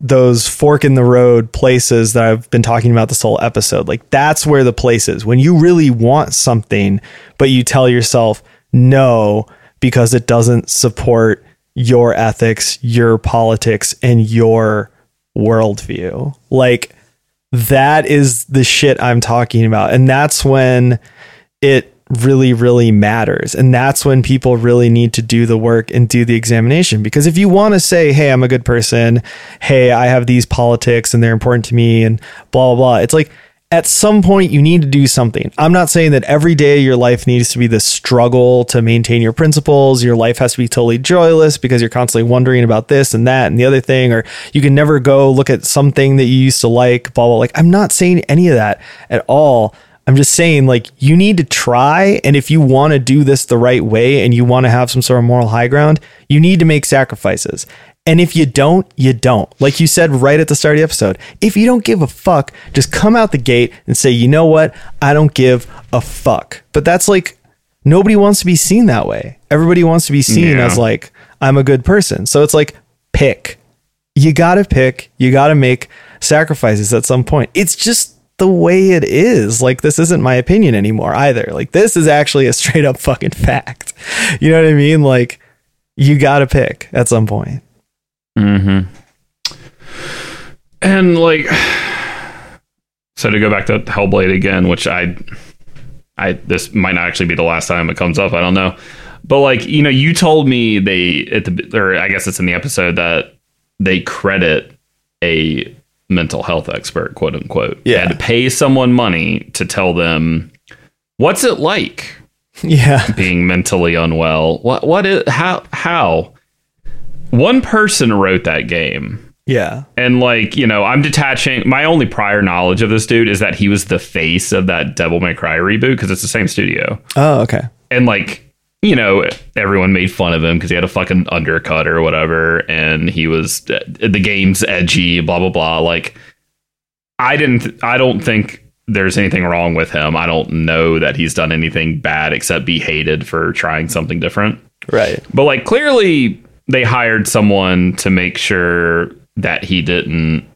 those fork in the road places that I've been talking about this whole episode. Like that's where the place is. When you really want something, but you tell yourself no because it doesn't support your ethics, your politics, and your worldview. Like that is the shit I'm talking about. And that's when it really, really matters. And that's when people really need to do the work and do the examination. Because if you want to say, hey, I'm a good person, hey, I have these politics and they're important to me, and blah, blah, blah, it's like, at some point you need to do something. I'm not saying that every day of your life needs to be this struggle to maintain your principles. Your life has to be totally joyless because you're constantly wondering about this and that and the other thing, or you can never go look at something that you used to like, blah, blah. Like, I'm not saying any of that at all. I'm just saying, like, you need to try. And if you want to do this the right way and you want to have some sort of moral high ground, you need to make sacrifices. And if you don't, you don't. Like you said right at the start of the episode, if you don't give a fuck, just come out the gate and say, you know what? I don't give a fuck. But that's like, nobody wants to be seen that way. Everybody wants to be seen
Yeah.
as like, I'm a good person. So it's like, pick. You got to pick. You got to make sacrifices at some point. It's just the way it is. Like, this isn't my opinion anymore either. Like, this is actually a straight up fucking fact. You know what I mean? Like, you got to pick at some point.
Mm-hmm. And like, so to go back to Hellblade again, which I, I this might not actually be the last time it comes up. I don't know, but like you know, you told me they at the or I guess it's in the episode that they credit a mental health expert, quote unquote.
Yeah.
They had to pay someone money to tell them what's it like
Yeah.
being mentally unwell. What what is how how one person wrote that game.
Yeah.
And like, you know, I'm detaching my only prior knowledge of this dude is that he was the face of that Devil May Cry reboot because it's the same studio.
Oh, okay.
And like, you know, everyone made fun of him because he had a fucking undercut or whatever and he was uh, the game's edgy, blah blah blah. Like I didn't I don't think there's anything wrong with him. I don't know that he's done anything bad except be hated for trying something different.
Right.
But like clearly they hired someone to make sure that he didn't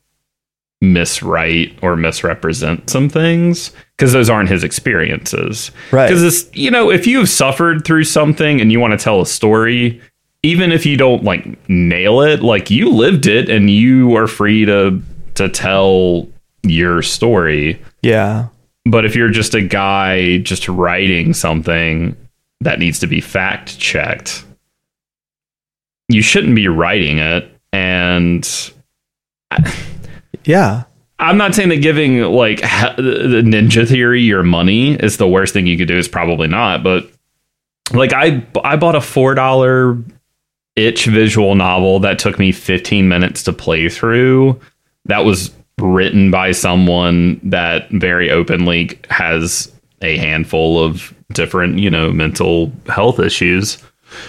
miswrite or misrepresent some things because those aren't his experiences.
Right.
Because this, you know, if you've suffered through something and you want to tell a story, even if you don't like nail it, like you lived it and you are free to to tell your story.
Yeah.
But if you're just a guy just writing something that needs to be fact checked, you shouldn't be writing it. And
Yeah.
I'm not saying that giving like ha- the Ninja Theory your money is the worst thing you could do. Is probably not, but like I I bought a four dollar itch visual novel that took me 15 minutes to play through. That was written by someone that very openly has a handful of different, you know, mental health issues.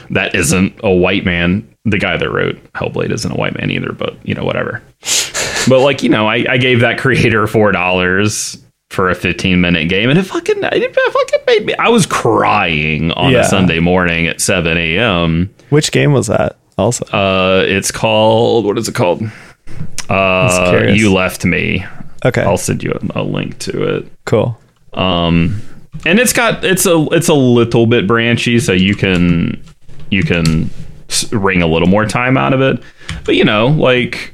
That isn't a white man. The guy that wrote Hellblade isn't a white man either, but you know, whatever. but like, you know, I, I gave that creator four dollars for a 15 minute game and it fucking it fucking made me I was crying on
Yeah.
a Sunday morning at 7 a.m.
Which game was that? Also.
Uh it's called what is it called? Uh. You Left Me.
Okay.
I'll send you a, a link to it.
cool.
Um, and it's got it's a it's a little bit branchy, so you can you can wring a little more time out of it. But you know, like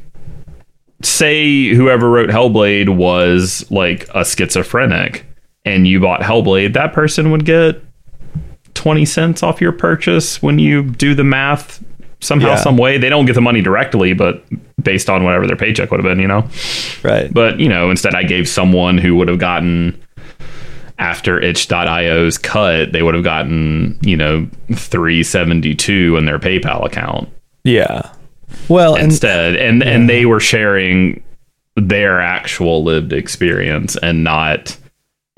say whoever wrote Hellblade was like a schizophrenic, and you bought Hellblade, that person would get twenty cents off your purchase when you do the math somehow,
Yeah.
some way. They don't get the money directly, but based on whatever their paycheck would have been, you know.
Right.
But, you know, instead I gave someone who would have gotten after itch.io's cut, they would have gotten, you know, 372 in their PayPal account
yeah. Well, and
instead. And and they were sharing their actual lived experience and not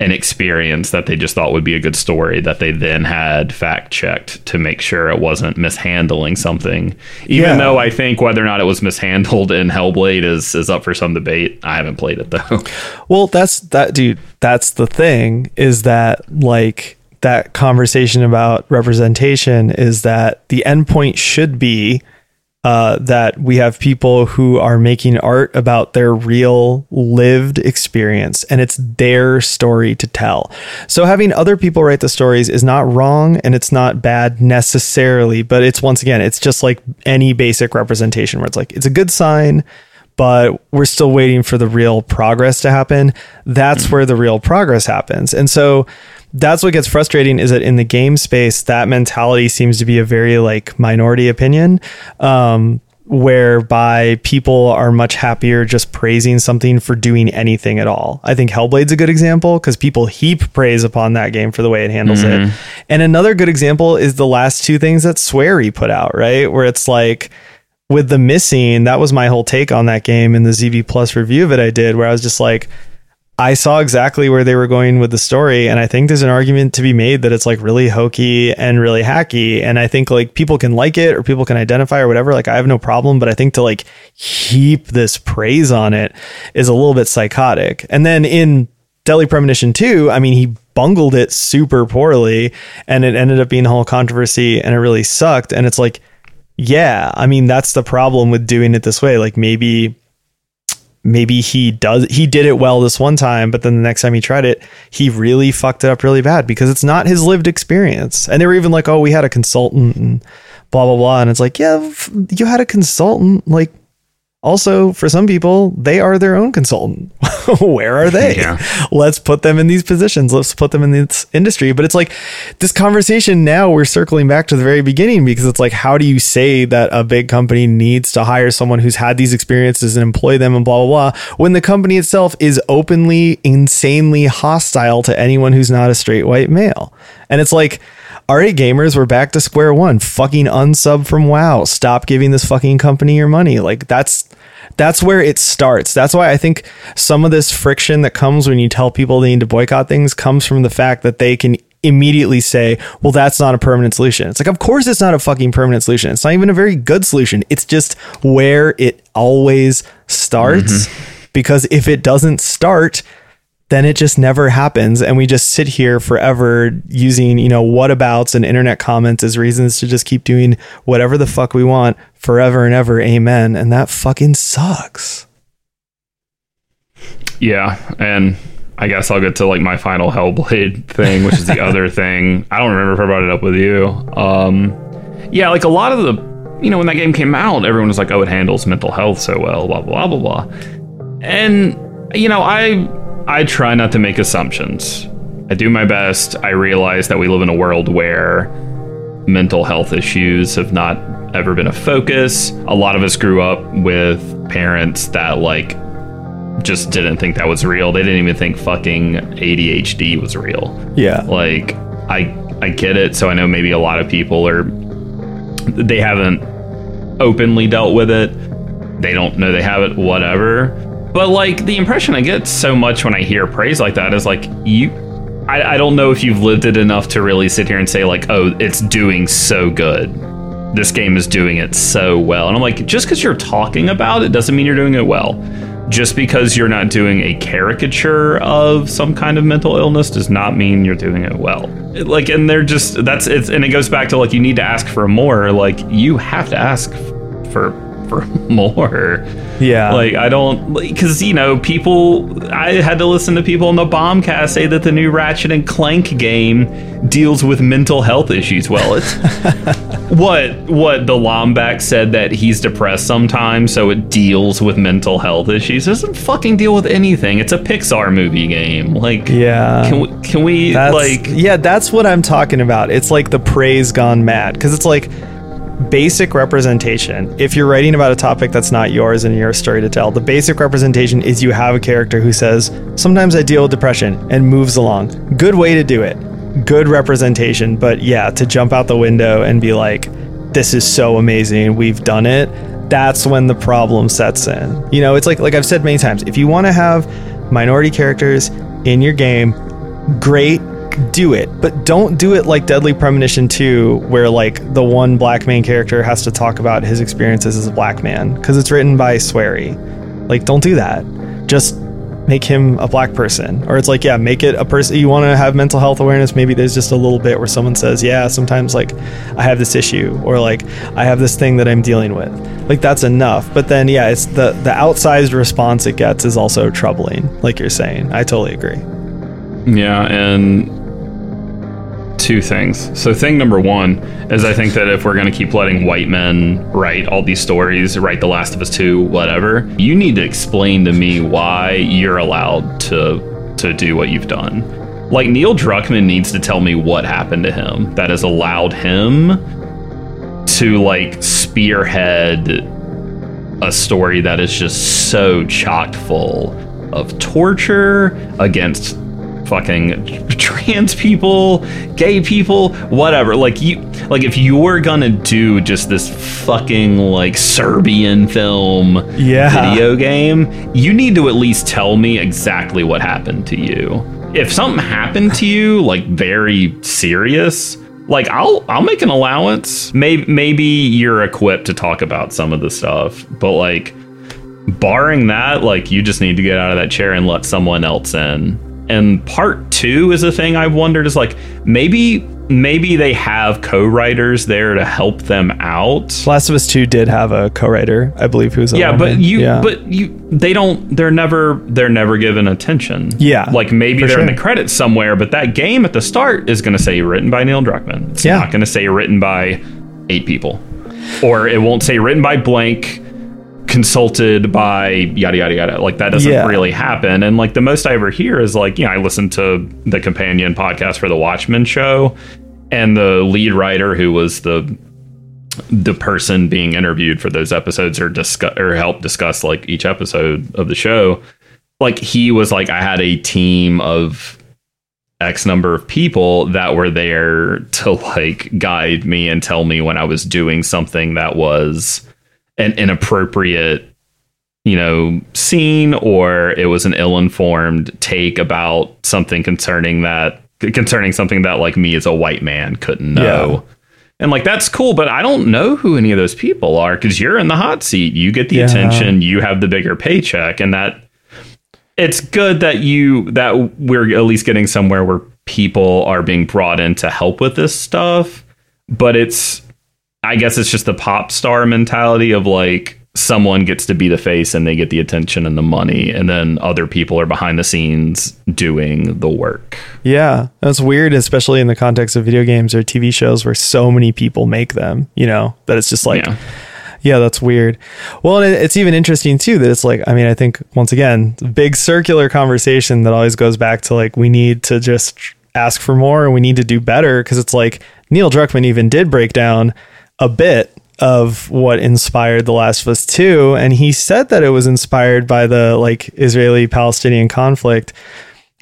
an experience that they just thought would be a good story that they then had fact checked to make sure it wasn't mishandling something. Even
Yeah.
though I think whether or not it was mishandled in Hellblade is is up for some debate. I haven't played it though.
Well, that's that dude, that's the thing is that like that conversation about representation is that the endpoint should be uh, that we have people who are making art about their real lived experience and it's their story to tell. So having other people write the stories is not wrong and it's not bad necessarily, but it's once again, it's just like any basic representation where it's like, it's a good sign but we're still waiting for the real progress to happen. That's where the real progress happens. And so that's what gets frustrating is that in the game space, that mentality seems to be a very like minority opinion. Um, whereby people are much happier just praising something for doing anything at all. I think Hellblade's a good example because people heap praise upon that game for the way it handles it. And another good example is the last two things that Swery put out, right? Where it's like, with the missing, that was my whole take on that game in the ZB Plus review of it I did, where I was just like, I saw exactly where they were going with the story, and I think there's an argument to be made that it's like really hokey and really hacky, and I think like people can like it or people can identify or whatever. Like I have no problem, but I think to like heap this praise on it is a little bit psychotic. And then in Deadly Premonition 2, I mean, he bungled it super poorly, and it ended up being a whole controversy, and it really sucked. And it's like, yeah, I mean, that's the problem with doing it this way. Like maybe maybe he does he did it well this one time but then the next time he tried it he really fucked it up really bad because it's not his lived experience and they were even like oh we had a consultant and blah blah blah and it's like yeah you had a consultant like also for some people they are their own consultant. Where are they? Yeah. let's put them in these positions. Let's put them in this industry. But it's like this conversation now we're circling back to the very beginning because it's like how do you say that a big company needs to hire someone who's had these experiences and employ them and blah blah blah when the company itself is openly insanely hostile to anyone who's not a straight white male? And it's like right, gamers, we're back to square one. Fucking unsub from WoW. Stop giving this fucking company your money. Like that's that's where it starts. That's why I think some of this friction that comes when you tell people they need to boycott things comes from the fact that they can immediately say, well, that's not a permanent solution. It's like, of course, it's not a fucking permanent solution. It's not even a very good solution. It's just where it always starts. Mm-hmm. Because if it doesn't start, then it just never happens. And we just sit here forever using you know whatabouts and internet comments as reasons to just keep doing whatever the fuck we want forever and ever. Amen. And that fucking sucks.
Yeah. And i guess i'll get to like my final hellblade thing which is the other thing. I don't remember if i brought it up with you. Um yeah like a lot of the you know when that game came out everyone was like oh it handles mental health so well blah blah blah blah blah. And you know i I try not to make assumptions. I do my best. I realize that we live in a world where mental health issues have not ever been a focus. A lot of us grew up with parents that like just didn't think that was real. They didn't even think fucking ADHD was real.
Yeah.
Like I I get it. So I know maybe a lot of people are they haven't openly dealt with it. They don't know they have it whatever. But like the impression I get so much when I hear praise like that is like you I, I don't know if you've lived it enough to really sit here and say like, oh, it's doing so good. This game is doing it so well. And I'm like, just because you're talking about it doesn't mean you're doing it well. Just because you're not doing a caricature of some kind of mental illness does not mean you're doing it well. Like, and they're just that's it's and it goes back to like you need to ask for more. Like you have to ask for for more.
Yeah.
Like I don't because you know people. I had to listen to people on the Bombcast say that the new Ratchet and Clank game deals with mental health issues. Well, it's what what the Lombax said that he's depressed sometimes, so it deals with mental health issues. It doesn't fucking deal with anything. It's a Pixar movie game. Like
yeah.
Can we can we
that's,
like
yeah? That's what I'm talking about. It's like the praise gone mad because it's like basic representation. If you're writing about a topic that's not yours and your story to tell, the basic representation is you have a character who says, Sometimes I deal with depression and moves along. Good way to do it. Good representation. But yeah, to jump out the window and be like, This is so amazing. We've done it. That's when the problem sets in. You know, it's like like I've said many times, if you want to have minority characters in your game, great do it, but don't do it like Deadly Premonition 2, where like the one black main character has to talk about his experiences as a black man because it's written by Swery. Like, don't do that. Just make him a black person. Or it's like, yeah, make it a person you want to have mental health awareness. Maybe there's just a little bit where someone says, yeah, sometimes like I have this issue or like I have this thing that I'm dealing with. Like that's enough. But then, yeah, it's the, the outsized response it gets is also troubling, like you're saying. I totally agree.
Yeah. And two things. So, thing number one is I think that if we're going to keep letting white men write all these stories, write The Last of Us 2, whatever, you need to explain to me why you're allowed to to do what you've done. Like Neil Druckmann needs to tell me what happened to him that has allowed him to like spearhead a story that is just so chocked full of torture against fucking trans people, gay people, whatever. Like you like if you're gonna do just this fucking like Serbian film
yeah.
video game, you need to at least tell me exactly what happened to you. If something happened to you, like very serious, like I'll I'll make an allowance. Maybe maybe you're equipped to talk about some of the stuff, but like barring that, like you just need to get out of that chair and let someone else in and part two is a thing I've wondered is like maybe maybe they have co-writers there to help them out.
Last of Us Two did have a co-writer, I believe, who's
Yeah, but you,
Yeah.
but you, they don't. They're never. They're never given attention.
Yeah,
like maybe they're in the credits somewhere, but that game at the start is going to say written by Neil Druckmann. It's
Yeah.
not going to say written by eight people, or it won't say written by blank, consulted by yada yada yada. Like that doesn't
Yeah.
really happen. And like the most I ever hear is like, you know, I listened to the companion podcast for the Watchmen show, and the lead writer who was the the person being interviewed for those episodes or discuss or help discuss like each episode of the show like he was like i had a team of x number of people that were there to like guide me and tell me when i was doing something that was an inappropriate you know scene or it was an ill-informed take about something concerning that concerning something that like me as a white man couldn't know
Yeah.
and like that's cool, but I don't know who any of those people are because you're in the hot seat. You get the
Yeah.
attention, you have the bigger paycheck, and that it's good that you that we're at least getting somewhere where people are being brought in to help with this stuff. But it's I guess it's just the pop star mentality of like someone gets to be the face and they get the attention and the money, and then other people are behind the scenes doing the work.
Yeah, that's weird, especially in the context of video games or TV shows where so many people make them. You know that it's just like,
Yeah.
yeah, that's weird. Well, and it's even interesting too that it's like, I mean, I think once again, big circular conversation that always goes back to like we need to just ask for more and we need to do better because it's like Neil Druckmann even did break down a bit of what inspired The Last of Us 2 and he said that it was inspired by the like Israeli Palestinian conflict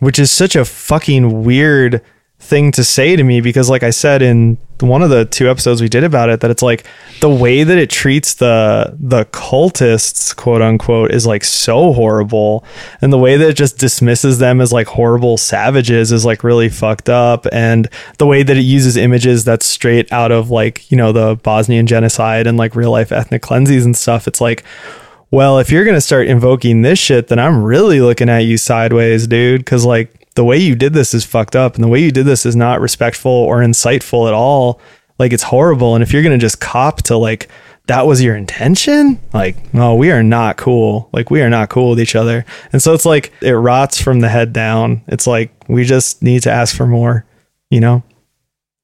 which is such a fucking weird thing to say to me because like I said in one of the two episodes we did about it that it's like the way that it treats the the cultists quote unquote is like so horrible and the way that it just dismisses them as like horrible savages is like really fucked up and the way that it uses images that's straight out of like you know the Bosnian genocide and like real life ethnic cleanses and stuff it's like well, if you're going to start invoking this shit, then I'm really looking at you sideways, dude. Cause like the way you did this is fucked up and the way you did this is not respectful or insightful at all. Like it's horrible. And if you're going to just cop to like, that was your intention, like, no, we are not cool. Like, we are not cool with each other. And so it's like, it rots from the head down. It's like, we just need to ask for more, you know?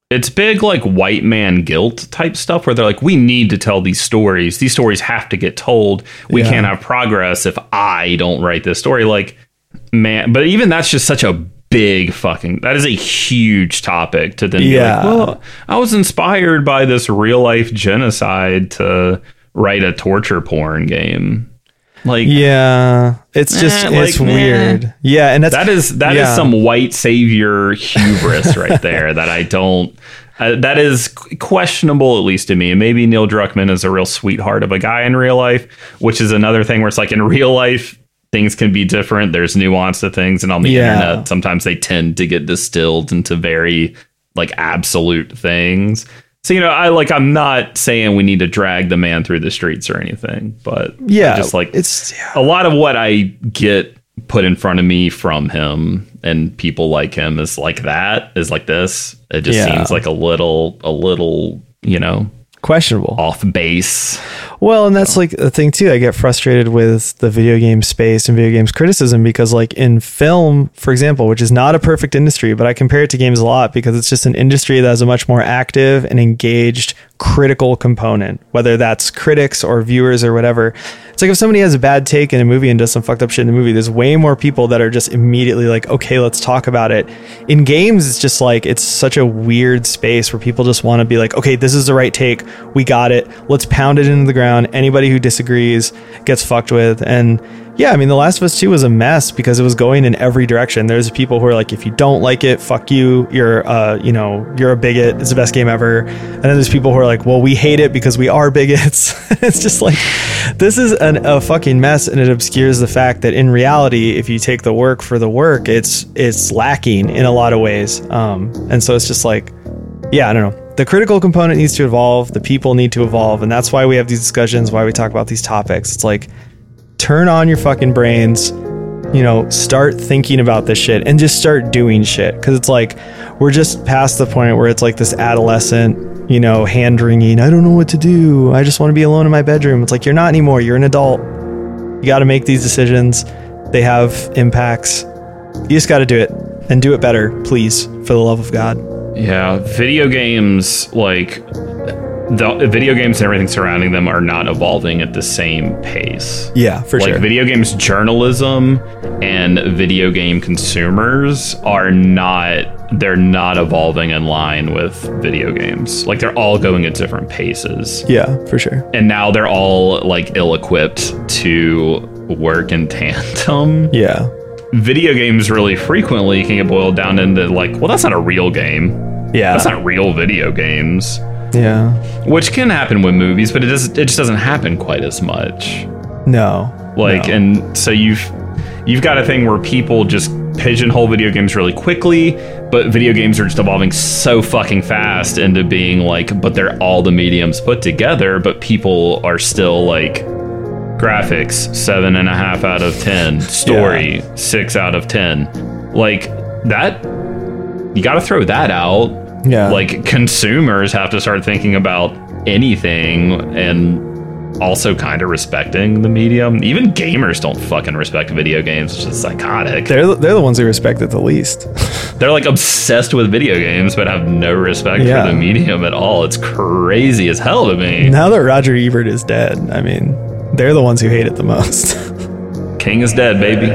it's big like white man guilt type stuff where they're like we need to tell these stories these stories have to get told we
Yeah.
can't have progress if i don't write this story like man but even that's just such a big fucking that is a huge topic to then be like well i was inspired by this real life genocide to write a torture porn game like
Yeah. It's just,
Eh, like,
it's
meh.
weird. Yeah. And that's,
that is that is
Yeah.
some white savior hubris right there that I don't. Uh, that is questionable, at least to me. And maybe Neil Druckmann is a real sweetheart of a guy in real life, which is another thing where it's like in real life things can be different. There's nuance to things, and on the
Yeah.
internet sometimes they tend to get distilled into very like absolute things. So you know, I like I'm not saying we need to drag the man through the streets or anything, but
yeah.
I just like
it's, yeah.
a lot of what I get put in front of me from him and people like him is like that is like this. It just
Yeah.
seems like a little a little, you know,
questionable.
off base.
Well, and that's like the thing too. I get frustrated with the video game space and video games criticism because, like in film, for example, which is not a perfect industry, but I compare it to games a lot because it's just an industry that has a much more active and engaged critical component, whether that's critics or viewers or whatever. It's like if somebody has a bad take in a movie and does some fucked up shit in the movie, there's way more people that are just immediately like, okay, let's talk about it. In games, it's just like, it's such a weird space where people just want to be like, okay, this is the right take. We got it. Let's pound it into the ground. Anybody who disagrees gets fucked with. And yeah, I mean, The Last of Us 2 was a mess because it was going in every direction. There's people who are like, if you don't like it, fuck you. You're, uh, you know, you're a bigot. It's the best game ever. And then there's people who are like, well, we hate it because we are bigots. it's just like, this is an, a fucking mess, and it obscures the fact that in reality, if you take the work for the work, it's it's lacking in a lot of ways. Um, and so it's just like, yeah, I don't know. The critical component needs to evolve. The people need to evolve, and that's why we have these discussions. Why we talk about these topics. It's like turn on your fucking brains you know, start thinking about this shit and just start doing shit. Cause it's like, we're just past the point where it's like this adolescent, you know, hand wringing. I don't know what to do. I just want to be alone in my bedroom. It's like, you're not anymore. You're an adult. You got to make these decisions. They have impacts. You just got to do it and do it better, please, for the love of God.
Yeah, video games like the video games and everything surrounding them are not evolving at the same pace.
Yeah, for
like
sure.
Like video games journalism and video game consumers are not they're not evolving in line with video games. Like they're all going at different paces.
yeah, for sure.
And now they're all like ill-equipped to work in tandem.
Yeah.
Video games really frequently can get boiled down into like, well, that's not a real game.
Yeah.
That's not real video games.
Yeah.
Which can happen with movies, but it does it just doesn't happen quite as much.
No.
Like
No.
and so you've you've got a thing where people just pigeonhole video games really quickly, but video games are just evolving so fucking fast into being like, but they're all the mediums put together, but people are still like graphics, seven and a half out of ten, story, six out of ten. Like that you gotta throw that out
Yeah.
like consumers have to start thinking about anything and also kind of respecting the medium. Even gamers don't fucking respect video games, which is psychotic. They're,
they're the, they're the ones who respect it the least.
They're like obsessed with video games, but have no respect
Yeah.
for the medium at all. It's crazy as hell to me.
now that Roger Ebert is dead, I mean, they're the ones who hate it the most.
King is dead, baby.